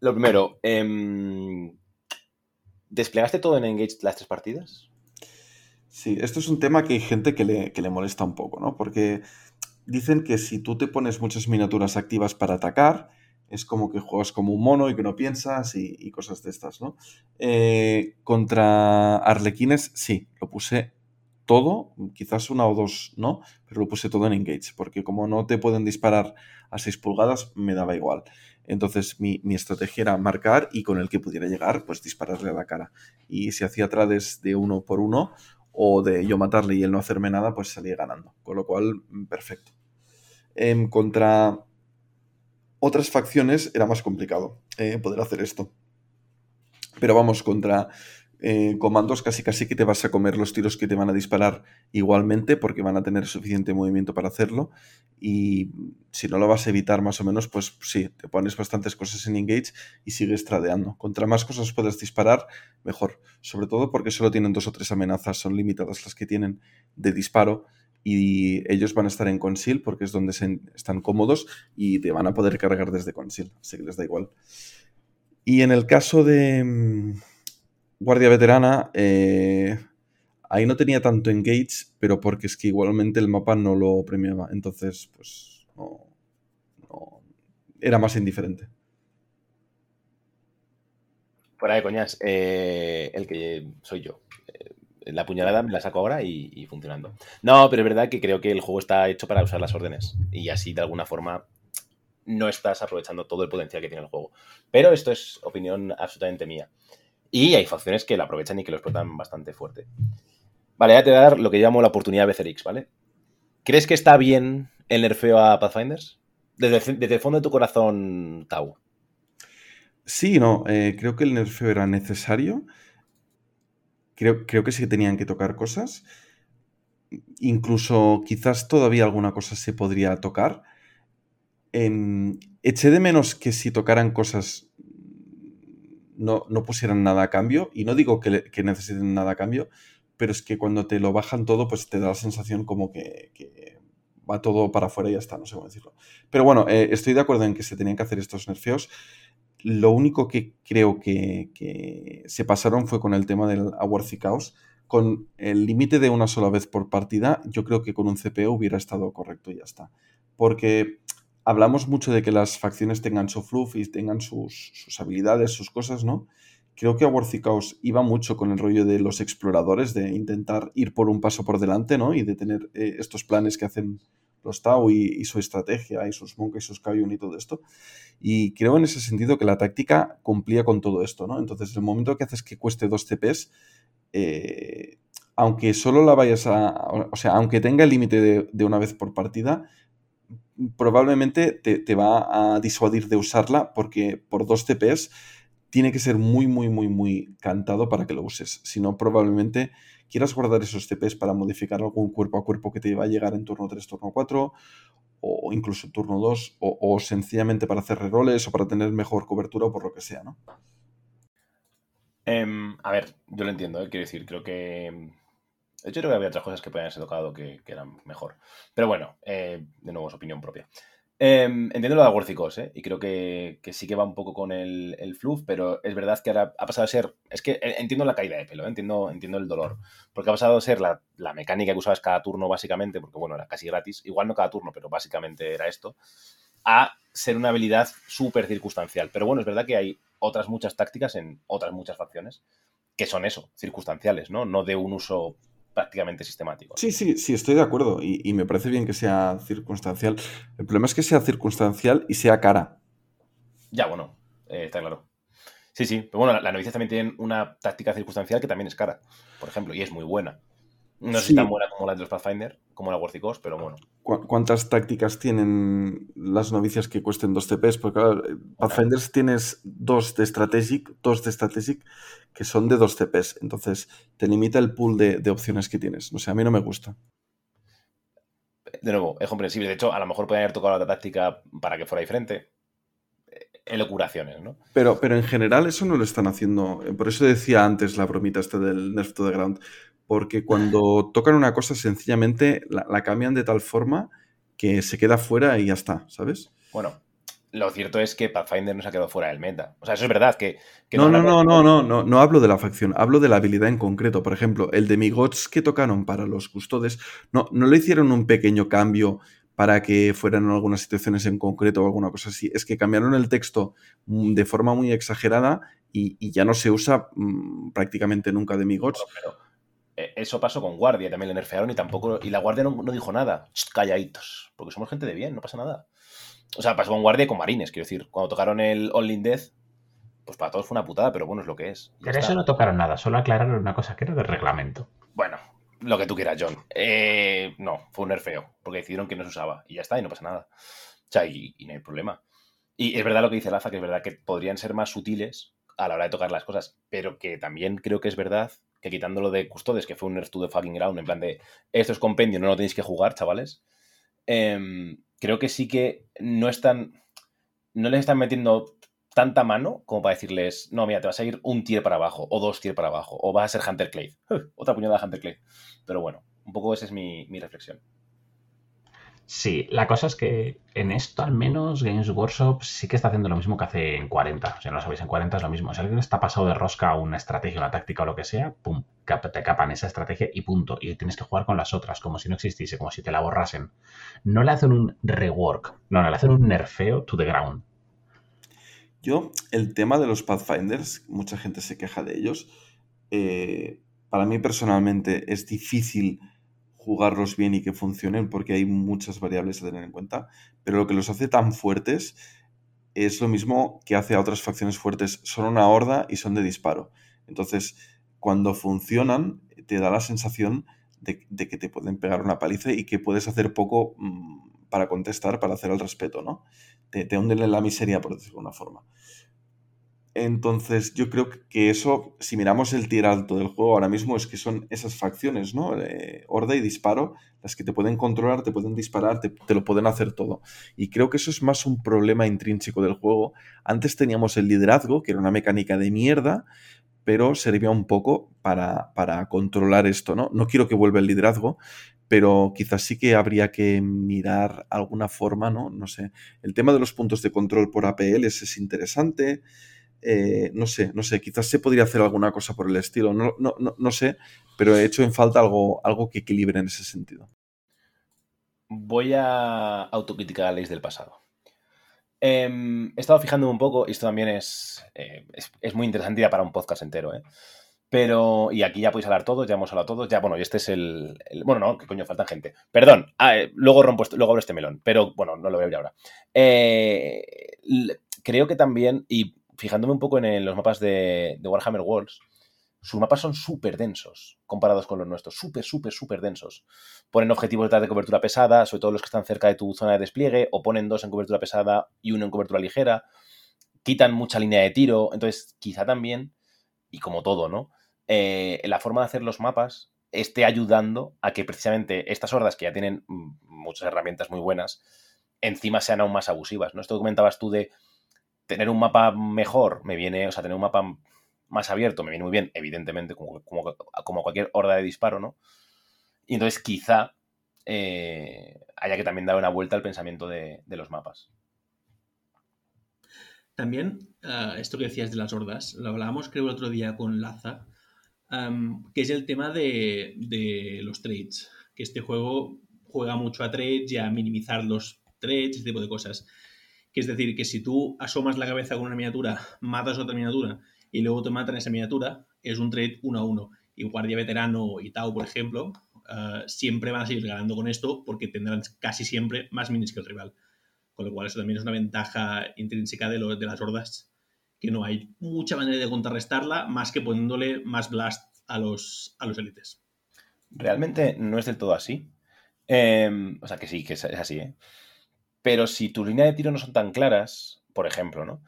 Lo primero, em, ¿desplegaste todo en Engage las tres partidas? Sí, esto es un tema que hay gente que le, que le molesta un poco, ¿no? Porque dicen que si tú te pones muchas miniaturas activas para atacar, es como que juegas como un mono y que no piensas y, cosas de estas, ¿no? Eh, contra Arlequines, sí, lo puse todo, quizás una o dos no, pero lo puse todo en Engage, porque como no te pueden disparar a 6 pulgadas, me daba igual. Entonces mi, mi, estrategia era marcar y con el que pudiera llegar, pues dispararle a la cara. Y si hacía trades de uno por uno o de yo matarle y él no hacerme nada, pues salía ganando. Con lo cual, perfecto. En contra otras facciones era más complicado eh, poder hacer esto. Pero vamos, contra eh, comandos casi casi que te vas a comer los tiros que te van a disparar igualmente porque van a tener suficiente movimiento para hacerlo y si no lo vas a evitar más o menos pues sí, te pones bastantes cosas en engage y sigues tradeando. Contra más cosas puedas disparar, mejor. Sobre todo porque solo tienen dos o tres amenazas, son limitadas las que tienen de disparo y ellos van a estar en conceal porque es donde se están cómodos y te van a poder cargar desde conceal, así que les da igual. Y en el caso de Guardia Veterana, eh, ahí no tenía tanto engage, pero porque es que igualmente el mapa no lo premiaba. Entonces, pues, no, no era más indiferente. Fuera de coñas, eh, el que soy yo. La puñalada me la saco ahora y, y, funcionando. No, pero es verdad que creo que el juego está hecho para usar las órdenes. Y así, de alguna forma, no estás aprovechando todo el potencial que tiene el juego. Pero esto es opinión absolutamente mía. Y hay facciones que la aprovechan y que lo explotan bastante fuerte. Vale, ya te voy a dar lo que llamo la oportunidad BCRX, ¿vale? ¿Crees que está bien el nerfeo a Pathfinders? Desde, desde el fondo de tu corazón, Tau. Sí, no, eh, creo que el nerfeo era necesario. Creo, creo que sí que tenían que tocar cosas. Incluso quizás todavía alguna cosa se podría tocar. em, eché de menos que si tocaran cosas no, no pusieran nada a cambio. Y no digo que, necesiten nada a cambio, pero es que cuando te lo bajan todo, pues te da la sensación como que, que va todo para afuera y ya está, no sé cómo decirlo. Pero bueno, eh, estoy de acuerdo en que se tenían que hacer estos nerfeos. Lo único que creo que, se pasaron fue con el tema del Awarth y Chaos. Con el límite de una sola vez por partida, yo creo que con un CPU hubiera estado correcto y ya está. Porque hablamos mucho de que las facciones tengan su fluff y tengan sus, habilidades, sus cosas, ¿no? Creo que Awarth y iba mucho con el rollo de los exploradores, de intentar ir por un paso por delante, ¿no? Y de tener eh, estos planes que hacen los Tau y, y su estrategia y sus Monk y sus Kayun y todo esto. Y creo en ese sentido que la táctica cumplía con todo esto, ¿no? Entonces, el momento que haces que cueste dos TPs, eh, aunque solo la vayas a. O sea, aunque tenga el límite de, una vez por partida, probablemente te, te va a disuadir de usarla porque por dos TPs tiene que ser muy, muy, muy, muy cantado para que lo uses. Si no, probablemente quieras guardar esos TPs para modificar algún cuerpo a cuerpo que te va a llegar en turno 3, turno 4, o incluso turno 2, o, sencillamente para hacer reroles o para tener mejor cobertura o por lo que sea, ¿no? Em, a ver, yo lo entiendo, ¿eh? quiero decir, creo que. Hecho, creo que había otras cosas que podían ser tocado que, que eran mejor. Pero bueno, eh, de nuevo es opinión propia. Em, entiendo lo de Agorcicos, ¿eh? Y creo que, sí que va un poco con el, el fluff, pero es verdad que ahora ha pasado a ser. Es que entiendo la caída de pelo, ¿eh? entiendo, entiendo el dolor. Porque ha pasado a ser la, la mecánica que usabas cada turno, básicamente, porque bueno, era casi gratis. Igual no cada turno, pero básicamente era esto. A ser una habilidad súper circunstancial. Pero bueno, es verdad que hay otras muchas tácticas en otras muchas facciones que son eso, circunstanciales, ¿no? No de un uso prácticamente sistemático. Sí, sí, sí, estoy de acuerdo y, y me parece bien que sea circunstancial. El problema es que sea circunstancial y sea cara. Ya, bueno, eh, está claro. Sí, sí, pero bueno, las novicias también tienen una táctica circunstancial que también es cara, por ejemplo, y es muy buena. No Sí. si tan buena como la de los Pathfinder, como la Worthicos, pero bueno. ¿Cu- ¿Cuántas tácticas tienen las novicias que cuesten dos TPs? Porque claro, eh, Pathfinders tienes dos de Strategic, dos de Strategic que son de dos TPs. Entonces te limita el pool de, de opciones que tienes. No sé, a mí no me gusta. De nuevo, es comprensible. De hecho, a lo mejor pueden haber tocado la táctica para que fuera diferente. Eh, Elocuraciones, ¿no? Pero, pero en general eso no lo están haciendo. Por eso decía antes la bromita esta del Nerf to the Ground. Porque cuando tocan una cosa, sencillamente la, la cambian de tal forma que se queda fuera y ya está, ¿sabes? Bueno, lo cierto es que Pathfinder no se ha quedado fuera del meta. O sea, eso es verdad que... que No, no, no, no, no, no, no hablo de la facción, hablo de la habilidad en concreto. Por ejemplo, el demigods que tocaron para los custodes, no, no le hicieron un pequeño cambio para que fueran en algunas situaciones en concreto o alguna cosa así. Es que cambiaron el texto mm, de forma muy exagerada y, y ya no se usa mm, prácticamente nunca demigods. Pero eh, eso pasó con Guardia, también le nerfearon y tampoco. Y la Guardia no, no dijo nada. Shh, calladitos. Porque somos gente de bien, no pasa nada. O sea, pasó con Guardia y con Marines, quiero decir. Cuando tocaron el All in Death, pues para todos fue una putada, pero bueno, es lo que es. Pero está. eso no tocaron nada, solo aclararon una cosa que era del reglamento. Bueno, lo que tú quieras, John. Eh, no, fue un nerfeo, porque decidieron que no se usaba. Y ya está, y no pasa nada. O sea, y, y no hay problema. Y es verdad lo que dice Laza, que es verdad que podrían ser más sutiles a la hora de tocar las cosas, pero que también creo que es verdad que quitándolo de custodes, que fue un nerf to the fucking ground, en plan de esto es compendio, no lo tenéis que jugar, chavales. em, creo que sí que no están. No les están metiendo tanta mano como para decirles, no, mira, te vas a ir un tier para abajo, o dos tier para abajo, o vas a ser Hunter Clay. (laughs) Otra puñada de Hunter Clay. Pero bueno, un poco esa es mi, mi reflexión. Sí, la cosa es que en esto al menos Games Workshop sí que está haciendo lo mismo que hace en 40. Si no lo sabéis, en 40 es lo mismo. Si alguien está pasado de rosca a una estrategia, una táctica o lo que sea, pum, te capan esa estrategia y punto. Y tienes que jugar con las otras, como si no existiese, como si te la borrasen. No le hacen un rework, no, no, le hacen un nerfeo to the ground. Yo, el tema de los Pathfinders, mucha gente se queja de ellos. eh, para mí personalmente es difícil jugarlos bien y que funcionen porque hay muchas variables a tener en cuenta. Pero lo que los hace tan fuertes es lo mismo que hace a otras facciones fuertes. Son una horda y son de disparo. Entonces, cuando funcionan, te da la sensación de, que te pueden pegar una paliza y que puedes hacer poco mm, para contestar, para hacer el respeto, ¿no? Te, te hunden en la miseria, por decirlo de una forma. Entonces, yo creo que eso, si miramos el tier alto del juego ahora mismo, es que son esas facciones, ¿no? Eh, horda y disparo, las que te pueden controlar, te pueden disparar, te, lo pueden hacer todo. Y creo que eso es más un problema intrínseco del juego. Antes teníamos el liderazgo, que era una mecánica de mierda, pero servía un poco para controlar esto, ¿no? No quiero que vuelva el liderazgo, pero quizás sí que habría que mirar alguna forma, ¿no? No sé. El tema de los puntos de control por APL es interesante. Eh, no sé, no sé, quizás se podría hacer alguna cosa por el estilo, no, no, no, no, sé, pero he hecho en falta algo, algo que equilibre en ese sentido. Voy a autocriticar a leyes del pasado. Eh, he estado fijándome un poco, y esto también es, eh, es, es, muy interesante ya para un podcast entero, ¿eh? Pero, y aquí ya podéis hablar todos, ya hemos hablado todos, ya, bueno, y este es el, bueno, no, que coño, falta gente. Perdón, ah, eh, luego rompo, luego abro este melón, pero bueno, no lo voy a abrir ahora. Creo que también, fijándome un poco en los mapas de, Warhammer Worlds, sus mapas son súper densos comparados con los nuestros, súper, súper, súper densos. Ponen objetivos detrás de cobertura pesada, sobre todo los que están cerca de tu zona de despliegue, o ponen dos en cobertura pesada y uno en cobertura ligera, quitan mucha línea de tiro, entonces quizá también, y como todo, ¿no? Eh, la forma de hacer los mapas esté ayudando a que precisamente estas hordas que ya tienen muchas herramientas muy buenas, encima sean aún más abusivas, ¿no? Esto que comentabas tú de tener un mapa mejor, me viene, o sea, tener un mapa más abierto, me viene muy bien, evidentemente, como, como, como cualquier horda de disparo, ¿no? Y entonces quizá eh, haya que también dar una vuelta al pensamiento de, los mapas. También, uh, esto que decías de las hordas, lo hablábamos creo el otro día con Laza, que es el tema de, de, los trades, que este juego juega mucho a trades y a minimizar los trades, ese tipo de cosas. Es decir, que si tú asomas la cabeza con una miniatura, matas otra miniatura y luego te matan esa miniatura, es un trade uno a uno. Y Guardia Veterano y Tau, por ejemplo, uh, siempre van a seguir ganando con esto porque tendrán casi siempre más minis que el rival. Con lo cual eso también es una ventaja intrínseca de, las hordas, que no hay mucha manera de contrarrestarla más que poniéndole más blast a los, élites. Realmente no es del todo así. Eh, o sea que sí, que es así, ¿eh? Pero si tu línea de tiro no son tan claras, por ejemplo, ¿no?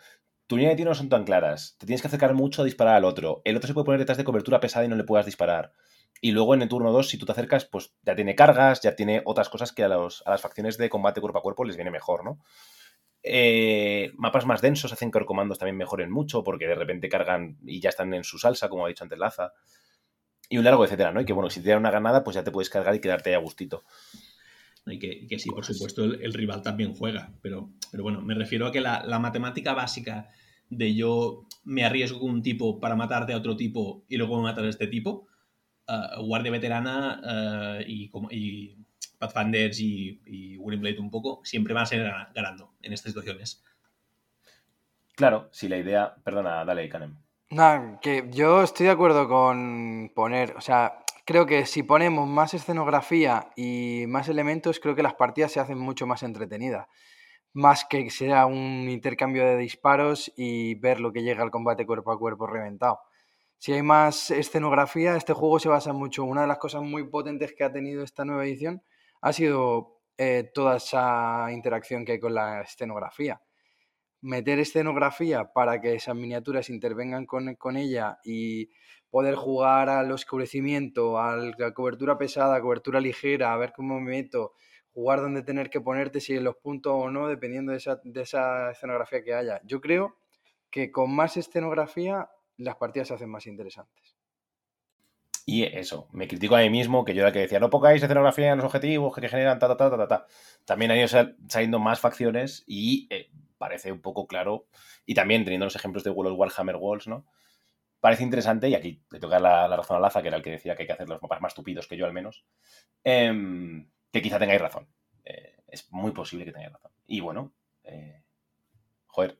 Tu línea de tiro no son tan claras. Te tienes que acercar mucho a disparar al otro. El otro se puede poner detrás de cobertura pesada y no le puedas disparar. Y luego en el turno 2, si tú te acercas, pues ya tiene cargas, ya tiene otras cosas que a, los, a las facciones de combate cuerpo a cuerpo les viene mejor, ¿no? Eh, mapas más densos hacen que los comandos también mejoren mucho porque de repente cargan y ya están en su salsa, como ha dicho antes Laza. Y un largo, etcétera, ¿no? Y que bueno, si te da una ganada, pues ya te puedes cargar y quedarte ahí a gustito. Y que, que, sí, por supuesto, el, el, rival también juega. Pero, pero bueno, me refiero a que la, la, matemática básica de yo me arriesgo con un tipo para matarte a otro tipo y luego matar a este tipo, uh, Guardia Veterana uh, y, como, y, Pathfinders y, y Blade un poco, siempre van a ser ganando en estas situaciones. Claro, si la idea. Perdona, dale, Canem. Nah, que yo estoy de acuerdo con poner, o sea, creo que si ponemos más escenografía y más elementos, creo que las partidas se hacen mucho más entretenidas. Más que sea un intercambio de disparos y ver lo que llega al combate cuerpo a cuerpo reventado. Si hay más escenografía, este juego se basa mucho. Una de las cosas muy potentes que ha tenido esta nueva edición ha sido eh, toda esa interacción que hay con la escenografía. Meter escenografía para que esas miniaturas intervengan con, con ella y poder jugar al oscurecimiento, a la cobertura pesada, cobertura ligera, a ver cómo me meto, jugar donde tener que ponerte, si en los puntos o no, dependiendo de esa, escenografía que haya. Yo creo que con más escenografía las partidas se hacen más interesantes. Y eso, me critico a mí mismo, que yo era que decía, no pongáis escenografía en los objetivos que generan ta, ta, ta, ta, ta. También han ido saliendo más facciones y eh, parece un poco claro, y también teniendo los ejemplos de of Warhammer Walls, ¿no? Parece interesante, y aquí le toca la, la, razón a Laza, que era el que decía que hay que hacer los mapas más tupidos que yo al menos, eh, que quizá tengáis razón. Eh, es muy posible que tengáis razón. Y bueno, eh, joder,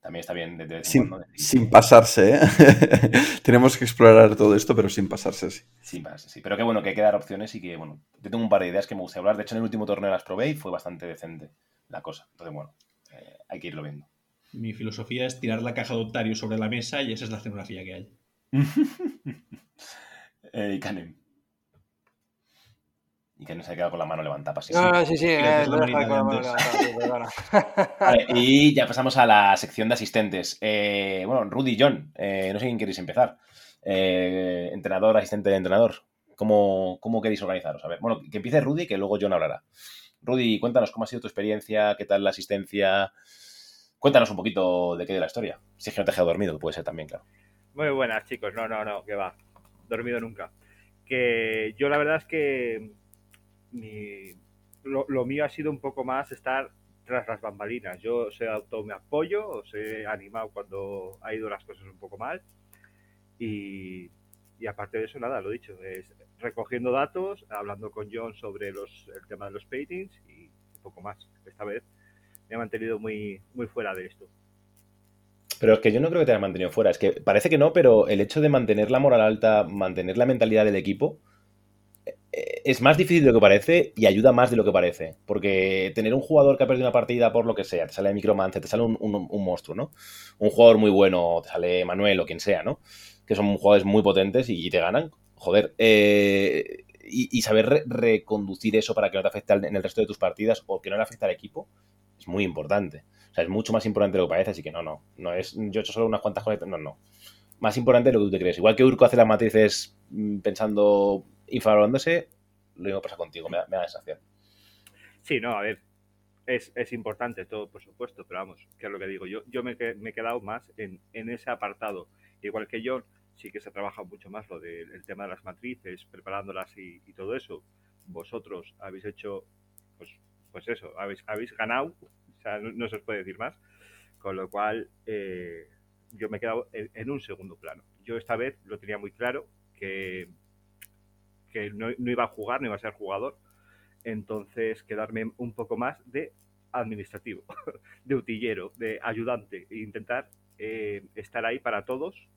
también está bien de, de sin, cuando, sin, pasarse, ¿eh? (laughs) Tenemos que explorar todo esto, pero sin pasarse, sí. Sin pasarse, sí. Pero qué bueno que hay que dar opciones y que, bueno, yo tengo un par de ideas que me gusta hablar. De hecho, en el último torneo las probé y fue bastante decente la cosa. Entonces, bueno, eh, hay que irlo viendo. Mi filosofía es tirar la caja de Octario sobre la mesa y esa es la escenografía que hay. (laughs) eh, Canem. y que no se ha quedado con la mano levantada. Así, No, no, sí, sí, eh, la con la mano levantada, sí. (laughs) Vale, y ya pasamos a la sección de asistentes. Eh, bueno, Rudy y John, eh, no sé quién queréis empezar. Eh, entrenador, asistente de entrenador. ¿Cómo, ¿Cómo queréis organizaros? A ver, bueno, que empiece Rudy, que luego John hablará. Rudy, cuéntanos cómo ha sido tu experiencia, qué tal la asistencia. Cuéntanos un poquito de qué de la historia. Si es que no te has dormido, puede ser también, claro. Muy buenas, chicos. No, no, no, que va. Dormido nunca. Que yo la verdad es que mi- lo, lo mío ha sido un poco más estar tras las bambalinas. Yo os he dado mi apoyo, os he animado cuando ha ido las cosas un poco mal. Y, y aparte de eso, nada, lo dicho, es recogiendo datos, hablando con John sobre los, el tema de los paintings y poco más. Esta vez me he mantenido muy, muy fuera de esto. Pero es que yo no creo que te haya mantenido fuera. Es que parece que no, pero el hecho de mantener la moral alta, mantener la mentalidad del equipo, eh, es más difícil de lo que parece y ayuda más de lo que parece. Porque tener un jugador que ha perdido una partida por lo que sea, te sale Micromancer, te sale un, monstruo, ¿no? Un jugador muy bueno, te sale Manuel o quien sea, ¿no? Que son jugadores muy potentes y, te ganan. Joder. eh, y, saber re- reconducir eso para que no te afecte en el resto de tus partidas o que no le afecte al equipo es muy importante. O sea, es mucho más importante de lo que parece, así que no, no. No es, yo he hecho solo unas cuantas conectas, no, no. Más importante de lo que tú te crees. Igual que Urco hace las matrices mm, pensando, infravalorándose, lo mismo pasa contigo, me da, me da sensación. Sí, no, a ver, es, es importante todo, por supuesto, pero vamos, que es lo que digo, yo, yo me, he quedado más en, en ese apartado. Igual que yo, sí que se trabaja mucho más lo del el tema de las matrices, preparándolas y, y todo eso. Vosotros habéis hecho, pues, pues eso, habéis, habéis ganado, o sea, no, se os puede decir más, con lo cual eh, yo me he quedado en, un segundo plano. Yo esta vez lo tenía muy claro que, que no, iba a jugar, no iba a ser jugador, entonces quedarme un poco más de administrativo, (laughs) de utillero, de ayudante, e intentar eh, estar ahí para todos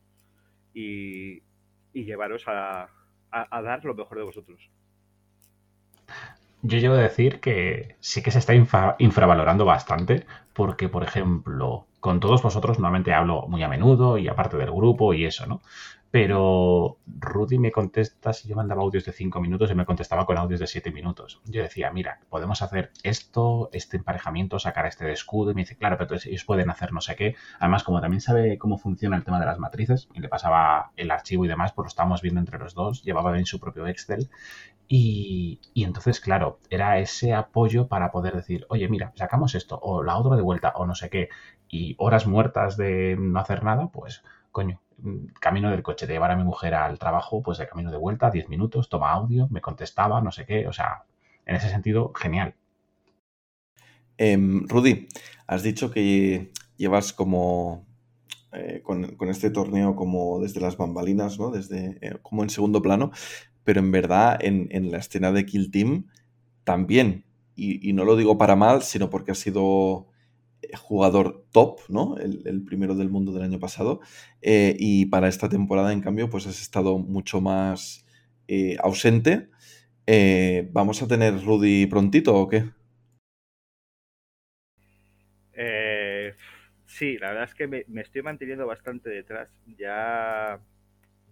y, y llevaros a, a- a dar lo mejor de vosotros. Yo llevo a decir que sí que se está infra- infravalorando bastante, porque, por ejemplo, con todos vosotros normalmente hablo muy a menudo y aparte del grupo y eso, ¿no? Pero Rudy me contesta si yo mandaba audios de 5 minutos y me contestaba con audios de 7 minutos. Yo decía, mira, podemos hacer esto, este emparejamiento, sacar este de escudo. Y me dice, claro, pero ellos pueden hacer no sé qué. Además, como también sabe cómo funciona el tema de las matrices y le pasaba el archivo y demás, pues lo estábamos viendo entre los dos, llevaba bien su propio Excel. Y, y entonces, claro, era ese apoyo para poder decir, oye, mira, sacamos esto, o la otra de vuelta, o no sé qué, y horas muertas de no hacer nada, pues, coño, camino del coche, de llevar a mi mujer al trabajo, pues de camino de vuelta, 10 minutos, toma audio, me contestaba, no sé qué, o sea, en ese sentido, genial. Em, Rudy, has dicho que llevas como eh, con, este torneo como desde las bambalinas, ¿no? Desde eh, como en segundo plano, pero en verdad en, la escena de Kill Team también. Y, no lo digo para mal, sino porque has sido jugador top, ¿no? El, primero del mundo del año pasado. Eh, y para esta temporada, en cambio, pues has estado mucho más eh, ausente. Eh, ¿Vamos a tener Rudy prontito o qué? Sí, la verdad es que me, estoy manteniendo bastante detrás. Ya,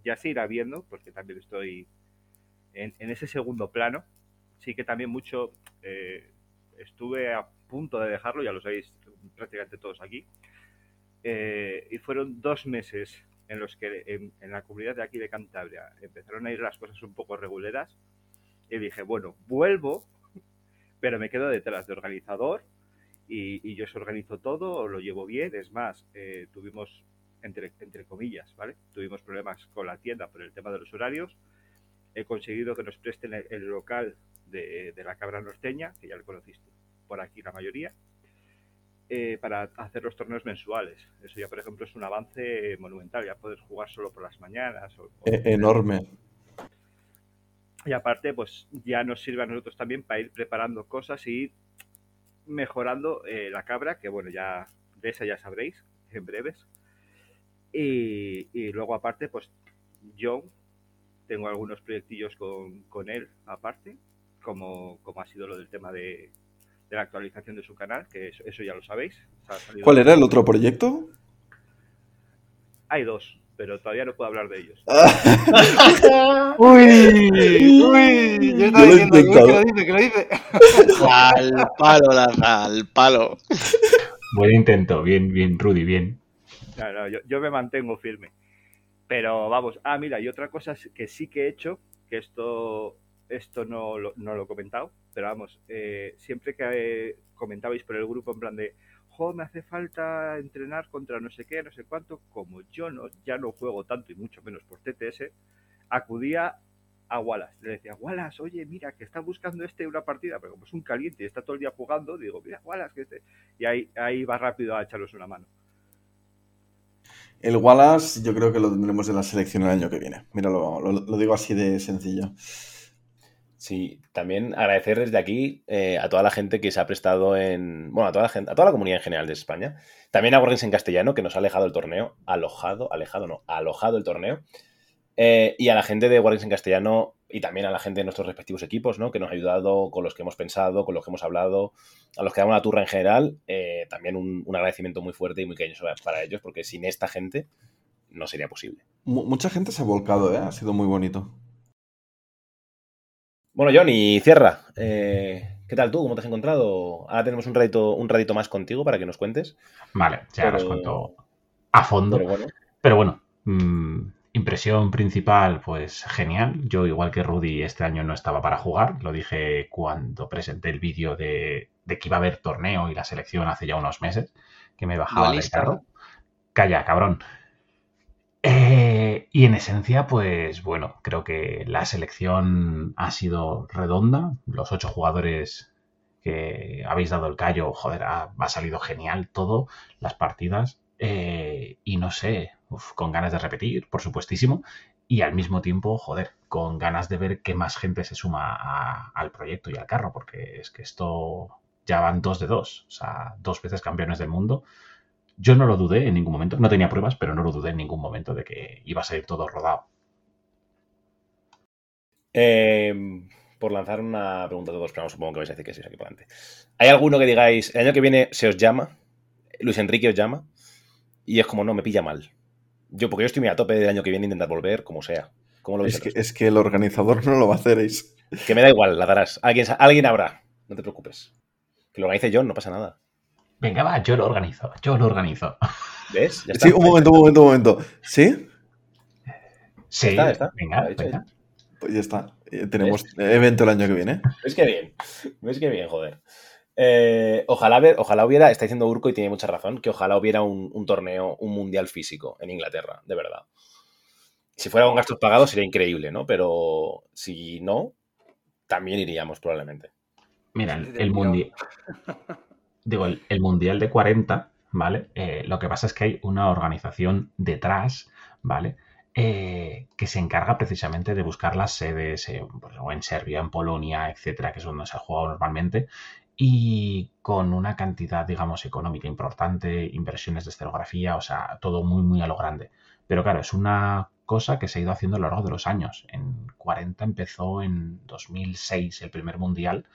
ya se irá viendo, porque también estoy en, en ese segundo plano. Sí que también mucho estuve a punto de dejarlo, ya lo sabéis prácticamente todos aquí. Eh, y fueron dos meses en los que en, en la comunidad de aquí de Cantabria empezaron a ir las cosas un poco reguleras. Y dije, bueno, vuelvo, pero me quedo detrás de organizador y, y yo se organizo todo, lo llevo bien. Es más, eh, tuvimos, entre, entre comillas, ¿vale? Tuvimos problemas con la tienda por el tema de los horarios. He conseguido que nos presten el, el local de, de la cabra norteña, que ya lo conociste por aquí la mayoría, eh, para hacer los torneos mensuales. Eso ya, por ejemplo, es un avance monumental. Ya puedes jugar solo por las mañanas. O, o- E- enorme. y aparte, pues ya nos sirve a nosotros también para ir preparando cosas y mejorando eh, la cabra, que bueno, ya de esa ya sabréis en breves. Y, y luego aparte, pues yo tengo algunos proyectillos con, con él aparte, como, como ha sido lo del tema de, de la actualización de su canal, que eso, eso ya lo sabéis. ¿Cuál era el otro proyecto? Hay dos. pero todavía no puedo hablar de ellos. (laughs) Uy, uy, yo estaba Yo lo he diciendo, uy, que lo dice, que lo dice. (laughs) Al palo, Laza, al palo. Buen intento, bien, bien, Rudy, bien. No, no, yo, yo me mantengo firme. Pero vamos, ah, mira, y otra cosa que sí que he hecho, que esto, esto no, lo, no lo he comentado, pero vamos, eh, siempre que eh, comentabais por el grupo en plan de, jo, me hace falta entrenar contra no sé qué, no sé cuánto, como yo no, ya no juego tanto y mucho menos por TTS, acudía a Wallace. Le decía, Wallace, oye, mira, que está buscando este una partida, pero como es un caliente y está todo el día jugando, digo, mira, Wallace, que este. Y ahí, ahí va rápido a echaros una mano. El Wallace yo creo que lo tendremos en la selección el año que viene. Míralo, lo, lo digo así de sencillo. Sí, también agradecer desde aquí eh, a toda la gente que se ha prestado en. Bueno, a toda la gente, a toda la comunidad en general de España. También a Wargames en castellano, que nos ha alejado el torneo. Alojado, alejado no, alojado el torneo. Eh, y a la gente de Wargames en castellano y también a la gente de nuestros respectivos equipos, ¿no? Que nos ha ayudado, con los que hemos pensado, con los que hemos hablado, a los que damos la turra en general. eh, también un, agradecimiento muy fuerte y muy cariñoso para ellos, porque sin esta gente no sería posible. Mu- mucha gente se ha volcado, ¿eh? Ha sido muy bonito. Bueno, Johnny, cierra. Eh, ¿Qué tal tú? ¿Cómo te has encontrado? Ahora tenemos un ratito, un ratito más contigo para que nos cuentes. Vale, ya Pero- os cuento a fondo. Pero bueno, Pero bueno, mm, impresión principal, pues genial. Yo, igual que Rudy, este año no estaba para jugar. Lo dije cuando presenté el vídeo de, de que iba a haber torneo y la selección hace ya unos meses, que me bajaba del carro. Calla, cabrón. Eh, y en esencia, pues bueno, creo que la selección ha sido redonda. Los ocho jugadores que habéis dado el callo, joder, ha, salido genial todo, las partidas. Eh, y no sé, con ganas de repetir, por supuestísimo. Y al mismo tiempo, joder, con ganas de ver qué más gente se suma al proyecto y al carro, porque es que esto ya van dos de dos, o sea, dos veces campeones del mundo. Yo no lo dudé en ningún momento, no tenía pruebas, pero no lo dudé en ningún momento de que iba a salir todo rodado. eh, por lanzar una pregunta a todos, pero supongo que vais a decir que sí, que para adelante. ¿Hay alguno que digáis, el año que viene se os llama, Luis Enrique os llama, y es como, no, me pilla mal? Yo, porque yo estoy muy a tope del año que viene intentar volver, como sea. ¿Cómo lo? Es que, es que el organizador no lo va a hacer. Es... Que me da igual, la darás. Alguien, alguien habrá, no te preocupes. Que lo organice John, no pasa nada. Venga, va, yo lo organizo, yo lo organizo. ¿Ves? Ya está. Sí, un momento, un momento, un momento. ¿Sí? Sí, Está, está. venga, Lo ha dicho venga. Pues ya está. Eh, tenemos evento el año que viene. ¿Ves que bien? ¿Ves que bien, joder? Eh, ojalá, ver- ojalá hubiera, está diciendo Urco y tiene mucha razón, que ojalá hubiera un, un torneo, un mundial físico en Inglaterra, de verdad. Si fuera con gastos pagados sería increíble, ¿no? Pero si no, también iríamos probablemente. Mira, el, el mundial. (laughs) Digo, el, el mundial de 40, ¿vale? Eh, lo que pasa es que hay una organización detrás, ¿vale? Eh, que se encarga precisamente de buscar las sedes eh, pues, o en Serbia, en Polonia, etcétera, que es donde se ha jugado normalmente, y con una cantidad, digamos, económica importante, inversiones de escenografía, o sea, todo muy, muy a lo grande. Pero claro, es una cosa que se ha ido haciendo a lo largo de los años. En 40 empezó en 2006 el primer mundial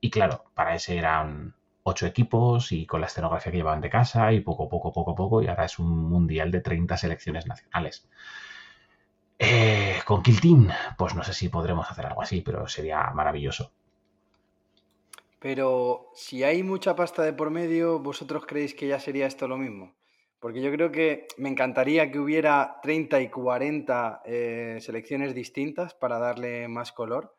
y claro, para ese eran ocho equipos y con la escenografía que llevaban de casa y poco, poco, poco, poco y ahora es un mundial de 30 selecciones nacionales. Eh, con Team, pues no sé si podremos hacer algo así, pero sería maravilloso. Pero si hay mucha pasta de por medio, ¿vosotros creéis que ya sería esto lo mismo? Porque yo creo que me encantaría que hubiera 30 y 40 eh, selecciones distintas para darle más color.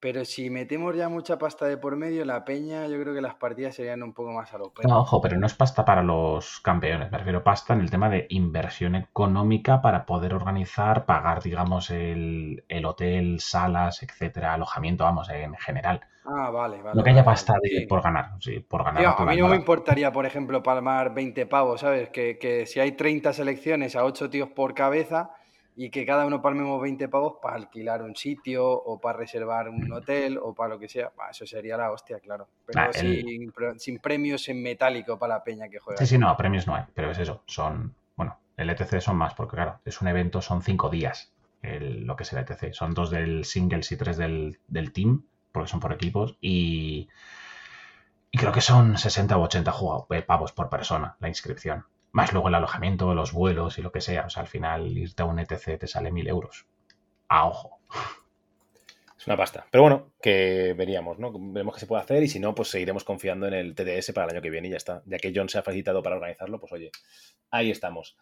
Pero si metemos ya mucha pasta de por medio, la peña, yo creo que las partidas serían un poco más a lo No, ojo, pero no es pasta para los campeones, me refiero pasta en el tema de inversión económica para poder organizar, pagar, digamos, el, el hotel, salas, etcétera, alojamiento, vamos, en general. Ah, vale, vale. No que haya vale, pasta vale, de- sí. por ganar, sí, por ganar. Tío, a mí no me importaría, por ejemplo, palmar 20 pavos, ¿sabes? Que, que si hay 30 selecciones a 8 tíos por cabeza y que cada uno palmemos 20 pavos para alquilar un sitio o para reservar un hotel o para lo que sea, bah, eso sería la hostia, claro. Pero Ah, el- sin, pre- sin premios en metálico para la peña que juega. Sí, sí, no, premios no hay, pero es eso, son, bueno, el ETC son más, porque claro, es un evento, son cinco días el- lo que es el ETC, son dos del singles y tres del, del team, porque son por equipos, y, y creo que son 60 o 80 jugado- eh, pavos por persona la inscripción. Más luego el alojamiento, los vuelos y lo que sea. O sea, al final irte a un ETC te sale mil euros. A ojo. Es una pasta. Pero bueno, que veríamos, ¿no? Veremos qué se puede hacer y si no, pues seguiremos confiando en el TDS para el año que viene y ya está. Ya que John se ha facilitado para organizarlo, pues oye, ahí estamos.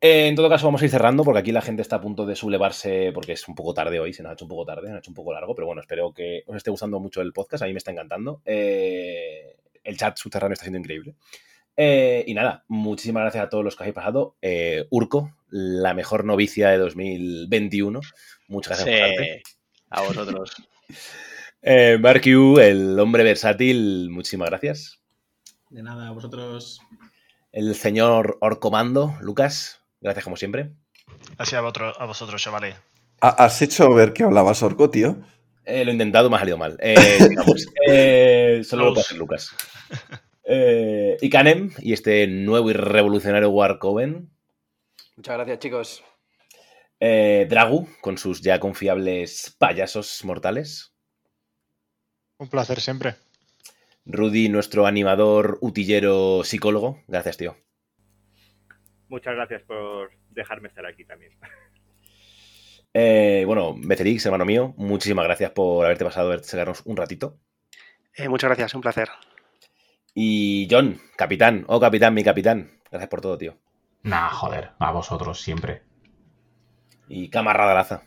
Eh, en todo caso, vamos a ir cerrando porque aquí la gente está a punto de sublevarse porque es un poco tarde hoy, se nos ha hecho un poco tarde, se nos ha hecho un poco largo, pero bueno, espero que os esté gustando mucho el podcast, a mí me está encantando. Eh, el chat subterráneo está siendo increíble. Eh, y nada, muchísimas gracias a todos los que habéis pasado. Eh, Urco, la mejor novicia de 2021. Muchas gracias por a vosotros. (laughs) Eh, Mark Yu, el hombre versátil, muchísimas gracias. De nada, a vosotros. El señor Orcomando, Lucas, gracias como siempre. Gracias a vosotros, a vosotros chavales. Ha- ¿Has hecho ver que hablabas orco, tío? Eh, lo he intentado, me ha salido mal. Eh. (laughs) Eh, solo lo puede hacer Lucas. (laughs) Eh, y Canem, y este nuevo y revolucionario Warcoven. Muchas gracias, chicos. Eh, Dragu, con sus ya confiables payasos mortales. Un placer siempre. Rudy, nuestro animador, utillero, psicólogo. Gracias, tío. Muchas gracias por dejarme estar aquí también. Eh, bueno, Becerix, hermano mío, muchísimas gracias por haberte pasado a sacarnos un ratito. Eh, muchas gracias, un placer. Y John, capitán, oh capitán, mi capitán. Gracias por todo, tío. Nah, joder, a vosotros siempre. Y camarada Laza,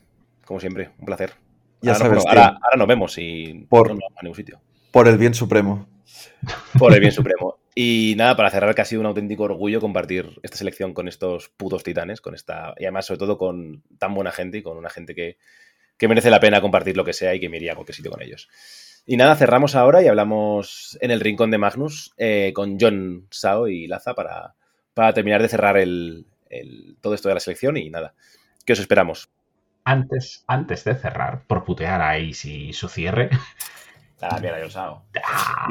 como siempre, un placer. Ya ahora, sabes, no- ahora- ahora nos vemos y Por- no nos vamos a ningún sitio. Por el bien supremo. (laughs) Por el bien supremo. Y nada, para cerrar, que ha sido un auténtico orgullo compartir esta selección con estos putos titanes, con esta. Y además, sobre todo, con tan buena gente y con una gente que, que merece la pena compartir lo que sea y que me iría a cualquier sitio con ellos. Y nada, cerramos ahora y hablamos en el rincón de Magnus eh, con John Sao y Laza para, para terminar de cerrar el, el- todo esto de la selección y nada. ¿Qué os esperamos? Antes, antes de cerrar, por putear a Ace y su cierre, (laughs) Ah, mira, John Sao. ah,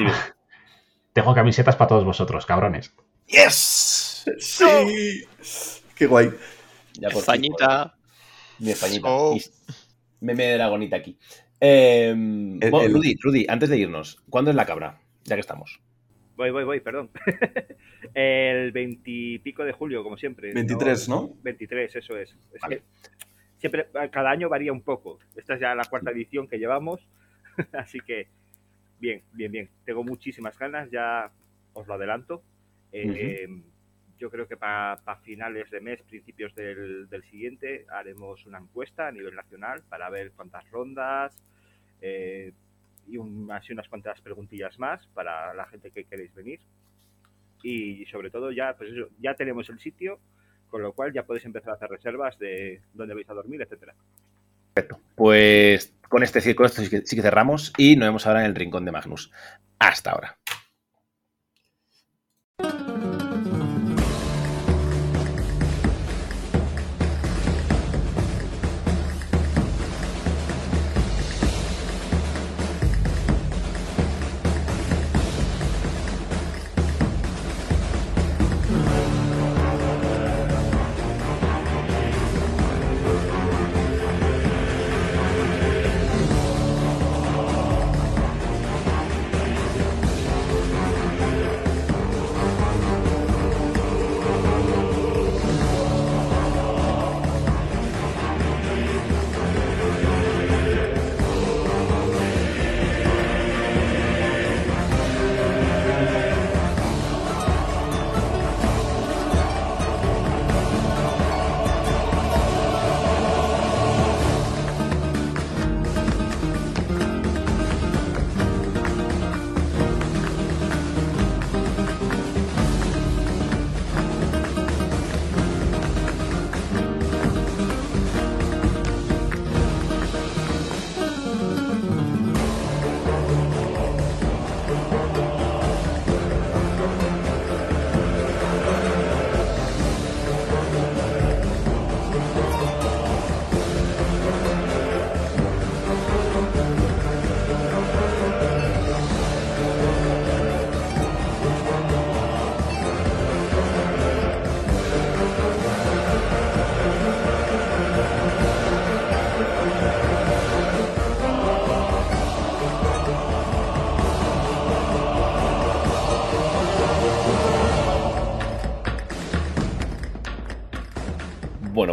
tengo camisetas para todos vosotros, cabrones. ¡Yes! ¡Sí! ¡Qué guay! Ya por fin, Españita. Mi Españita. Y- Meme de dragonita aquí. Eh, bueno, el- Rudy, Rudy, antes de irnos, ¿cuándo es la cabra? Ya que estamos. Voy, voy, voy, perdón. (laughs) el veintipico de julio, como siempre. 23, ¿no? 23, eso es. Es Vale. que siempre, cada año varía un poco. Esta es ya la cuarta edición que llevamos. (laughs) Así que, bien, bien, bien. Tengo muchísimas ganas, ya os lo adelanto. Eh, Yo creo que para finales de mes, principios del, del siguiente, haremos una encuesta a nivel nacional para ver cuántas rondas eh, y un- así unas cuantas preguntillas más para la gente que queréis venir. Y sobre todo ya, pues eso, ya tenemos el sitio, con lo cual ya podéis empezar a hacer reservas de dónde vais a dormir, etcétera. Pues con este con esto sí que cerramos y nos vemos ahora en el rincón de Magnus. Hasta ahora.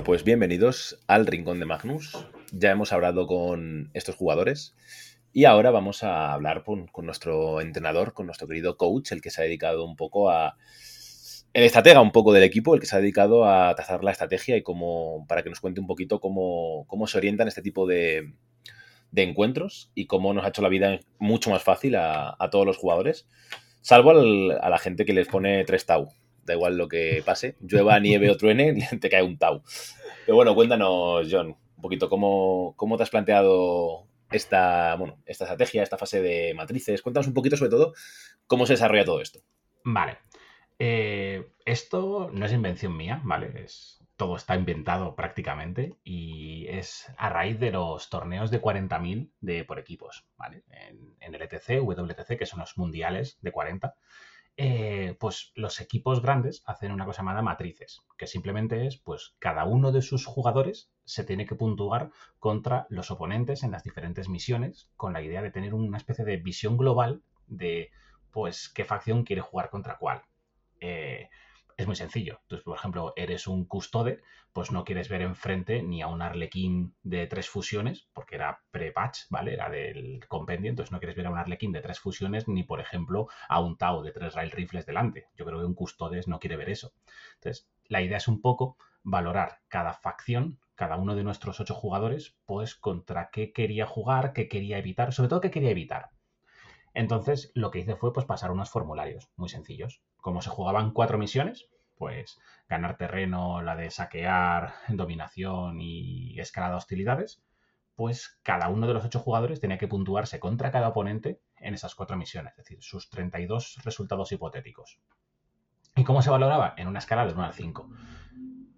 Pues bienvenidos al Rincón de Magnus. Ya hemos hablado con estos jugadores y ahora vamos a hablar con, nuestro entrenador, con nuestro querido coach, el que se ha dedicado un poco a... El estratega un poco del equipo, el que se ha dedicado a trazar la estrategia y cómo, para que nos cuente un poquito cómo, cómo se orientan este tipo de, de encuentros y cómo nos ha hecho la vida mucho más fácil a, a todos los jugadores, salvo al- a la gente que les pone tres tau. Da igual lo que pase, llueva, nieve o truene, (laughs) te cae un tau. Pero bueno, cuéntanos, John, un poquito cómo, cómo te has planteado esta, bueno, esta estrategia, esta fase de matrices. Cuéntanos un poquito, sobre todo, cómo se desarrolla todo esto. Vale. Eh, esto no es invención mía, ¿vale? Es, todo está inventado prácticamente y es a raíz de los torneos de 40.000 de, por equipos, ¿vale? En, en el ETC, WTC, que son los mundiales de 40, eh, pues los equipos grandes hacen una cosa llamada matrices, que simplemente es, pues cada uno de sus jugadores se tiene que puntuar contra los oponentes en las diferentes misiones, con la idea de tener una especie de visión global de, pues, qué facción quiere jugar contra cuál. Eh, es muy sencillo. Tú, por ejemplo, eres un custode, pues no quieres ver enfrente ni a un arlequín de tres fusiones, porque era pre-patch, ¿vale? Era del compendio, entonces no quieres ver a un arlequín de tres fusiones, ni, por ejemplo, a un Tau de tres rail rifles delante. Yo creo que un custodes no quiere ver eso. Entonces, la idea es un poco valorar cada facción, cada uno de nuestros ocho jugadores, pues contra qué quería jugar, qué quería evitar, sobre todo qué quería evitar. Entonces, lo que hice fue pues, pasar unos formularios muy sencillos. Como se jugaban cuatro misiones, pues ganar terreno, la de saquear, (laughs) dominación y escalada de hostilidades, pues cada uno de los ocho jugadores tenía que puntuarse contra cada oponente en esas cuatro misiones, es decir, sus 32 resultados hipotéticos. ¿Y cómo se valoraba? En una escala de 1 al 5.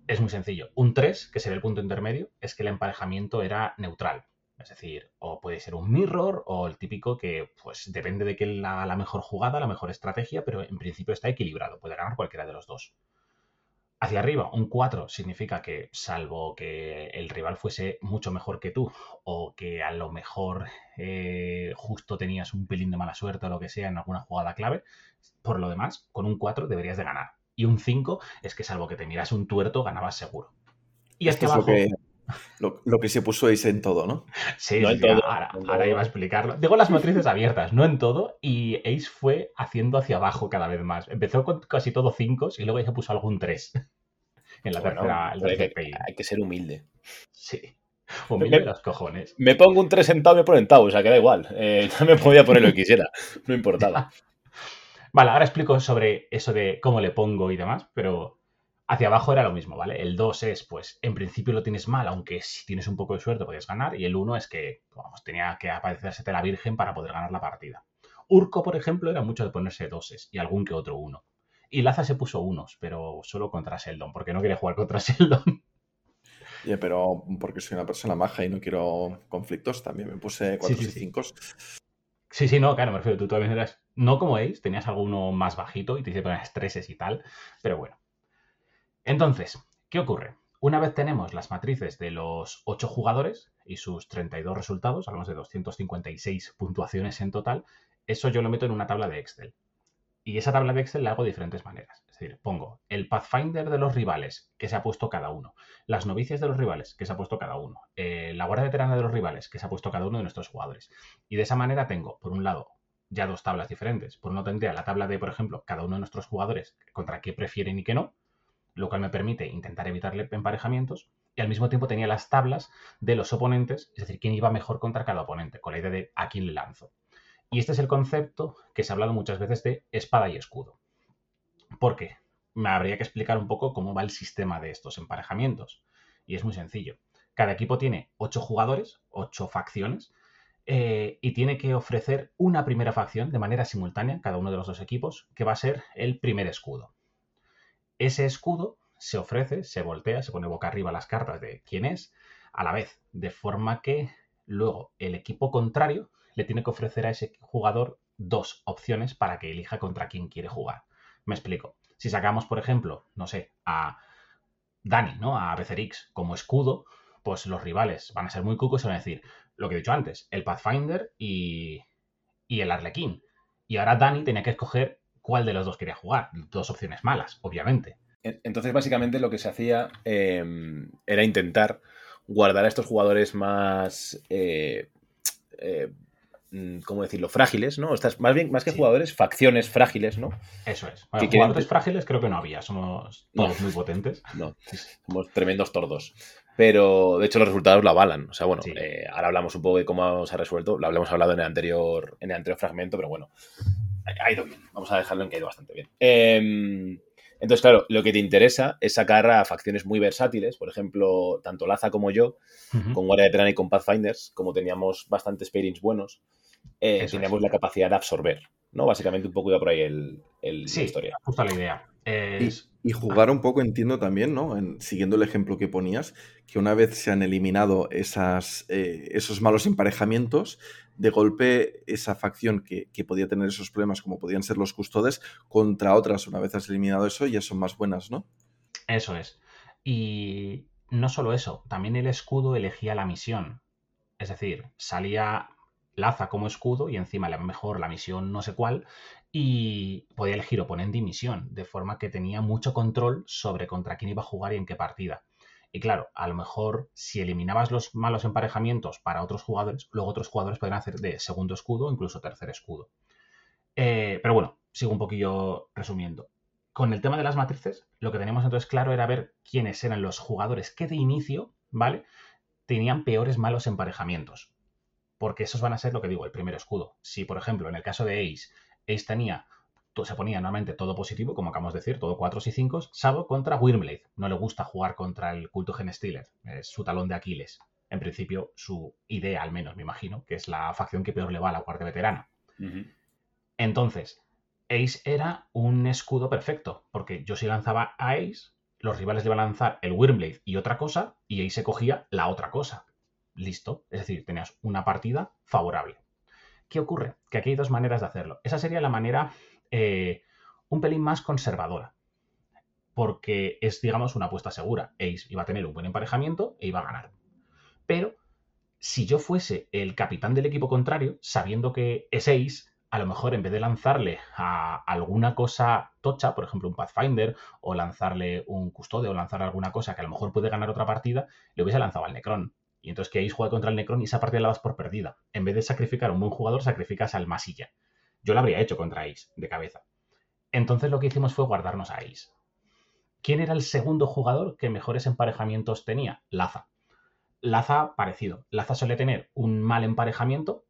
Es muy sencillo. Un 3, que sería el punto intermedio, es que el emparejamiento era neutral. Es decir, o puede ser un mirror o el típico que, pues, depende de que la, la mejor jugada, la mejor estrategia, pero en principio está equilibrado. Puede ganar cualquiera de los dos. Hacia arriba, un 4 significa que, salvo que el rival fuese mucho mejor que tú, o que a lo mejor eh, justo tenías un pelín de mala suerte o lo que sea en alguna jugada clave, por lo demás, con un 4 deberías de ganar. Y un 5 es que, salvo que te miras un tuerto, ganabas seguro. Y Esto hacia es lo abajo. que, lo, lo que se puso Ace en todo, ¿no? Sí, No sí, en todo, ahora, ahora iba a explicarlo. Digo las matrices abiertas, no en todo, y Ace fue haciendo hacia abajo cada vez más. Empezó con casi todo 5 y luego se puso algún 3 en la Bueno, tercera, el hay, que, hay que ser humilde. Sí. Humilde Me- los cojones. Me pongo un 3 en Tau, me ponen Tau, o sea que da igual. Eh, (laughs) ya me podía poner lo que quisiera, no importaba. (laughs) Vale, ahora explico sobre eso de cómo le pongo y demás, pero hacia abajo era lo mismo, ¿vale? El 2 es, pues, en principio lo tienes mal, aunque si tienes un poco de suerte podías ganar, y el 1 es que, vamos, tenía que aparecérsete la Virgen para poder ganar la partida. Urco, por ejemplo, era mucho de ponerse doses y algún que otro uno. Y Laza se puso unos, pero solo contra Sheldon, porque no quería jugar contra (laughs) Sheldon. Oye, pero porque soy una persona maja y no quiero conflictos, también me puse 4 sí, y sí. 5. Sí, sí, no, claro, me refiero, tú también eras, no como Ace, tenías alguno más bajito y te hice poner estreses y tal, pero bueno. Entonces, ¿qué ocurre? Una vez tenemos las matrices de los 8 jugadores y sus 32 resultados, hablamos de 256 puntuaciones en total, eso yo lo meto en una tabla de Excel. Y esa tabla de Excel la hago de diferentes maneras. Es decir, pongo el Pathfinder de los rivales, que se ha puesto cada uno, las novicias de los rivales, que se ha puesto cada uno, eh, la guardia veterana de los rivales, que se ha puesto cada uno de nuestros jugadores. Y de esa manera tengo, por un lado, ya dos tablas diferentes. Por un lado tendría la tabla de, por ejemplo, cada uno de nuestros jugadores contra qué prefieren y qué no, lo cual me permite intentar evitarle emparejamientos. Y al mismo tiempo tenía las tablas de los oponentes, es decir, quién iba mejor contra cada oponente, con la idea de a quién le lanzo. Y este es el concepto que se ha hablado muchas veces de espada y escudo. ¿Por qué? Me habría que explicar un poco cómo va el sistema de estos emparejamientos. Y es muy sencillo. Cada equipo tiene ocho jugadores, ocho facciones, eh, y tiene que ofrecer una primera facción de manera simultánea, cada uno de los dos equipos, que va a ser el primer escudo. Ese escudo se ofrece, se voltea, se pone boca arriba las cartas de quién es, a la vez, de forma que luego el equipo contrario le tiene que ofrecer a ese jugador dos opciones para que elija contra quién quiere jugar. Me explico. Si sacamos, por ejemplo, no sé, a Dani, ¿no? A Becerix como escudo, pues los rivales van a ser muy cucos y van a decir, lo que he dicho antes, el Pathfinder y, y el Arlequín. Y ahora Dani tenía que escoger cuál de los dos quería jugar. Dos opciones malas, obviamente. En- Entonces, básicamente lo que se hacía eh, era intentar guardar a estos jugadores más. eh, eh, mm, ¿Cómo decirlo? Frágiles, ¿no? Estas, más bien, más que Sí. jugadores, facciones frágiles, ¿no? Eso es. Que Bueno, quieren- jugadores frágiles creo que no había, somos No. todos muy potentes. (laughs) No, somos tremendos tordos. Pero de hecho los resultados lo avalan. O sea, bueno, Sí. eh, ahora hablamos un poco de cómo se ha resuelto. Lo hablamos hablado en el anterior, en el anterior fragmento, pero bueno, ha ido bien. Vamos a dejarlo en que ha ido bastante bien. Em, entonces, claro, lo que te interesa es sacar a facciones muy versátiles. Por ejemplo, tanto Laza como yo, con Guardia Veterana y con Pathfinders, como teníamos bastantes pairings buenos, eh, teníamos es. la capacidad de absorber. ¿no? Básicamente un poco iba por ahí el, el- la Sí, historia. justo la idea. Es- Y, y jugar un poco, entiendo también, ¿no? En- siguiendo el ejemplo que ponías, que una vez se han eliminado esas, eh, esos malos emparejamientos, de golpe esa facción que, podía tener esos problemas, como podían ser los custodes, contra otras, una vez has eliminado eso, ya son más buenas, ¿no? Eso es. Y no solo eso, también el escudo elegía la misión. Es decir, salía Laza como escudo y encima a lo mejor la misión no sé cuál y podía elegir oponente y misión, de forma que tenía mucho control sobre contra quién iba a jugar y en qué partida. Y claro, a lo mejor si eliminabas los malos emparejamientos para otros jugadores, luego otros jugadores podrían hacer de segundo escudo incluso tercer escudo. Eh, pero bueno, sigo un poquillo resumiendo. Con el tema de las matrices, lo que teníamos entonces claro era ver quiénes eran los jugadores que de inicio, ¿vale? Tenían peores malos emparejamientos. Porque esos van a ser lo que digo, el primer escudo. Si, por ejemplo, en el caso de Ace, Ace tenía, se ponía normalmente todo positivo, como acabamos de decir, todo 4 y 5, salvo contra Wyrmblade. No le gusta jugar contra el culto Gen Stealer, es su talón de Aquiles. En principio, su idea, al menos, me imagino, que es la facción que peor le va a la guardia veterana. Entonces, Ace era un escudo perfecto, porque yo si lanzaba a Ace, los rivales le iban a lanzar el Wyrmblade y otra cosa, y Ace se cogía la otra cosa. Listo. Es decir, tenías una partida favorable. ¿Qué ocurre? Que aquí hay dos maneras de hacerlo. Esa sería la manera eh, un pelín más conservadora. Porque es, digamos, una apuesta segura. Ace iba a tener un buen emparejamiento e iba a ganar. Pero si yo fuese el capitán del equipo contrario, sabiendo que es Ace, a lo mejor en vez de lanzarle a alguna cosa tocha, por ejemplo un Pathfinder, o lanzarle un custodio, o lanzarle alguna cosa que a lo mejor puede ganar otra partida, le hubiese lanzado al Necron. Y entonces que Ace juega contra el Necron y esa partida la das por perdida. En vez de sacrificar a un buen jugador, sacrificas al Masilla. Yo lo habría hecho contra Ace, de cabeza. Entonces lo que hicimos fue guardarnos a Ace. ¿Quién era el segundo jugador que mejores emparejamientos tenía? Laza. Laza, parecido. Laza suele tener un mal emparejamiento,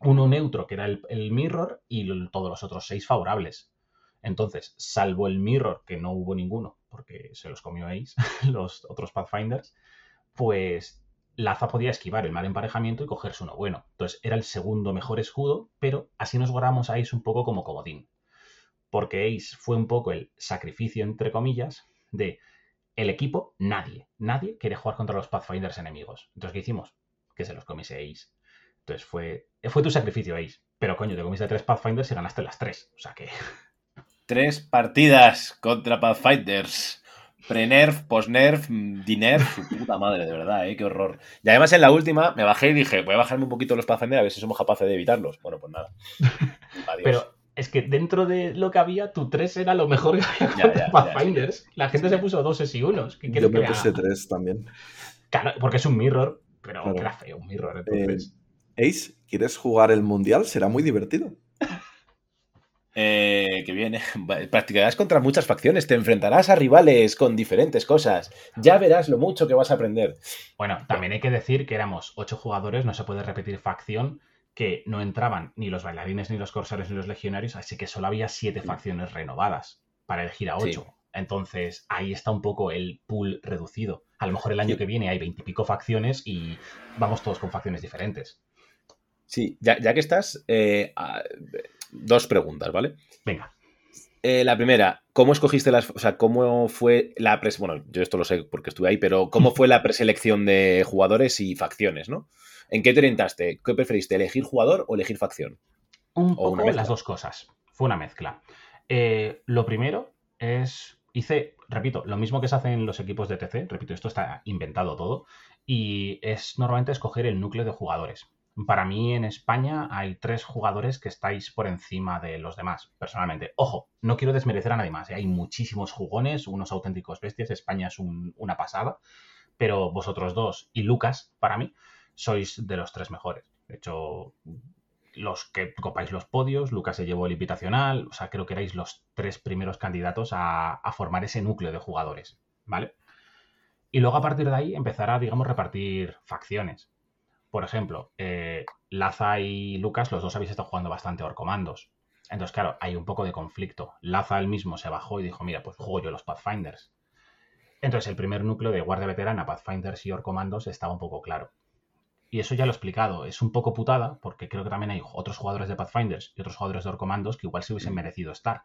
uno neutro, que era el, el Mirror, y todos los otros seis favorables. Entonces, salvo el Mirror, que no hubo ninguno, porque se los comió Ace, (laughs) los otros Pathfinders, pues Laza podía esquivar el mal emparejamiento y cogerse uno bueno. Entonces, era el segundo mejor escudo, pero así nos guardamos a Ace un poco como comodín. Porque Ace fue un poco el sacrificio, entre comillas, de el equipo, nadie, nadie quiere jugar contra los Pathfinders enemigos. Entonces, ¿qué hicimos? Que se los comiese Ace. Entonces fue, fue tu sacrificio, Ace. Pero coño, te comiste tres Pathfinders y ganaste las tres. O sea que. Tres partidas contra Pathfinders. Pre-nerf, post-nerf, mm, dinerf, su puta madre, de verdad, ¿eh? qué horror. Y además en la última me bajé y dije, voy a bajarme un poquito los Pathfinders a ver si somos capaces de evitarlos. Bueno, pues nada. Adiós. Pero es que dentro de lo que había, tu 3 era lo mejor que había Ya, contra ya, ya, Pathfinders. La gente se puso doses y unos. ¿Qué Yo me puse haga? tres también. Claro, porque es un mirror, pero Claro. era feo un mirror. Eh, Entonces. Ace, ¿quieres jugar el Mundial? Será muy divertido. Eh, que viene. (laughs) Practicarás contra muchas facciones, te enfrentarás a rivales con diferentes cosas. Ya verás lo mucho que vas a aprender. Bueno, también hay que decir que éramos ocho jugadores, no se puede repetir facción, que no entraban ni los bailarines, ni los corsarios, ni los legionarios, así que solo había siete facciones renovadas para elegir a Sí. ocho. Entonces, ahí está un poco el pool reducido. A lo mejor el año Sí. que viene hay veintipico facciones y vamos todos con facciones diferentes. Sí, ya, ya que estás, eh, a- dos preguntas, ¿vale? Venga, Eh, la primera, ¿cómo escogiste las, o sea, cómo fue la pres, bueno, yo esto lo sé porque estuve ahí, pero ¿cómo (laughs) fue la preselección de jugadores y facciones, no? ¿En qué te orientaste? ¿Qué preferiste, elegir jugador o elegir facción? un una poco mezcla. las dos cosas. Fue una mezcla. Eh, lo primero es, hice, repito, lo mismo que se hace en los equipos de TC, repito, esto está inventado todo, y es normalmente escoger el núcleo de jugadores. Para mí en España hay tres jugadores que estáis por encima de los demás, personalmente. Ojo, no quiero desmerecer a nadie más. ¿eh? Hay muchísimos jugones, unos auténticos bestias. España es un- una pasada. Pero vosotros dos y Lucas, para mí, sois de los tres mejores. De hecho, los que copáis los podios, Lucas se llevó el invitacional. O sea, creo que erais los tres primeros candidatos a, a formar ese núcleo de jugadores. ¿Vale? Y luego a partir de ahí empezar a, digamos, repartir facciones. Por ejemplo, eh, Laza y Lucas, los dos habéis estado jugando bastante Orcomandos. Entonces, claro, hay un poco de conflicto. Laza él mismo se bajó y dijo, mira, pues juego yo los Pathfinders. Entonces, el primer núcleo de Guardia Veterana, Pathfinders y Orcomandos estaba un poco claro. Y eso ya lo he explicado. Es un poco putada, porque creo que también hay otros jugadores de Pathfinders y otros jugadores de Orcomandos que igual se hubiesen merecido estar.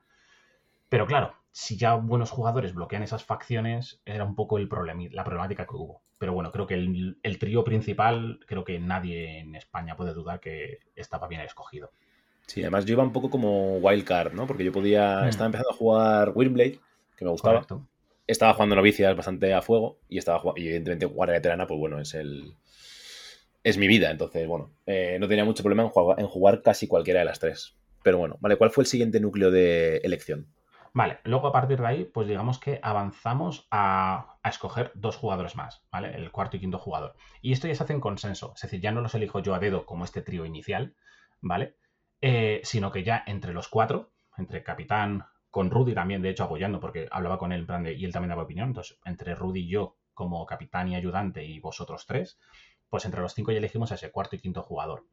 Pero claro, si ya buenos jugadores bloquean esas facciones, era un poco el problemi- la problemática que hubo. Pero bueno, creo que el, el trío principal, creo que nadie en España puede dudar que estaba bien escogido. Sí, además yo iba un poco como wildcard, ¿no? Porque yo podía. Mm. Estaba empezando a jugar Windblade, que me gustaba. Correcto. Estaba jugando novicias bastante a fuego y estaba jugando, y evidentemente Guardia Veterana, pues bueno, es el. Es mi vida, entonces, bueno, eh, no tenía mucho problema en jugar, en jugar casi cualquiera de las tres. Pero bueno, vale, ¿cuál fue el siguiente núcleo de elección? Vale, luego a partir de ahí, pues digamos que avanzamos a, a escoger dos jugadores más, ¿vale? El cuarto y quinto jugador. Y esto ya se hace en consenso, es decir, ya no los elijo yo a dedo como este trío inicial, ¿vale? Eh, sino que ya entre los cuatro, entre capitán, con Rudy también, de hecho, apoyando, porque hablaba con él en plan de, y él también daba opinión, entonces entre Rudy y yo como capitán y ayudante y vosotros tres, pues entre los cinco ya elegimos a ese cuarto y quinto jugador.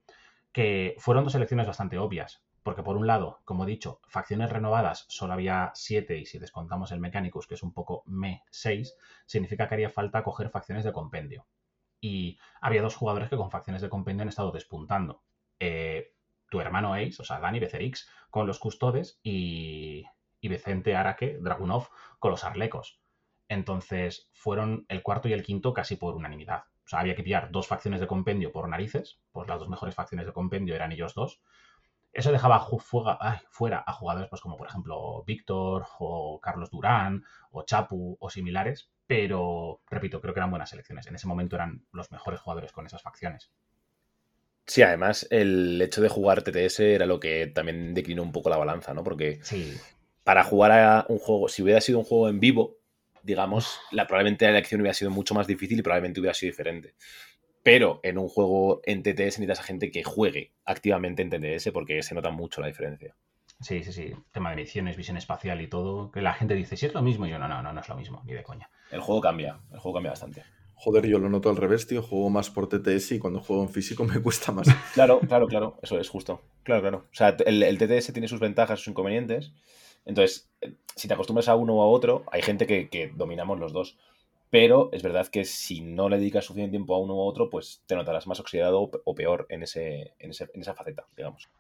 Que fueron dos elecciones bastante obvias, porque por un lado, como he dicho, facciones renovadas solo había 7 y si descontamos el Mechanicus, que es un poco me 6, significa que haría falta coger facciones de compendio. Y había dos jugadores que con facciones de compendio han estado despuntando. Eh, tu hermano Ace, o sea, Dani Becerix, con los custodes y, y Vicente Araque, Dragunov, con los arlecos. Entonces fueron el cuarto y el quinto casi por unanimidad. O sea, había que pillar dos facciones de compendio por narices, pues las dos mejores facciones de compendio eran ellos dos. Eso dejaba ju- fuega- ay, fuera a jugadores pues como por ejemplo Víctor o Carlos Durán o Chapu o similares, pero repito, creo que eran buenas elecciones. En ese momento eran los mejores jugadores con esas facciones. Sí, además, el hecho de jugar TTS era lo que también declinó un poco la balanza, ¿no? Porque Sí, para jugar a un juego, si hubiera sido un juego en vivo, digamos, la, probablemente la elección hubiera sido mucho más difícil y probablemente hubiera sido diferente. Pero en un juego en TTS necesitas a gente que juegue activamente en TTS porque se nota mucho la diferencia. sí, sí, sí. Tema de misiones, visión espacial y todo. Que la gente dice, si es lo mismo, y yo no, no, no, no es lo mismo, ni de coña. El juego cambia, el juego cambia bastante. Joder, yo lo noto al revés, tío. Juego más por TTS y cuando juego en físico (laughs) me cuesta más. Claro, claro, claro, eso es justo. Claro, claro. O sea, el, el TTS tiene sus ventajas, sus inconvenientes. Entonces, si te acostumbras a uno o a otro, hay gente que, que dominamos los dos. Pero es verdad que si no le dedicas suficiente tiempo a uno u otro, pues te notarás más oxidado o pe- o peor en, ese- en esa faceta, digamos.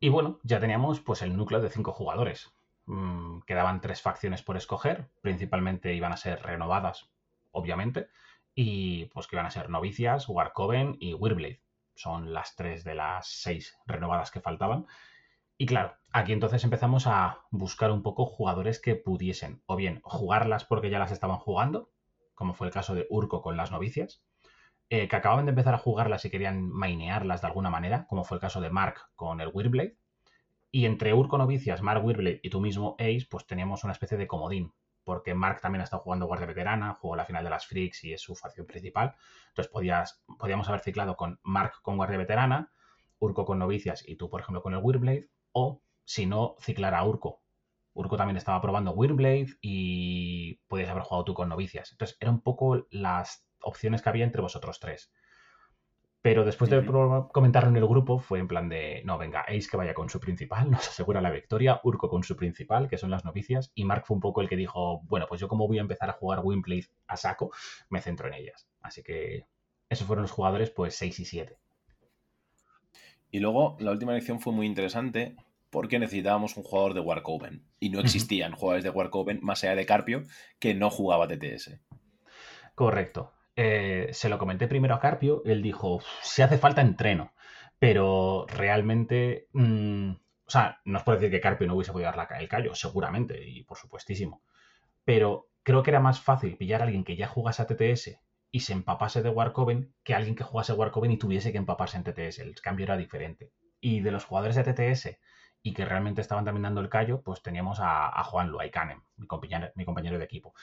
Y bueno, ya teníamos pues el núcleo de cinco jugadores. Mm, quedaban tres facciones por escoger, principalmente iban a ser renovadas, obviamente, y pues que iban a ser Novicias, Warcoven y Weirblade. Son las tres de las seis renovadas que faltaban. Y claro, aquí entonces empezamos a buscar un poco jugadores que pudiesen, o bien jugarlas porque ya las estaban jugando, como fue el caso de Urco con las novicias, eh, que acababan de empezar a jugarlas y querían mainearlas de alguna manera, como fue el caso de Mark con el Weirblade. Y entre Urco Novicias, Mark Weirblade y tú mismo Ace, pues teníamos una especie de comodín, porque Mark también ha estado jugando Guardia Veterana, jugó la final de las Freaks y es su facción principal. Entonces podías, podíamos haber ciclado con Mark con Guardia Veterana, Urco con Novicias y tú, por ejemplo, con el Weirblade, o si no, ciclar a Urco. Urco también estaba probando Weirblade y podías haber jugado tú con Novicias. Entonces, eran un poco las opciones que había entre vosotros tres. Pero después de Ujú. pro- comentarlo en el grupo, fue en plan de, no, venga, Ace que vaya con su principal, (laughs) nos asegura la victoria, Urco con su principal, que son las novicias, y Mark fue un poco el que dijo, bueno, pues yo como voy a empezar a jugar Windblade a saco, me centro en ellas. Así que esos fueron los jugadores, pues 6 y 7. Y luego, la última elección fue muy interesante porque necesitábamos un jugador de Warcoven. Y no existían jugadores de Warcoven más allá de Carpio que no jugaba TTS. Correcto. Eh, se lo comenté primero a Carpio, él dijo, si hace falta entreno, pero realmente, mm, o sea, no os puedo decir que Carpio no hubiese podido dar la el callo, seguramente, y por supuestísimo, pero creo que era más fácil pillar a alguien que ya jugase a TTS y se empapase de Warcoven que alguien que jugase Warcoven y tuviese que empaparse en TTS. El cambio era diferente. Y de los jugadores de TTS y que realmente estaban también dando el callo, pues teníamos a, a Juan Luaikanen, mi compañero, mi compañero de equipo.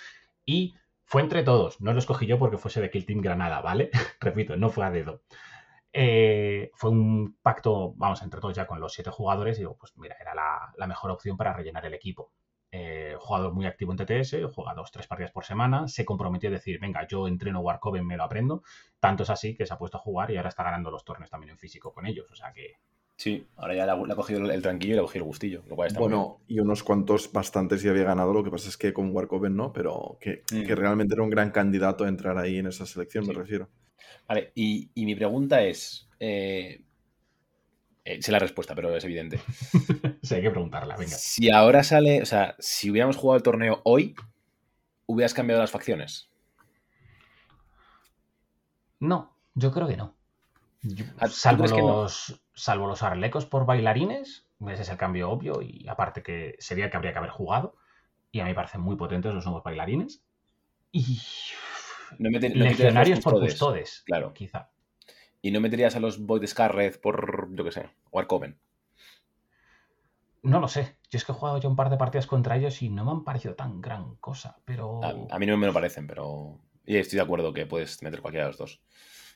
Y fue entre todos, no lo escogí yo porque fuese de Kill Team Granada, ¿vale? (laughs) Repito, no fue a dedo. Eh, fue un pacto, vamos, entre todos ya con los siete jugadores, y digo, pues mira, era la mejor opción para rellenar el equipo. Eh, jugador muy activo en TTS, juega dos, tres partidas por semana, se comprometió a decir, venga, yo entreno Warcoven, me lo aprendo. Tanto es así que se ha puesto a jugar y ahora está ganando los torneos también en físico con ellos. O sea que Sí, ahora ya le ha, le ha cogido el, el tranquillo y le ha cogido el gustillo. Lo cual está muy Bueno, y unos cuantos bastantes ya había ganado, lo que pasa es que con Warcoven no, pero que, Mm. que realmente era un gran candidato a entrar ahí en esa selección, me refiero. Vale, y, y mi pregunta es. eh, eh, sé la respuesta, pero es evidente. (laughs) sí, hay que preguntarla, venga. Si ahora sale, o sea, si hubiéramos jugado el torneo hoy, hubieras cambiado las facciones. No, yo creo que no. Yo- Ah, ¿tú salvo, crees que no? los, salvo los arlecos por bailarines, ese es el cambio obvio y aparte que sería el que habría que haber jugado. Y a mí me parecen muy potentes los nuevos bailarines. Y No legionarios por custodes, Claro. quizá. Y no meterías a los Void Scarlet por, yo qué sé, Warcoven. No lo sé. Yo es que he jugado ya un par de partidas contra ellos y no me han parecido tan gran cosa, pero... A, a mí no me lo parecen, pero. Y estoy de acuerdo que puedes meter cualquiera de los dos.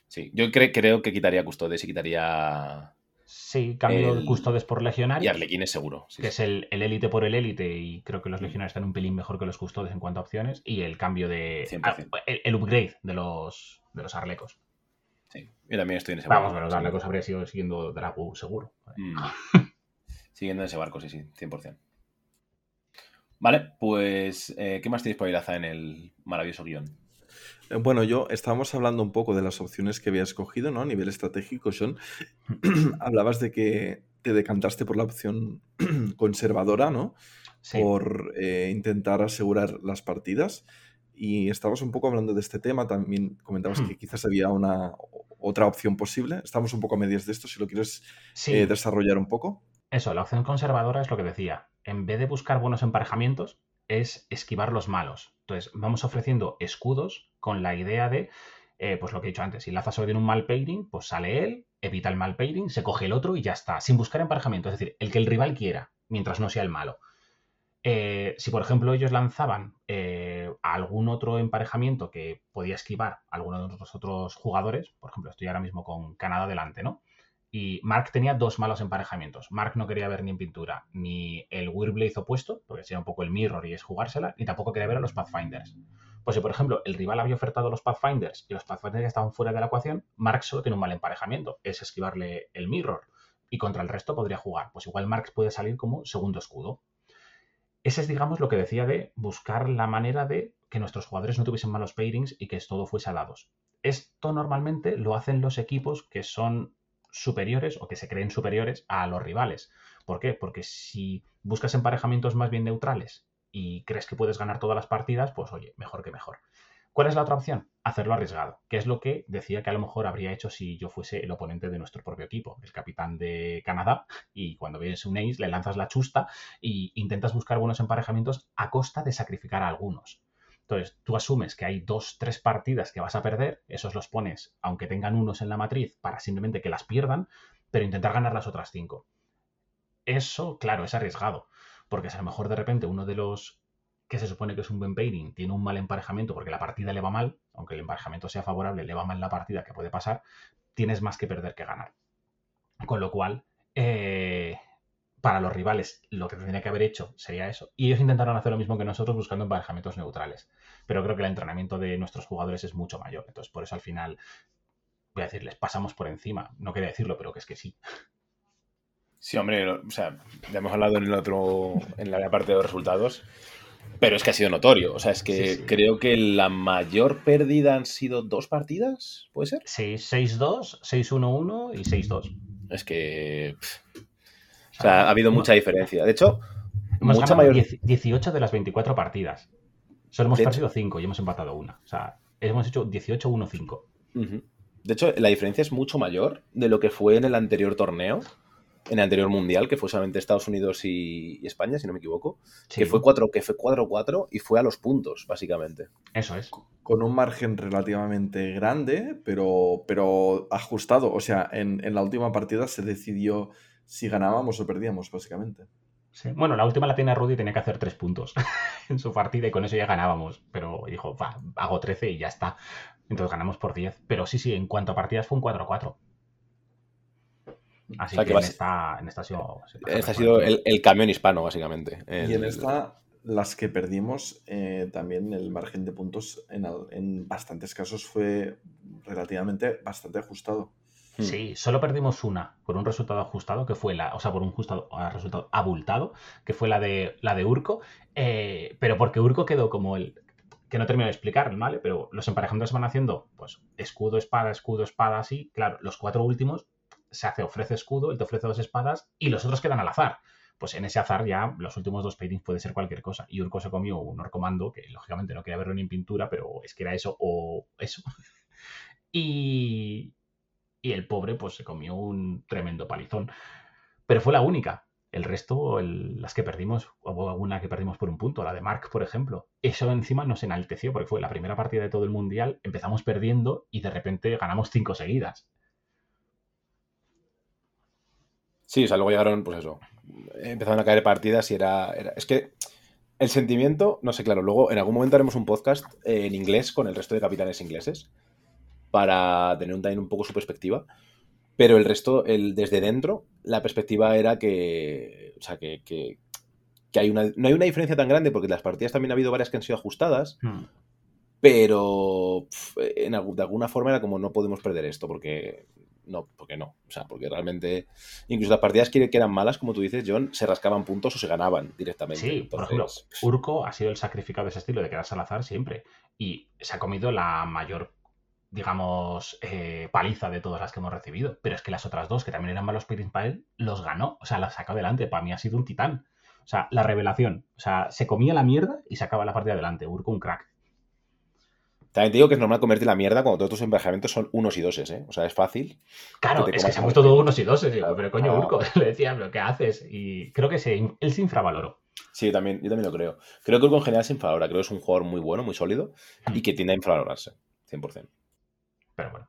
Sí, yo cre- creo que quitaría Custodes y quitaría. Sí, cambio el- custodes por Y legionarios. Arlequines seguro. sí, que sí. es el el élite por el élite y creo que los legionarios están un pelín mejor que los custodes en cuanto a opciones y el cambio de 100%. ah, el, el upgrade de los de los arlecos. Sí, yo también estoy en ese Vamos, barco. pero los sí. arlecos habría sido siguiendo Dragu seguro. Mm. (laughs) Siguiendo ese barco, sí, sí, 100%. Vale, pues, eh, ¿qué más tienes por ahí, Laza, en el maravilloso guion? Eh, Bueno, yo estábamos hablando un poco de las opciones que había escogido, ¿no? A nivel estratégico, Sean. (clears throat) Hablabas de que te decantaste por la opción (clears throat) conservadora, ¿no? Sí. Por eh, intentar asegurar las partidas. Y estabas un poco hablando de este tema. También comentabas que quizás había una otra opción posible. Estamos un poco a medias de esto, si lo quieres Sí, eh, desarrollar un poco. eso, la opción conservadora es lo que decía. En vez de buscar buenos emparejamientos, es esquivar los malos. Entonces, vamos ofreciendo escudos con la idea de, eh, pues lo que he dicho antes, si Laza tiene un mal pairing, pues sale él, evita el mal pairing, se coge el otro y ya está, sin buscar emparejamiento. Es decir, el que el rival quiera, mientras no sea el malo. Eh, si, por ejemplo, ellos lanzaban eh, algún otro emparejamiento que podía esquivar a alguno de los otros jugadores, por ejemplo, estoy ahora mismo con Canadá delante, ¿no? Y Mark tenía dos malos emparejamientos. Mark no quería ver ni en pintura ni el Weirdblade opuesto, porque sería un poco el mirror y es jugársela, ni tampoco quería ver a los Pathfinders. Pues si, por ejemplo, el rival había ofertado los Pathfinders y los Pathfinders estaban fuera de la ecuación, Mark solo tiene un mal emparejamiento, es esquivarle el mirror. Y contra el resto podría jugar. Pues igual Mark puede salir como segundo escudo. Ese es, digamos, lo que decía de buscar la manera de que nuestros jugadores no tuviesen malos pairings y que todo fuese a dados. Esto normalmente lo hacen los equipos que son superiores o que se creen superiores a los rivales. ¿Por qué? Porque si buscas emparejamientos más bien neutrales y crees que puedes ganar todas las partidas, pues oye, mejor que mejor. ¿Cuál es la otra opción? Hacerlo arriesgado, que es lo que decía que a lo mejor habría hecho si yo fuese el oponente de nuestro propio equipo, el capitán de Canadá, y cuando vienes un ace le lanzas la chusta y intentas buscar buenos emparejamientos a costa de sacrificar a algunos. Entonces, tú asumes que hay dos, tres partidas que vas a perder, esos los pones, aunque tengan unos en la matriz, para simplemente que las pierdan, pero intentar ganar las otras cinco. Eso, claro, es arriesgado, porque si a lo mejor de repente uno de los que se supone que es un buen pairing tiene un mal emparejamiento porque la partida le va mal, aunque el emparejamiento sea favorable, le va mal la partida que puede pasar, tienes más que perder que ganar. Con lo cual, eh, para los rivales lo que tendría que haber hecho sería eso. Y ellos intentaron hacer lo mismo que nosotros buscando emparejamientos neutrales. Pero creo que el entrenamiento de nuestros jugadores es mucho mayor. Entonces, por eso al final, voy a decirles, pasamos por encima. No quería decirlo, pero que es que sí. Sí, hombre, o sea, ya hemos hablado en el otro, en la parte de los resultados, pero es que ha sido notorio. O sea, es que Sí, sí. creo que la mayor pérdida han sido dos partidas, ¿puede ser? Sí, 6-2, 6-1-1 y 6-2. Es que. pff, o sea, ha habido mucha diferencia. De hecho, Hemos mucha mayor. 10 18 de las 24 partidas. Solo hemos De hecho- perdido 5 y hemos empatado una. O sea, hemos hecho 18-1-5. Ujú. De hecho, la diferencia es mucho mayor de lo que fue en el anterior torneo, en el anterior mundial, que fue solamente Estados Unidos y, y España, si no me equivoco, Sí. que fue 4 que fue 4-4 y fue a los puntos, básicamente. Eso es. Con un margen relativamente grande, pero, pero ajustado. O sea, en, en la última partida se decidió si ganábamos o perdíamos, básicamente. Sí. Bueno, la última la tenía Rudy y tenía que hacer tres puntos (laughs) en su partida y con eso ya ganábamos. Pero dijo, va, hago 13 y ya está. Entonces ganamos por 10. Pero sí, sí, en cuanto a partidas fue un 4-4. Así O sea, que, que en, esta, en esta ha sido... Este ha sido el, el camión hispano, básicamente. Y en esta, las que perdimos, eh, también el margen de puntos en, al- en bastantes casos fue relativamente bastante ajustado. Hmm. Sí, solo perdimos una por un resultado ajustado, que fue la, o sea, por un justado- ah, resultado abultado, que fue la de la de Urco, eh, pero porque Urco quedó como el que no termino de explicar, ¿vale? Pero los emparejamientos van haciendo, pues, escudo, espada, escudo, espada, así. Claro, los cuatro últimos se hace ofrece escudo, él te ofrece dos espadas y los otros quedan al azar. Pues en ese azar ya los últimos dos paintings puede ser cualquier cosa. Y Urco se comió un orcomando, que lógicamente no quería verlo ni en pintura, pero es que era eso o eso. (laughs) Y, y el pobre pues se comió un tremendo palizón. Pero fue la única. El resto, las que perdimos, hubo alguna que perdimos por un punto, la de Mark, por ejemplo. Eso encima nos enalteció porque fue la primera partida de todo el mundial, empezamos perdiendo y de repente ganamos cinco seguidas. Sí, o sea, luego llegaron, pues eso, empezaron a caer partidas y era, era- Es que el sentimiento, no sé, claro, luego en algún momento haremos un podcast eh, en inglés con el resto de capitanes ingleses para tener un, también un poco su perspectiva, pero el resto, el, desde dentro, la perspectiva era que, o sea, que, que- que hay una, no hay una diferencia tan grande porque las partidas también ha habido varias que han sido ajustadas, Hmm. pero pf, en, de alguna forma era como no podemos perder esto porque no, porque no. O sea, porque realmente incluso las partidas que, que eran malas, como tú dices, John, se rascaban puntos o se ganaban directamente. Sí, por ejemplo, Urco ha sido el sacrificado de ese estilo de quedarse al azar siempre. Y se ha comido la mayor, digamos, eh, paliza de todas las que hemos recibido. Pero es que las otras dos, que también eran malos para él, los ganó. O sea, las sacó adelante. Para mí ha sido un titán. O sea, la revelación. O sea, se comía la mierda y sacaba la partida adelante. Urco, un crack. También te digo que es normal comerte la mierda cuando todos tus emparejamientos son unos y doses, ¿eh? O sea, es fácil. Claro, Que es que se ha una puesto todos unos y dos. Digo, pero coño, Ah. Urco, (laughs) le decía, ¿pero qué haces? Y creo que se, él se infravaloró. Sí, yo también, yo también lo creo. Creo que Urco en general se infravalora. Creo que es un jugador muy bueno, muy sólido y que tiende a infravalorarse. 100%. Pero bueno.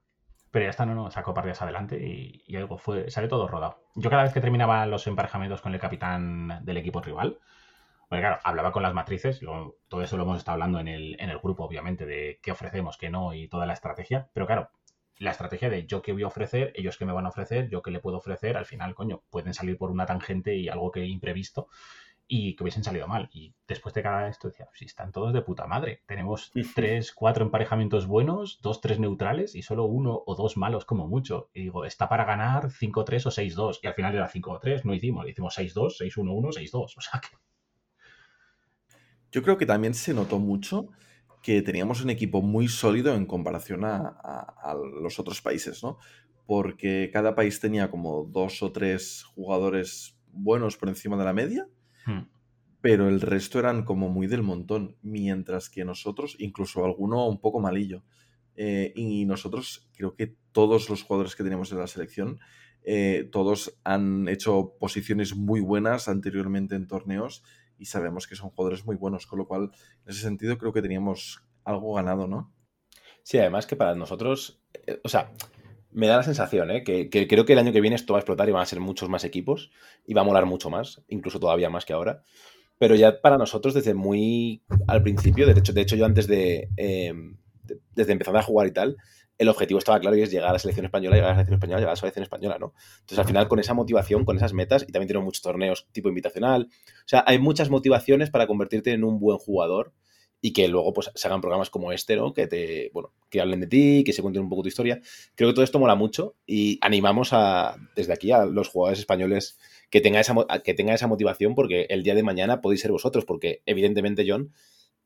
Pero ya está, no, no, sacó partidas adelante y, y algo fue, salió todo rodado. Yo cada vez que terminaba los emparejamientos con el capitán del equipo rival, porque claro, hablaba con las matrices, luego todo eso lo hemos estado hablando en el, en el grupo, obviamente, de qué ofrecemos, qué no y toda la estrategia. Pero claro, la estrategia de yo qué voy a ofrecer, ellos qué me van a ofrecer, yo qué le puedo ofrecer, al final, coño, pueden salir por una tangente y algo que imprevisto y que hubiesen salido mal. Y después de cada esto decía, si están todos de puta madre. Tenemos tres, cuatro emparejamientos buenos, dos, tres neutrales y solo uno o dos malos como mucho. Y digo, está para ganar 5-3 o 6-2. Y al final era 5-3, no hicimos, hicimos 6-2, 6-1-1, 6-2. O sea que Yo creo que también se notó mucho que teníamos un equipo muy sólido en comparación a, a- a los otros países, ¿no? Porque cada país tenía como dos o tres jugadores buenos por encima de la media, Hmm. pero el resto eran como muy del montón, mientras que nosotros, incluso alguno un poco malillo. Eh, y nosotros, creo que todos los jugadores que tenemos en la selección, eh, todos han hecho posiciones muy buenas anteriormente en torneos y sabemos que son jugadores muy buenos, con lo cual, en ese sentido, creo que teníamos algo ganado, ¿no? Sí, además que para nosotros, eh, o sea, me da la sensación, ¿eh? que, que creo que el año que viene esto va a explotar y van a ser muchos más equipos y va a molar mucho más, incluso todavía más que ahora. Pero ya para nosotros desde muy al principio, de hecho, de hecho yo antes de, eh, de- desde empezar a jugar y tal, el objetivo estaba claro y es llegar a la selección española, llegar a la selección española, llegar a la selección española, ¿no? Entonces al final con esa motivación, con esas metas, y también tenemos muchos torneos tipo invitacional, o sea, hay muchas motivaciones para convertirte en un buen jugador y que luego pues se hagan programas como este, ¿no? Que te, bueno, que hablen de ti, que se cuenten un poco tu historia. Creo que todo esto mola mucho y animamos a, desde aquí a los jugadores españoles que tengan esa, que tengan esa motivación porque el día de mañana podéis ser vosotros, porque evidentemente, John,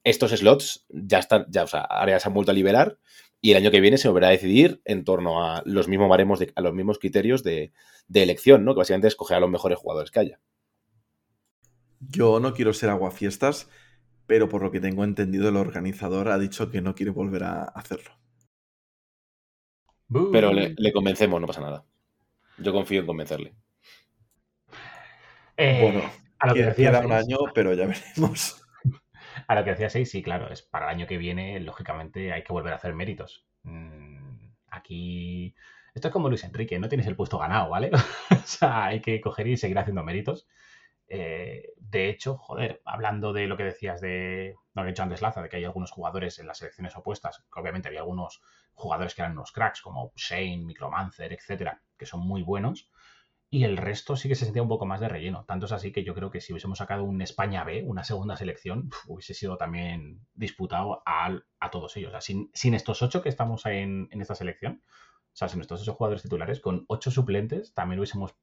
estos slots ya están, ya, o sea, ahora ya se han vuelto a liberar y el año que viene se volverá a decidir en torno a los mismos baremos, de- a los mismos criterios de, de elección, ¿no? Que básicamente es escoger a los mejores jugadores que haya. Yo no quiero ser aguafiestas, pero por lo que tengo entendido, el organizador ha dicho que no quiere volver a hacerlo. Pero le, le convencemos, no pasa nada. Yo confío en convencerle. Eh, Bueno, a lo que queda, decía queda un año, pero ya (laughs) veremos. A lo que decía 6, sí, claro, es para el año que viene, lógicamente, hay que volver a hacer méritos. Mm, aquí. Esto es como Luis Enrique, no tienes el puesto ganado, ¿vale? (laughs) o sea, hay que coger y seguir haciendo méritos. Eh, de hecho, joder, hablando de lo que decías de lo ha dicho antes Laza, de que hay algunos jugadores en las selecciones opuestas, que obviamente había algunos jugadores que eran unos cracks, como Shane, Micromancer, etcétera, que son muy buenos. Y el resto sí que se sentía un poco más de relleno. Tanto es así que yo creo que si hubiésemos sacado un España B, una segunda selección, hubiese sido también disputado a, a todos ellos. O sea, sin, sin estos ocho que estamos en, en esta selección, o sea, sin estos ocho jugadores titulares, con ocho suplentes, también hubiésemos,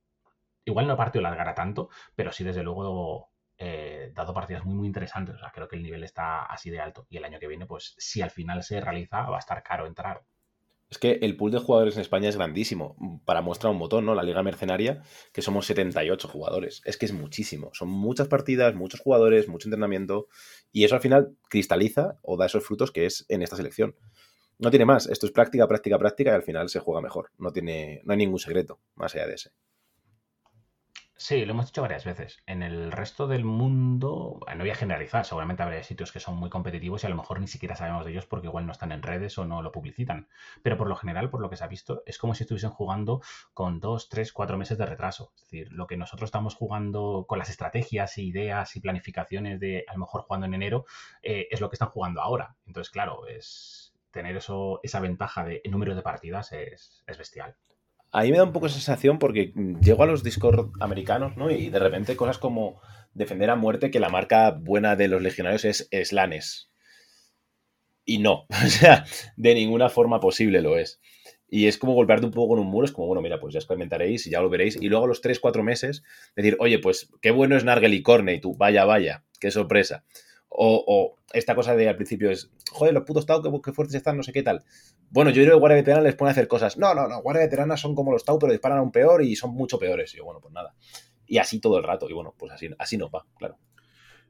igual no partido la gara tanto, pero sí desde luego eh, dado partidas muy, muy interesantes. O sea, creo que el nivel está así de alto. Y el año que viene, pues si al final se realiza, va a estar caro entrar. Es que el pool de jugadores en España es grandísimo. Para muestra un botón, ¿no? La Liga Mercenaria, que somos 78 jugadores. Es que es muchísimo. Son muchas partidas, muchos jugadores, mucho entrenamiento. Y eso al final cristaliza o da esos frutos que es en esta selección. No tiene más. Esto es práctica, práctica, práctica y al final se juega mejor. No, tiene, no hay ningún secreto más allá de ese. Sí, lo hemos dicho varias veces. En el resto del mundo, no voy a generalizar, seguramente habrá sitios que son muy competitivos y a lo mejor ni siquiera sabemos de ellos porque igual no están en redes o no lo publicitan. Pero por lo general, por lo que se ha visto, es como si estuviesen jugando con dos, tres, cuatro meses de retraso. Es decir, lo que nosotros estamos jugando con las estrategias, ideas y planificaciones de a lo mejor jugando en enero, eh, es lo que están jugando ahora. Entonces, claro, es tener eso, esa ventaja de número de partidas es, es bestial. A mí me da un poco sensación porque llego a los Discord americanos, ¿no? Y de repente cosas como defender a muerte, que la marca buena de los legionarios es Slanes. Y no, (laughs) o sea, de ninguna forma posible lo es. Y es como golpearte un poco con un muro, es como, bueno, mira, pues ya experimentaréis y ya lo veréis. Y luego a los 3-4 meses, decir, oye, pues qué bueno es Nargel y Corne, y tú, vaya, vaya, qué sorpresa. O, esta cosa de al principio es, joder, los putos Tau, qué, fuertes están, no sé qué tal. Bueno, yo creo que Guardia Veterana les pone a hacer cosas. No, no, no, Guardia Veterana son como los Tau, pero disparan aún peor y son mucho peores. Y yo, bueno, pues nada. Y así todo el rato. Y bueno, pues así, así no va, claro.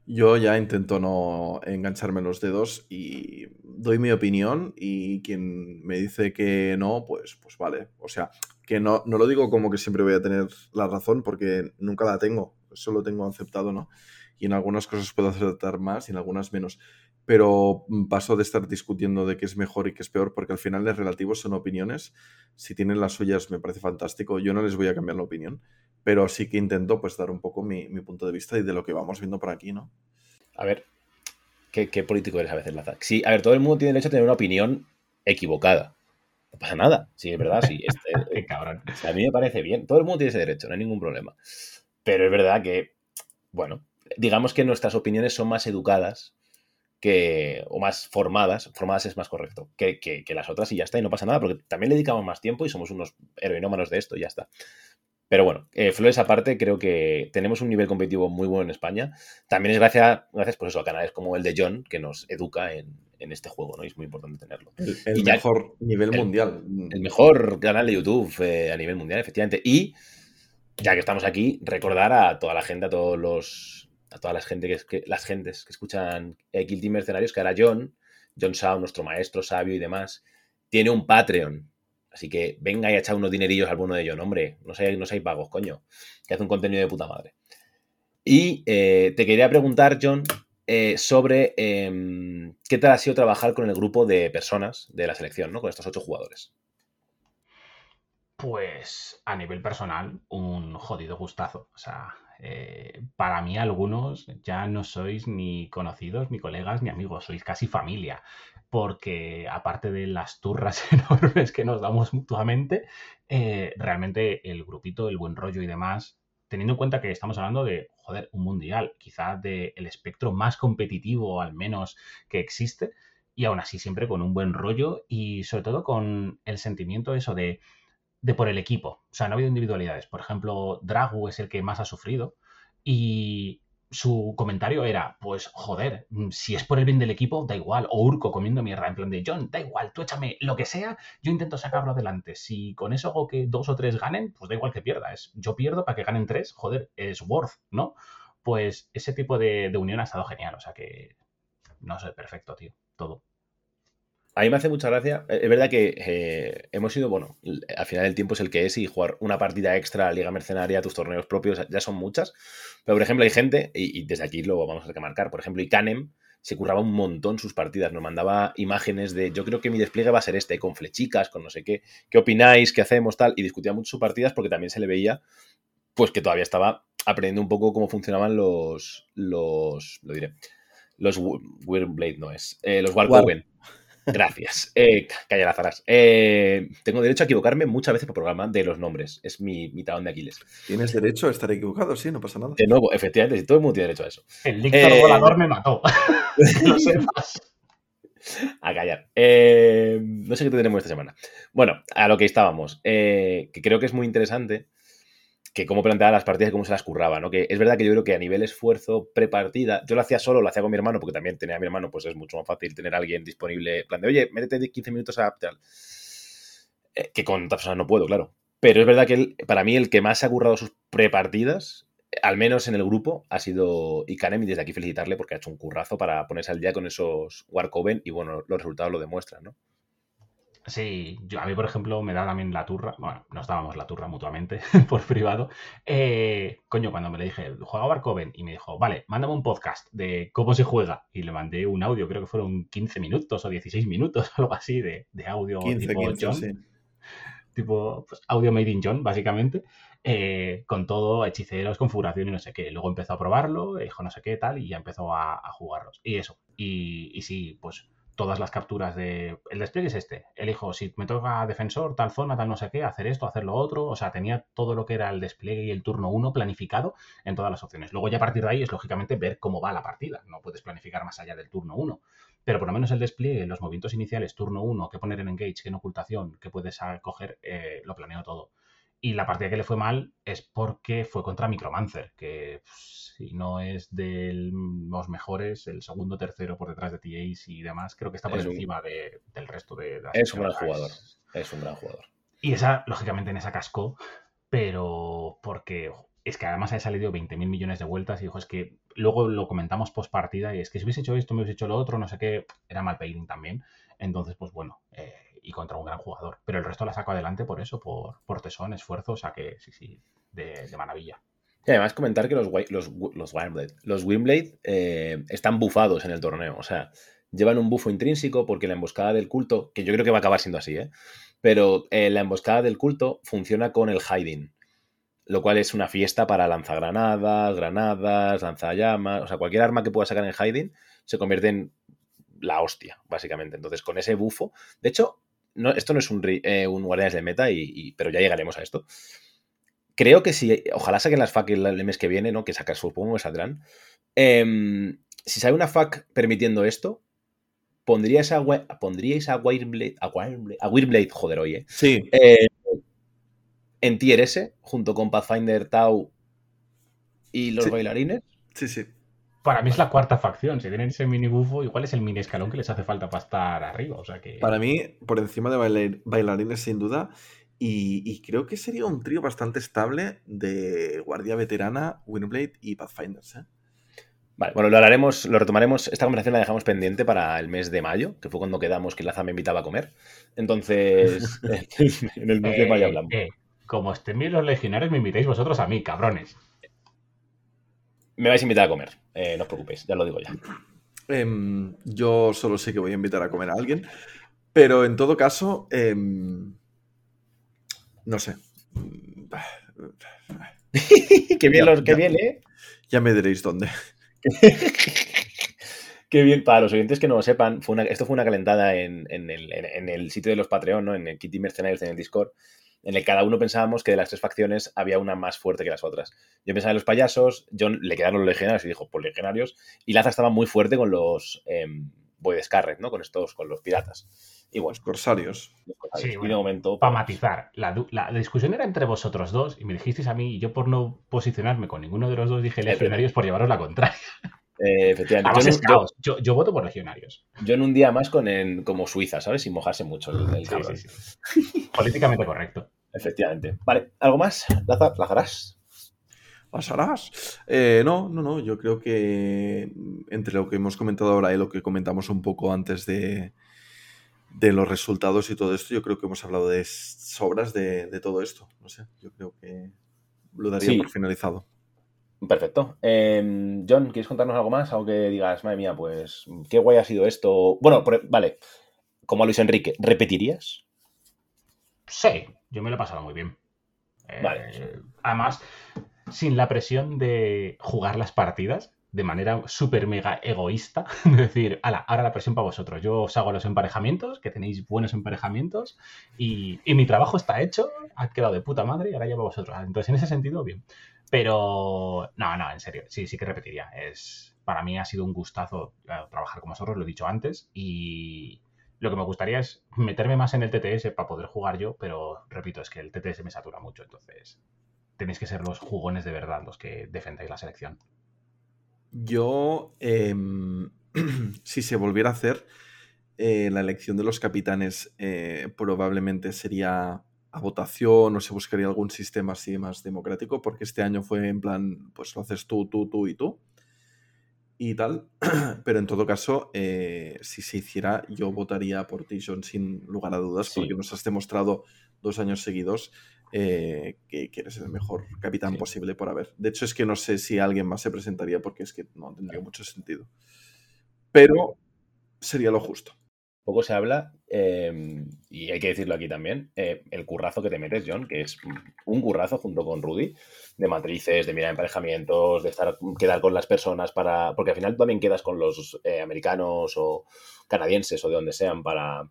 Yo ya intento no engancharme los dedos y doy mi opinión y quien me dice que no, pues, pues vale. O sea, que no, no lo digo como que siempre voy a tener la razón porque nunca la tengo. Eso lo tengo aceptado, ¿no? Y en algunas cosas puedo acertar más y en algunas menos. Pero paso de estar discutiendo de qué es mejor y qué es peor, porque al final es relativo, son opiniones. Si tienen las suyas me parece fantástico. Yo no les voy a cambiar la opinión, pero sí que intento pues dar un poco mi, mi punto de vista y de lo que vamos viendo por aquí, ¿no? A ver, ¿qué, qué político eres a veces, Laza? Sí, a ver, todo el mundo tiene derecho a tener una opinión equivocada. No pasa nada, sí, es verdad, sí. Este, (laughs) Qué cabrón. A mí me parece bien. Todo el mundo tiene ese derecho, no hay ningún problema. Pero es verdad que, bueno, digamos que nuestras opiniones son más educadas que, o más formadas, formadas es más correcto, que, que, que, las otras y ya está, y no pasa nada, porque también le dedicamos más tiempo y somos unos heroinómanos de esto y ya está. Pero bueno, eh, flores aparte, creo que tenemos un nivel competitivo muy bueno en España. También es gracias, gracias por eso, a canales como el de John, que nos educa en, en este juego, ¿no? Y es muy importante tenerlo. El, el mejor nivel el, mundial. El mejor canal de YouTube eh, a nivel mundial, efectivamente. Y ya que estamos aquí, recordar a toda la gente, a todos los a todas las, gente que, las gentes que escuchan Kill Team Mercenarios, que ahora John, John Sao, nuestro maestro sabio y demás, tiene un Patreon. Así que venga y echa unos dinerillos al bono de John, hombre, no seáis, no seáis pagos, coño, que hace un contenido de puta madre. Y eh, te quería preguntar, John, eh, sobre eh, qué tal ha sido trabajar con el grupo de personas de la selección, ¿no? Con estos ocho jugadores. Pues a nivel personal, un jodido gustazo. O sea, eh, para mí algunos ya no sois ni conocidos, ni colegas, ni amigos, sois casi familia, porque aparte de las turras (laughs) enormes que nos damos mutuamente, eh, realmente el grupito, el buen rollo y demás, teniendo en cuenta que estamos hablando de, joder, un mundial, quizás del espectro más competitivo al menos que existe, y aún así siempre con un buen rollo y sobre todo con el sentimiento eso de de por el equipo. O sea, no ha habido individualidades. Por ejemplo, Dragu es el que más ha sufrido y su comentario era, pues joder, si es por el bien del equipo, da igual. O Urco comiendo mierda, en plan de John, da igual, tú échame lo que sea, yo intento sacarlo adelante. Si con eso hago que dos o tres ganen, pues da igual que pierda. Es, yo pierdo para que ganen tres, joder, es worth, ¿no? Pues ese tipo de, de unión ha estado genial. O sea que, no sé, perfecto, tío, todo. A mí me hace mucha gracia. Eh, Es verdad que eh, hemos ido, bueno, al final el tiempo es el que es y jugar una partida extra a Liga Mercenaria, tus torneos propios, ya son muchas. Pero, por ejemplo, hay gente, y, y desde aquí lo vamos a tener que marcar, por ejemplo, Icanem se curraba un montón sus partidas, nos mandaba imágenes de yo creo que mi despliegue va a ser este, con flechicas, con no sé qué, qué opináis, qué hacemos, tal, y discutía mucho sus partidas porque también se le veía pues que todavía estaba aprendiendo un poco cómo funcionaban los, los, lo diré, los Wi- Wyrmblade no es, eh, los Warcoven. Gracias. Eh, calla las zaras. Eh, tengo derecho a equivocarme muchas veces por programa de los nombres. Es mi, mi talón de Aquiles. Tienes derecho a estar equivocado, sí, no pasa nada. De nuevo, efectivamente, todo el mundo tiene derecho a eso. El Lictor Eh, volador me mató. (laughs) Lo sepas. A callar. Eh, no sé qué tenemos esta semana. Bueno, a lo que estábamos. eh, que creo que es muy interesante que cómo planteaba las partidas y cómo se las curraba, ¿no? Que es verdad que yo creo que a nivel esfuerzo prepartida, yo lo hacía solo, lo hacía con mi hermano, porque también tenía a mi hermano, pues es mucho más fácil tener alguien disponible, plan de, oye, métete 15 minutos a. Eh, que con otra persona no puedo, claro. Pero es verdad que él- para mí el que más ha currado sus prepartidas, al menos en el grupo, ha sido Ikanem y desde aquí felicitarle porque ha hecho un currazo para ponerse al día con esos Warcoven y bueno, los resultados lo demuestran, ¿no? Sí, yo, a mí, por ejemplo, me da también la turra. Bueno, nos dábamos la turra mutuamente (laughs) por privado. Eh, coño, cuando me le dije, juega Barcoven, y me dijo, vale, mándame un podcast de cómo se juega. Y le mandé un audio, creo que fueron 15 minutos o 16 minutos, (laughs) algo así, de, de audio 15, tipo 15, John. sí. Tipo pues, audio made in John, básicamente. eh, con todo, hechiceros, configuración y no sé qué. Luego empezó a probarlo, dijo no sé qué tal, y ya empezó a, a jugarlos. Y eso. Y, y sí, pues todas las capturas de. El despliegue es este. Elijo si me toca defensor, tal zona, tal no sé qué, hacer esto, hacer lo otro. O sea, tenía todo lo que era el despliegue y el turno 1 planificado en todas las opciones. Luego, ya a partir de ahí, es lógicamente ver cómo va la partida. No puedes planificar más allá del turno 1. Pero por lo menos el despliegue, los movimientos iniciales, turno 1, qué poner en engage, qué en ocultación, qué puedes coger, eh, lo planeo todo. Y la partida que le fue mal es porque fue contra Micromancer, que pues, si no es de los mejores, el segundo, tercero por detrás de TAs y demás, creo que está por Es un- encima de- del resto de, de Es un gran jugador. Es un gran jugador. Y esa, lógicamente, en esa cascó, pero porque es que además ha salido 20.000 millones de vueltas y dijo, es que luego lo comentamos post partida y es que si hubiese hecho esto, me hubiese hecho lo otro, no sé qué, era mal también. Entonces, pues bueno, eh, y contra un gran jugador. Pero el resto la sacó adelante por eso, por, por tesón, esfuerzo, o sea que sí, sí, de, maravilla. Y además comentar que los, los, los Wireblade, los Windblade eh, están bufados en el torneo. O sea, llevan un bufo intrínseco porque la emboscada del culto, que yo creo que va a acabar siendo así, ¿eh? Pero eh, la emboscada del culto funciona con el hiding. Lo cual es una fiesta para lanzagranadas, granadas, lanzallamas. O sea, cualquier arma que pueda sacar en hiding se convierte en la hostia, básicamente. Entonces, con ese bufo. De hecho, no, esto no es un, eh, un Guardianes de Meta, y, y- pero ya llegaremos a esto. Creo que si. Ojalá saquen las FAQ el, mes que viene, ¿no? Que sacar, supongo que saldrán. Em, si sale una FAQ permitiendo esto, pondríais a, pondríais a Wireblade. A Wireblade, a Wireblade, joder, oye. Sí, eh, en Tier S, junto con Pathfinder, Tau y los Sí. bailarines. sí, sí. Para mí es la cuarta facción. Si tienen ese mini bufo, igual es el mini escalón que les hace falta para estar arriba. O sea que. Para mí, por encima de bailar- bailarines, sin duda. Y, y creo que sería un trío bastante estable de Guardia Veterana, Windblade y Pathfinders. ¿eh? Vale, bueno, lo hablaremos, lo retomaremos. Esta conversación la dejamos pendiente para el mes de mayo, que fue cuando quedamos que Laza me invitaba a comer. Entonces, (laughs) (laughs) en el mes de mayo Eh, hablamos. eh, como estén bien los legionarios, me invitáis vosotros a mí, cabrones. Me vais a invitar a comer, eh, no os preocupéis, ya lo digo ya. Em, yo solo sé que voy a invitar a comer a alguien. Pero en todo caso, em, no sé. (laughs) qué bien, Ya, los, qué ya. bien, ¿eh? Ya me diréis dónde. (laughs) Qué bien, para los oyentes que no lo sepan, fue una- esto fue una calentada en, en el, en- en el sitio de los Patreon, ¿no? en el Kitty Mercenarios, en el Discord, en el que cada uno pensábamos que de las tres facciones había una más fuerte que las otras. Yo pensaba en los payasos, John le quedaron los legionarios y dijo, pues legionarios, y Laza estaba muy fuerte con los eh, Boy Scarret, ¿no? Con estos, con los piratas. Y bueno, Los corsarios. Sí, y de bueno, momento... Para pues, matizar, la, du- la discusión era entre vosotros dos y me dijisteis a mí y yo por no posicionarme con ninguno de los dos dije legionarios por llevaros la contraria. Eh, efectivamente. Además Yo, es caos. Yo, yo voto por legionarios. yo en un día más con en- como Suiza, ¿sabes? Sin mojarse mucho el, el Sí, cabrón. sí, sí. (laughs) Políticamente correcto. Efectivamente. Vale, ¿algo más? Laza, ¿Lazarás? ¿Pasarás? Eh, no, no, no. Yo creo que entre lo que hemos comentado ahora y lo que comentamos un poco antes de, de los resultados y todo esto, yo creo que hemos hablado de sobras de, de todo esto. No sé, yo creo que lo daría Sí. por finalizado. Perfecto. Eh, John, ¿quieres contarnos algo más? Algo que digas, madre mía, pues qué guay ha sido esto. Bueno, por- vale, como a Luis Enrique, ¿repetirías? Sí, yo me lo he pasado muy bien. Eh, Vale. Además, sin la presión de jugar las partidas de manera súper mega egoísta. (laughs) Es decir, ala, ahora la presión para vosotros. Yo os hago los emparejamientos, que tenéis buenos emparejamientos, y, y mi trabajo está hecho, ha quedado de puta madre y ahora ya para vosotros. Entonces, en ese sentido, bien. Pero, no, no, en serio, sí, sí que repetiría. Es, para mí ha sido un gustazo eh, trabajar con vosotros, lo he dicho antes, y lo que me gustaría es meterme más en el TTS para poder jugar yo, pero repito, es que el TTS me satura mucho, entonces tenéis que ser los jugones de verdad los que defendáis la selección. Yo, em, (clears throat) si se volviera a hacer, eh, la elección de los capitanes eh, probablemente sería a votación o se buscaría algún sistema así más democrático, porque este año fue en plan, pues lo haces tú, tú, tú y tú y tal. (clears throat) Pero en todo caso, eh, si se hiciera, yo votaría por ti, John, sin lugar a dudas, Sí. porque nos has demostrado dos años seguidos eh, que, que eres el mejor capitán Sí. posible por haber. De hecho, es que no sé si alguien más se presentaría porque es que no tendría mucho sentido. Pero sería lo justo. Poco se habla, eh, y hay que decirlo aquí también, eh, el currazo que te metes, John, que es un currazo junto con Rudy, de matrices, de mirar emparejamientos, de estar, quedar con las personas para. Porque al final también quedas con los eh, americanos o canadienses o de donde sean para,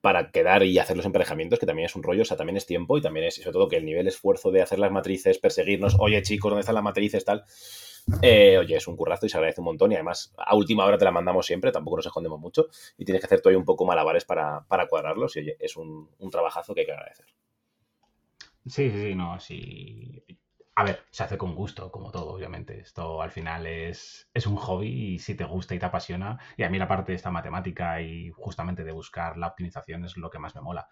para quedar y hacer los emparejamientos, que también es un rollo, o sea, también es tiempo y también es, y sobre todo, que el nivel de esfuerzo de hacer las matrices, perseguirnos, oye chicos, ¿dónde están las matrices? Tal. Eh, oye, es un currazo y se agradece un montón y además a última hora te la mandamos siempre, tampoco nos escondemos mucho y tienes que hacer tú ahí un poco malabares para, para cuadrarlos y oye, es un, un trabajazo que hay que agradecer. Sí, sí, sí, no, sí. A ver, se hace con gusto, como todo, obviamente. Esto al final es, es un hobby y si te gusta y te apasiona, y a mí la parte de esta matemática y justamente de buscar la optimización es lo que más me mola.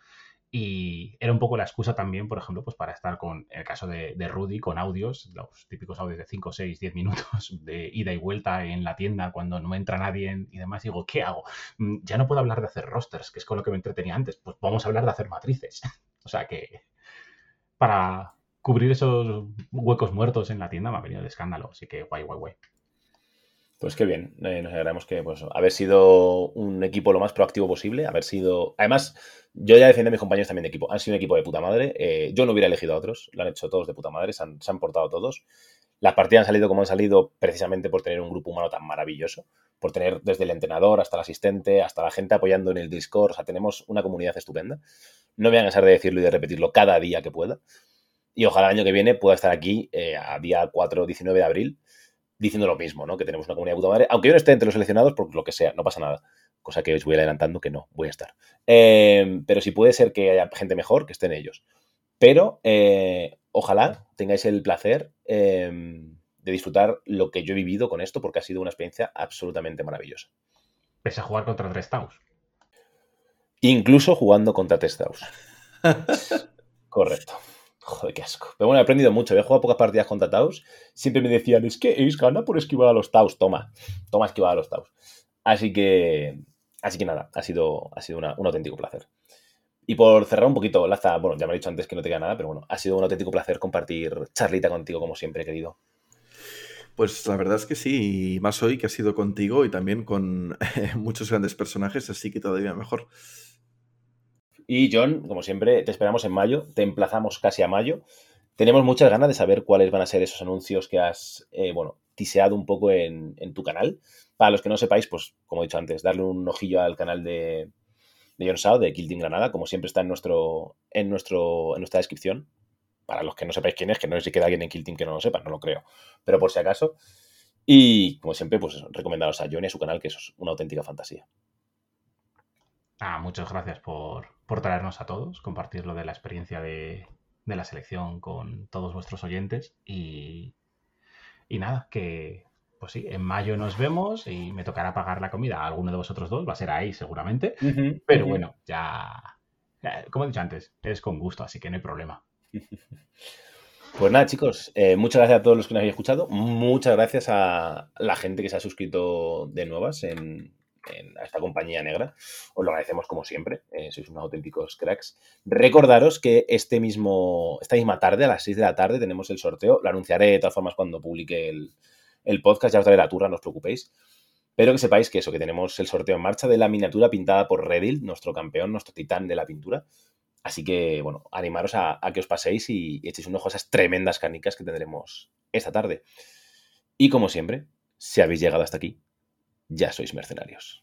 Y era un poco la excusa también, por ejemplo, pues para estar con, el caso de, de Rudy, con audios, los típicos audios de 5, 6, 10 minutos (laughs) de ida y vuelta en la tienda cuando no entra nadie y demás. Digo, ¿qué hago? Mm, Ya no puedo hablar de hacer rosters, que es con lo que me entretenía antes. Pues vamos a hablar de hacer matrices. (laughs) O sea que para cubrir esos huecos muertos en la tienda me ha venido de escándalo. Así que guay, guay, guay. Pues qué bien, eh, nos alegramos que pues, haber sido un equipo lo más proactivo posible, haber sido... Además, yo ya defiendo a mis compañeros también de equipo, han sido un equipo de puta madre, eh, yo no hubiera elegido a otros, lo han hecho todos de puta madre, se han, portado todos. Las partidas han salido como han salido precisamente por tener un grupo humano tan maravilloso, por tener desde el entrenador hasta el asistente, hasta la gente apoyando en el Discord, o sea, tenemos una comunidad estupenda. No me voy a cansar de decirlo y de repetirlo cada día que pueda. Y ojalá el año que viene pueda estar aquí eh, a día 4, 19 de abril diciendo lo mismo, ¿no? Que tenemos una comunidad de puta madre. Aunque yo no esté entre los seleccionados, por lo que sea, no pasa nada. Cosa que os voy adelantando que no, voy a estar. Eh, pero si puede ser que haya gente mejor, que estén ellos. Pero eh, ojalá tengáis el placer eh, de disfrutar lo que yo he vivido con esto, porque ha sido una experiencia absolutamente maravillosa. Pese a jugar contra tres Taus. Incluso jugando contra Testaus. (laughs) Correcto. Joder, qué asco. Pero bueno, he aprendido mucho. Había jugado pocas partidas contra Taus. Siempre me decían, es que es gana por esquivar a los Taus. Toma, toma esquivar a los Taus. Así que, así que nada, ha sido, ha sido un auténtico placer. Y por cerrar un poquito, Laza, bueno, ya me he dicho antes que no te queda nada, pero bueno, ha sido un auténtico placer compartir charlita contigo, como siempre, querido. Pues la verdad es que sí, y más hoy que ha sido contigo y también con (laughs) muchos grandes personajes, así que todavía mejor. Y John, como siempre, te esperamos en mayo, te emplazamos casi a mayo. Tenemos muchas ganas de saber cuáles van a ser esos anuncios que has, eh, bueno, tiseado un poco en, tu canal. Para los que no sepáis, pues, como he dicho antes, darle un ojillo al canal de, de John Sao, de Kill Team Granada, como siempre está en, nuestro, en, nuestro, en nuestra descripción. Para los que no sepáis quién es, que no sé si queda alguien en Kill Team que no lo sepa, no lo creo. Pero por si acaso. Y, como siempre, pues recomendaros a John y a su canal, que eso es una auténtica fantasía. Ah, muchas gracias por, por traernos a todos, compartir lo de la experiencia de, de la selección con todos vuestros oyentes y, y nada, que pues sí, en mayo nos vemos y me tocará pagar la comida a alguno de vosotros dos, va a ser ahí seguramente, pero bueno, ya, ya, como he dicho antes, es con gusto, así que no hay problema. (laughs) Pues nada, chicos, eh, muchas gracias a todos los que nos habéis escuchado. Muchas gracias a la gente que se ha suscrito de nuevas en, en- a esta compañía negra. Os lo agradecemos como siempre, eh, sois unos auténticos cracks. Recordaros que este mismo, esta misma tarde, a las 6 de la tarde, tenemos el sorteo. Lo anunciaré de todas formas cuando publique el, el podcast, ya os daré la turra, no os preocupéis. Pero que sepáis que eso, que tenemos el sorteo en marcha de la miniatura pintada por Redil, nuestro campeón, nuestro titán de la pintura. Así que, bueno, animaros a, a que os paséis y, y echéis un ojo a esas tremendas canicas que tendremos esta tarde. Y como siempre, si habéis llegado hasta aquí, ya sois mercenarios.